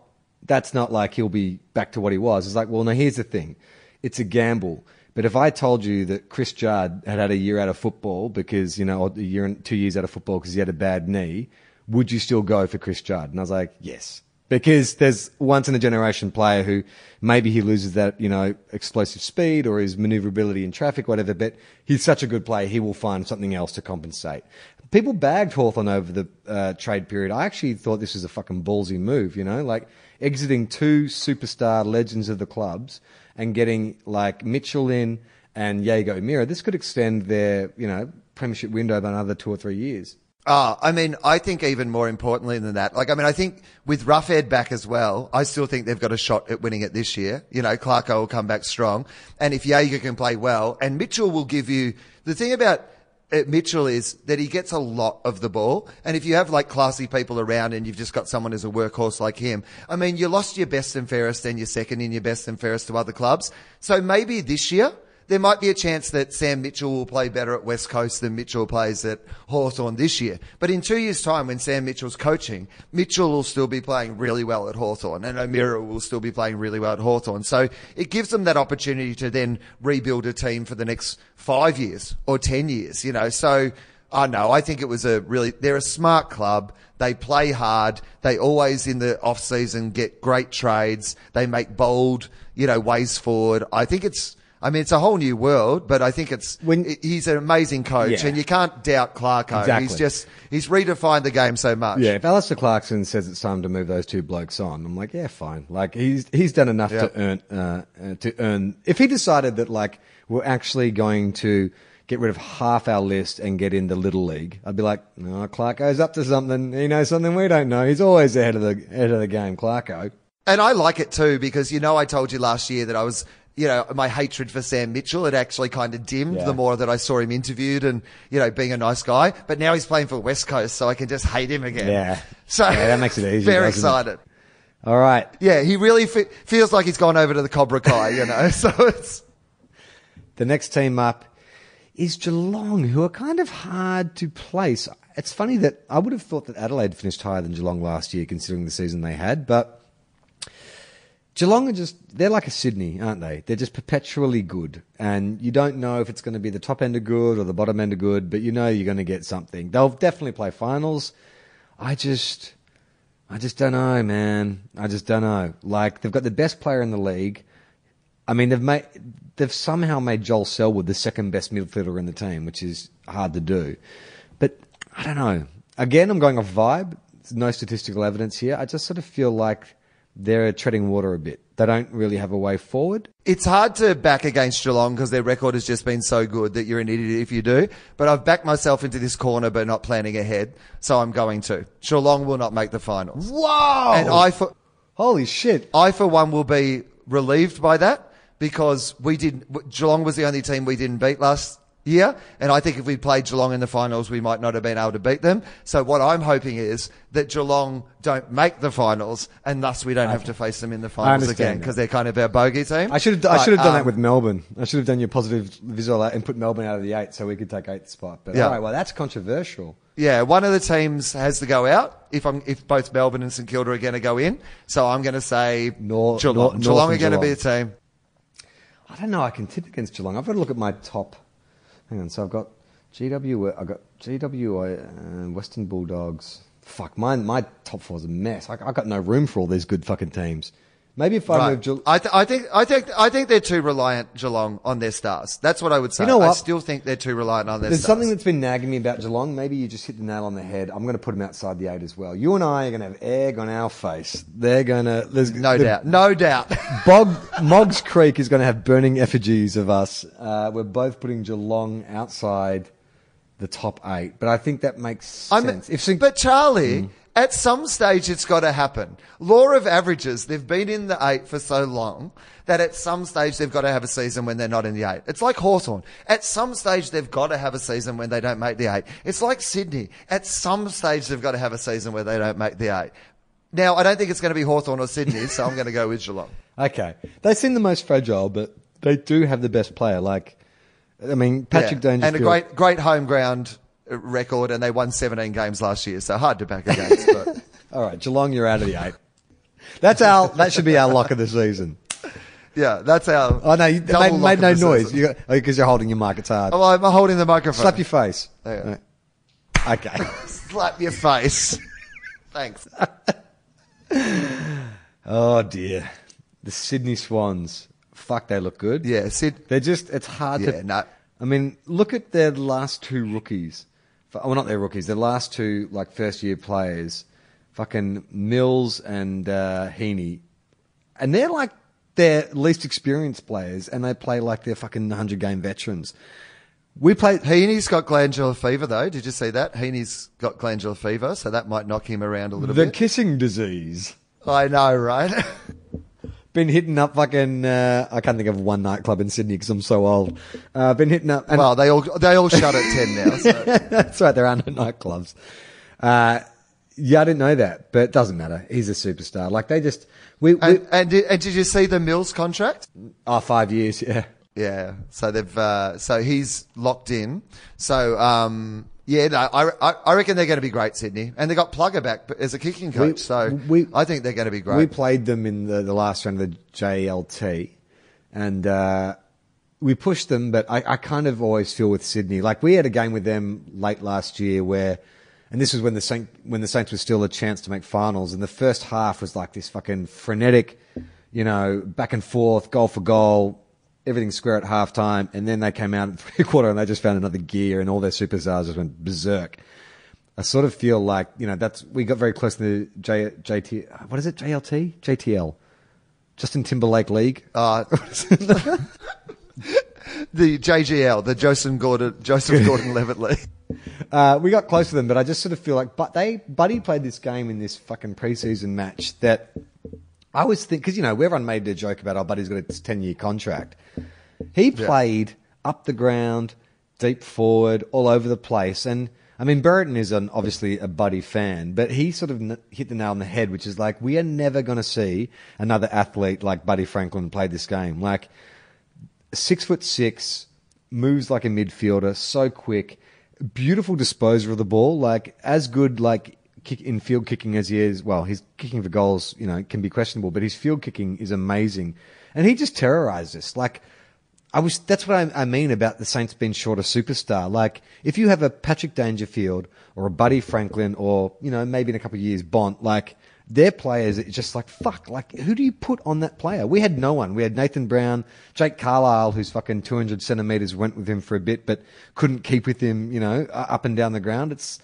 that's not like he'll be back to what he was. It's like, well, no, here's the thing. It's a gamble. But if I told you that Chris Judd had had a year out of football because, you know, a year and two years out of football because he had a bad knee, would you still go for Chris Judd? And I was like, yes. Because there's once in a generation player who maybe he loses that, you know, explosive speed or his maneuverability in traffic, whatever, but he's such a good player, he will find something else to compensate. People bagged Hawthorn over the uh, trade period. I actually thought this was a fucking ballsy move, you know, like exiting two superstar legends of the clubs and getting like Mitchell in and Jaeger O'Meara. This could extend their, you know, premiership window by another two or three years. Ah, I mean, I think even more importantly than that, like, I mean, I think with Roughead back as well, I still think they've got a shot at winning it this year. You know, Clarko will come back strong. And if Jaeger can play well, and Mitchell will give you, the thing about uh, Mitchell is that he gets a lot of the ball. And if you have like classy people around and you've just got someone as a workhorse like him, I mean, you lost your best and fairest and your second in your best and fairest to other clubs. So maybe this year, there might be a chance that Sam Mitchell will play better at West Coast than Mitchell plays at Hawthorn this year. But in two years' time, when Sam Mitchell's coaching, Mitchell will still be playing really well at Hawthorn and O'Meara will still be playing really well at Hawthorn. So it gives them that opportunity to then rebuild a team for the next five years or 10 years, you know. So, I know, I think it was a really, they're a smart club. They play hard. They always in the off season get great trades. They make bold, you know, ways forward. I think it's, I mean, it's a whole new world, but I think it's When- he's an amazing coach, Yeah. and you can't doubt Clarko. Exactly. He's just he's redefined the game so much. Yeah, if Alastair Clarkson says it's time to move those two blokes on, I'm like, yeah, fine. Like he's he's done enough Yeah. to earn uh, uh, to earn. If he decided that like we're actually going to get rid of half our list and get in the little league, I'd be like, no, Clarko's up to something. He knows something we don't know. He's always ahead of the ahead of the game, Clarko. And I like it too because you know I told you last year that I was you know my hatred for Sam Mitchell had actually kind of dimmed Yeah. the more that I saw him interviewed and you know being a nice guy. But now he's playing for West Coast, so I can just hate him again. Yeah. So Yeah, that makes it easier, Very doesn't it? excited. All right, Yeah, he really fe- feels like he's gone over to the Cobra Kai, you know. So it's The next team up is Geelong, who are kind of hard to place. It's funny that I would have thought that Adelaide finished higher than Geelong last year, considering the season they had, but Geelong are just, they're like a Sydney, aren't they? They're just perpetually good. And you don't know if it's going to be the top end of good or the bottom end of good, but you know you're going to get something. They'll definitely play finals. I just, I just don't know, man. I just don't know. Like, they've got the best player in the league. I mean, they've made they've somehow made Joel Selwood the second best midfielder in the team, which is hard to do. But I don't know. Again, I'm going off vibe. There's no statistical evidence here. I just sort of feel like they're treading water a bit. They don't really have a way forward. it's hard to back against Geelong because their record has just been so good that you're an idiot if you do. But I've backed myself into this corner, but not planning ahead, so I'm going to. Geelong will not make the finals, Whoa! and I for Holy shit! I for one will be relieved by that because we did Geelong was the only team we didn't beat last year, and I think if we played Geelong in the finals, we might not have been able to beat them. So what I'm hoping is that Geelong don't make the finals, and thus we don't have to face them in the finals again because they're kind of our bogey team. I should have I should have done um, that with Melbourne. I should have done your positive visual and put Melbourne out of the eight so we could take eighth spot. But Yeah. all right, well that's controversial. Yeah, one of the teams has to go out if I'm if both Melbourne and St Kilda are going to go in. So I'm going to say Nor- Geelong. North Geelong are going to be a team. I don't know. I can tip against Geelong. I've got to look at my top. Hang on. So I've got GW. I've got GW. Uh, Western Bulldogs. Fuck, my my top four's a mess. I, I got no room for all these good fucking teams. Maybe if I Right. move Geelong. I, th- I think I think I think they're too reliant Geelong on their stars. That's what I would say. You know what? I still think they're too reliant on their There's stars. something that's been nagging me about Geelong. Maybe you just hit the nail on the head. I'm going to put them outside the eight as well. You and I are going to have egg on our face. They're going to. There's no doubt, no doubt. Bog Moggs Creek is going to have burning effigies of us. Uh, we're both putting Geelong outside the top eight, but I think that makes I'm- sense. If but Charlie, Mm. At some stage it's got to happen. Law of averages. They've been in the eight for so long that at some stage they've got to have a season when they're not in the eight. It's like Hawthorn. At some stage they've got to have a season when they don't make the eight. It's like Sydney. At some stage they've got to have a season where they don't make the eight. Now I don't think it's going to be Hawthorn or Sydney, so I'm going to go with Geelong. okay, they seem the most fragile, but they do have the best player. Like I mean, Patrick Yeah. Dangerfield. and a great great home ground record, and they won 17 games last year, so hard to back against. But All right, Geelong, you're out of the eight. That's our. That should be our lock of the season. yeah, that's our. Oh no, you it double made, made no noise because you got- oh, you're holding your mic. It's hard. Oh, I'm holding the microphone. Slap your face. Yeah. Okay. Slap your face. Thanks. oh dear, the Sydney Swans. Fuck, they look good. Yeah, Sid. They're just. It's hard Yeah, to. no. I mean, look at their last two rookies. Well, not their rookies. Their last two like first year players, fucking Mills and uh, Heaney, and they're like their least experienced players, and they play like they're fucking hundred game veterans. We played. Heaney's got glandular fever, though. Did you see that? Heaney's got glandular fever, so that might knock him around a little The bit. kissing disease. I know, right? Been hitting up fucking. Uh, I can't think of one nightclub in Sydney because I'm so old. Uh, been hitting up. And well, they all they all shut at ten now. So. That's right, there are no nightclubs. Uh, yeah, I didn't know that, but it doesn't matter. He's a superstar. Like they just we, we And, and, did, and did you see the Mills contract? oh five years, yeah. Yeah. So they've uh, so he's locked in. So um, yeah, no, I, I I reckon they're going to be great, Sydney, and they got Plugger back as a kicking coach. We- so we- I think they're going to be great. We played them in the, the last round of the JLT, and uh, we pushed them. But I, I kind of always feel with Sydney, like we had a game with them late last year where, and this was when the Saint, when the Saints were still a chance to make finals, and the first half was like this fucking frenetic, you know, back and forth, goal for goal. Everything square at halftime, and then they came out at three quarter and they just found another gear, and all their superstars just went berserk. I sort of feel like you know that's we got very close to the J, JT. What is it? JLT? JTL? Justin Timberlake League. Uh, the JGL, the Joseph Gordon Joseph Gordon Levitt League. Uh, we got close to them, but I just sort of feel like, but they Buddy played this game in this fucking preseason match that I was think because you know everyone made a joke about, oh, Buddy's got a ten year contract. He played up the ground, deep forward, all over the place, and I mean Burton is an, obviously a Buddy fan, but he sort of n- hit the nail on the head, which is like we are never going to see another athlete like Buddy Franklin play this game, like six foot six, moves like a midfielder, so quick, beautiful disposer of the ball, like as good like kick in field kicking as he is. Well, his kicking for goals, you know, can be questionable, but his field kicking is amazing, and he just terrorized us. Like I was, that's what I, I mean about the Saints being short a superstar. Like if you have a Patrick Dangerfield or a Buddy Franklin or you know maybe in a couple of years Bont, like. Their players, it's just like fuck. Like, who do you put on that player? We had no one. We had Nathan Brown, Jake Carlisle, who's fucking 200 centimeters, went with him for a bit, but couldn't keep with him, you know, up and down the ground. It's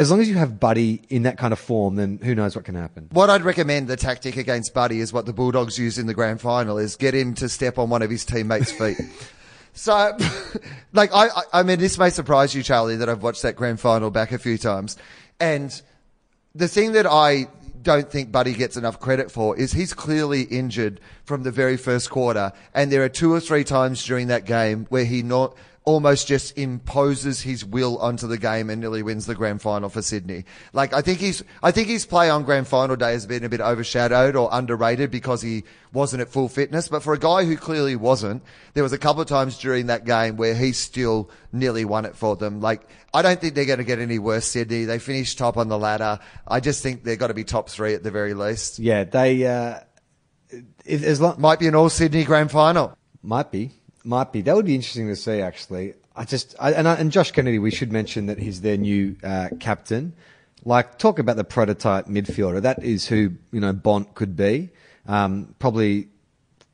as long as you have Buddy in that kind of form, then who knows what can happen. What I'd recommend the tactic against Buddy is what the Bulldogs used in the grand final is get him to step on one of his teammates' feet. so, like, I, I, I mean, this may surprise you, Charlie, that I've watched that grand final back a few times. And the thing that I don't think Buddy gets enough credit for is he's clearly injured from the very first quarter. And there are two or three times during that game where he not, almost just imposes his will onto the game and nearly wins the grand final for Sydney. Like I think he's I think his play on grand final day has been a bit overshadowed or underrated because he wasn't at full fitness. But for a guy who clearly wasn't, there was a couple of times during that game where he still nearly won it for them. Like I don't think they're going to get any worse. Sydney they finished top on the ladder. I just think they've got to be top three at the very least. Yeah, they. Uh, if, as long, Might be an all Sydney grand final. Might be, might be. That would be interesting to see. Actually, I just I, and I, and Josh Kennedy. We should mention that he's their new uh, captain. Like, talk about the prototype midfielder. That is who you know Bont could be. Um, probably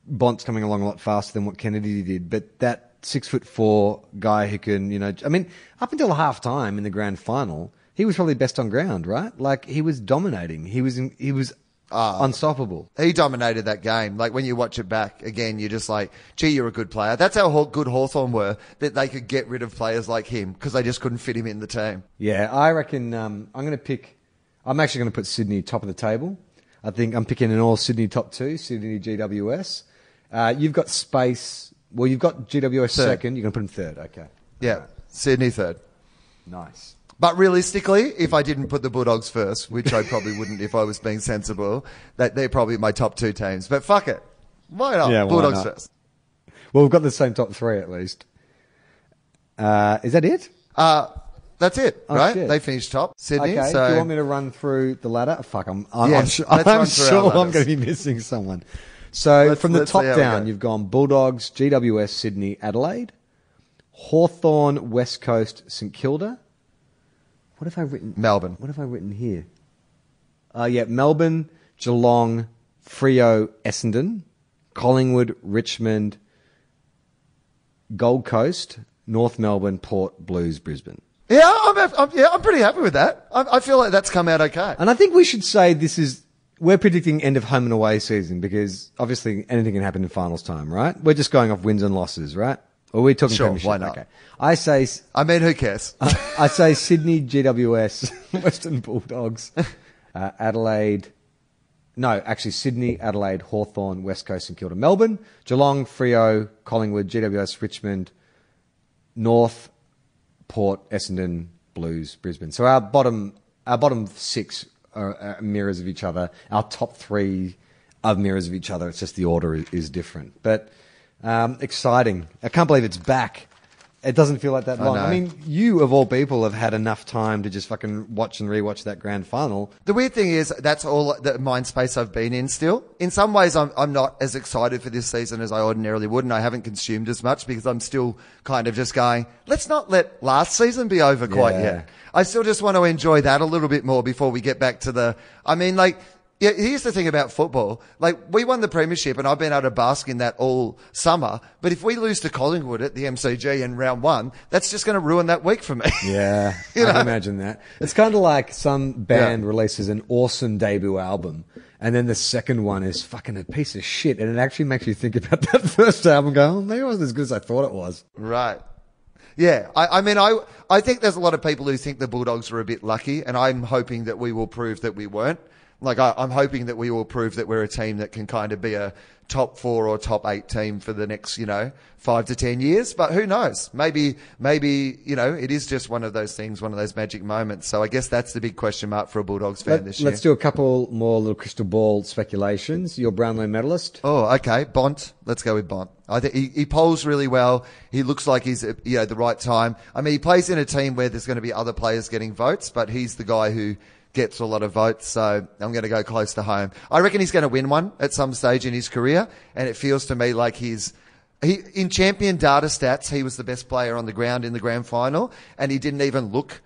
Bont's coming along a lot faster than what Kennedy did, but that six foot four guy who can, you know, I mean, up until half time in the grand final, he was probably best on ground, right? Like he was dominating. He was in, he was unstoppable. He dominated that game. Like when you watch it back again, you're just like, gee, you're a good player. That's how good Hawthorn were, that they could get rid of players like him because they just couldn't fit him in the team. Yeah, I reckon um, I'm going to pick. I'm actually going to put Sydney top of the table. I think I'm picking an all Sydney top two, Sydney GWS. Uh, you've got space. Well, you've got GWS Third. second. You're going to put them third. Okay, Yeah, Sydney third. nice. But realistically, if I didn't put the Bulldogs first, which I probably wouldn't if I was being sensible, that they're probably my top two teams. But fuck it. Why not? Yeah, why Bulldogs not? first. Well, we've got the same top three at least. Uh, is that it? Uh, that's it, Oh, right? shit. They finished top, Sydney. Okay. So Do you want me to run through the ladder? Fuck, I'm. I'm, Yes, I'm, su- let's I'm run through our sure I'm going to be missing someone. So Let's- from the top down, go. you've gone Bulldogs, GWS, Sydney, Adelaide, Hawthorn, West Coast, St Kilda. What have I written? Melbourne. What have I written here? Uh, yeah, Melbourne, Geelong, Freo, Essendon, Collingwood, Richmond, Gold Coast, North Melbourne, Port, Blues, Brisbane. yeah, I'm, I'm yeah, I'm pretty happy with that. I, I feel like that's come out okay. And I think we should say this is we're predicting end of home and away season because obviously anything can happen in finals time, right? We're just going off wins and losses, right? Or we're talking Sure, premiership? why not? Okay. I say I mean, who cares? I say Sydney GWS, Western Bulldogs, uh, Adelaide. No, actually Sydney, Adelaide, Hawthorn, West Coast, and Kilda, Melbourne, Geelong, Freo, Collingwood, GWS, Richmond, North, Port, Essendon, Blues, Brisbane. So our bottom, our bottom six are, are mirrors of each other. Our top three are mirrors of each other. It's just the order is, is different. But um, exciting! I can't believe it's back. It doesn't feel like that I long. I, mean, you of all people have had enough time to just fucking watch and rewatch that grand final. The weird thing is that's all the mind space I've been in still. In some ways, I'm, I'm not as excited for this season as I ordinarily would, and I haven't consumed as much because I'm still kind of just going, let's not let last season be over quite Yeah. yet. I still just want to enjoy that a little bit more before we get back to the, I mean, like, yeah, here's the thing about football. Like, we won the premiership and I've been able to bask in that all summer. But if we lose to Collingwood at the MCG in round one, that's just going to ruin that week for me. Yeah, I You can imagine that. It's kind of like some band Yeah. releases an awesome debut album, and then the second one is fucking a piece of shit, and it actually makes you think about that first album. Go, oh, maybe it wasn't as good as I thought it was. Right. Yeah, I, I mean, I I think there's a lot of people who think the Bulldogs are a bit lucky, and I'm hoping that we will prove that we weren't. Like, I, I'm hoping that we will prove that we're a team that can kind of be a top four or top eight team for the next, you know, five to ten years. But who knows? Maybe, maybe, you know, it is just one of those things, one of those magic moments. So I guess that's the big question mark for a Bulldogs fan Let, this year. Let's do a couple more little crystal ball speculations. Your Brownlow medalist. Oh, okay. Bont. Let's go with Bont. I think he, he polls really well. He looks like he's at you know the right time. I mean, he plays in a team where there's going to be other players getting votes, but he's the guy who gets a lot of votes. So I'm going to go close to home. I reckon he's going to win one at some stage in his career, and it feels to me like he's. He, in champion data stats, he was the best player on the ground in the grand final, and he didn't even look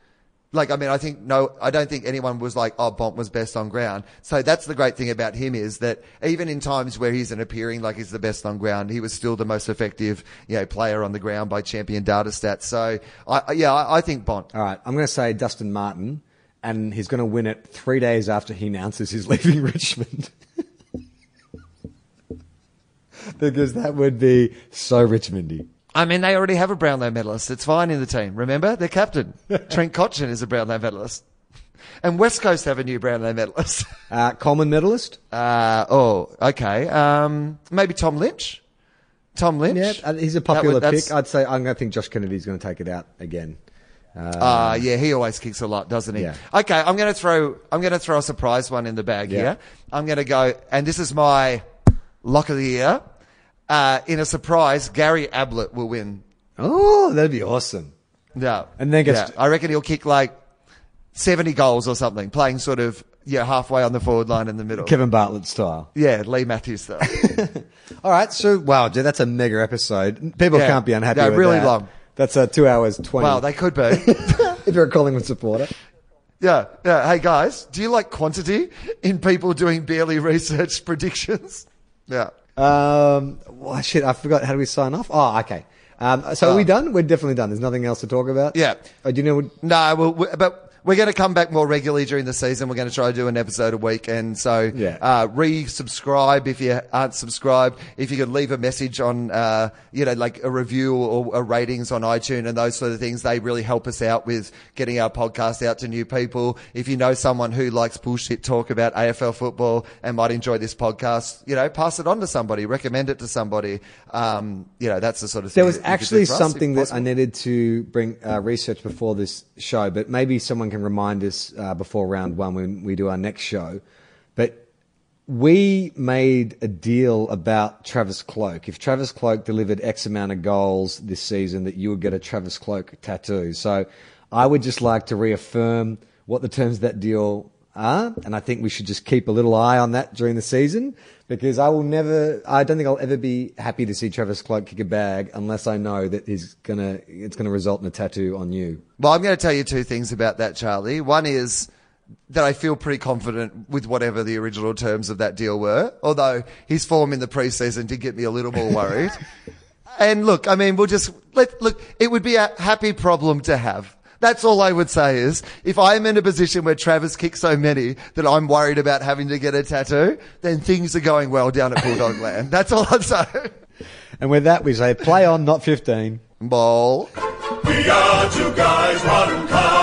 like, I mean, I think no, I don't think anyone was like, oh, Bont was best on ground. So that's the great thing about him is that even in times where he isn't appearing like he's the best on ground, he was still the most effective, you know, player on the ground by champion data stats. So I, yeah, I, I think Bont. All right, I'm going to say Dustin Martin, and he's going to win it three days after he announces he's leaving Richmond. because that would be so Richmondy. I mean, they already have a Brownlow medalist. It's fine in the team. Remember? Their captain, Trent Cotchin, is a Brownlow medalist. And West Coast have a new Brownlow medalist. Uh, Coleman medalist. Uh, oh, okay. Um, maybe Tom Lynch? Tom Lynch? Yeah, uh, he's a popular pick. I'd say I'm going to think Josh Kennedy's going to take it out again. Uh, yeah, he always kicks a lot, doesn't he? Yeah. Okay, I'm going to throw I'm going to throw a surprise one in the bag Yeah. here. I'm going to go, and this is my lock of the year. Uh, in a surprise, Gary Ablett will win. Oh, that'd be awesome. Yeah, And then Yeah, I reckon he'll kick like 70 goals or something, playing sort of yeah halfway on the forward line in the middle. Kevin Bartlett style. Yeah, Leigh Matthews style. All right, so wow, dude, that's a mega episode. People Yeah. can't be unhappy. No, with really that. long. That's uh, two hours twenty. wow, they could be. if you're a Collingwood supporter. Yeah, yeah. Hey guys, do you like quantity in people doing barely researched predictions? Yeah. Um, well, shit, I forgot. How do we sign off? Oh, okay. Um, so are we Oh. done? We're definitely done. There's nothing else to talk about. Yeah. Oh, do you know? What, No, well, we, but we're going to come back more regularly during the season. We're going to try to do an episode a week, and so Yeah. uh, re-subscribe if you aren't subscribed. If you could leave a message on, uh, you know, like a review or a ratings on iTunes and those sort of things, they really help us out with getting our podcast out to new people. If you know someone who likes bullshit talk about AFL football and might enjoy this podcast, you know, pass it on to somebody, recommend it to somebody. Um, you know, that's the sort of thing there was that you could do actually for us, something that I needed to bring uh, research before this show, but maybe someone can remind us uh, before round one when we do our next show. But we made a deal about Travis Cloke. If Travis Cloke delivered X amount of goals this season, that you would get a Travis Cloke tattoo. So I would just like to reaffirm what the terms of that deal are, and I think we should just keep a little eye on that during the season because I will never, I don't think I'll ever be happy to see Travis Cloke kick a bag unless I know that he's gonna, it's gonna result in a tattoo on you. Well, I'm going to tell you two things about that, Charlie. One is that I feel pretty confident with whatever the original terms of that deal were, although his form in the preseason did get me a little more worried. and look, I mean, we'll just let, look, it would be a happy problem to have. That's all I would say is if I'm in a position where Travis kicks so many that I'm worried about having to get a tattoo, then things are going well down at Bulldog Land. That's all I'd say. And with that, we say play on, not 15. Ball. We are two guys, one car.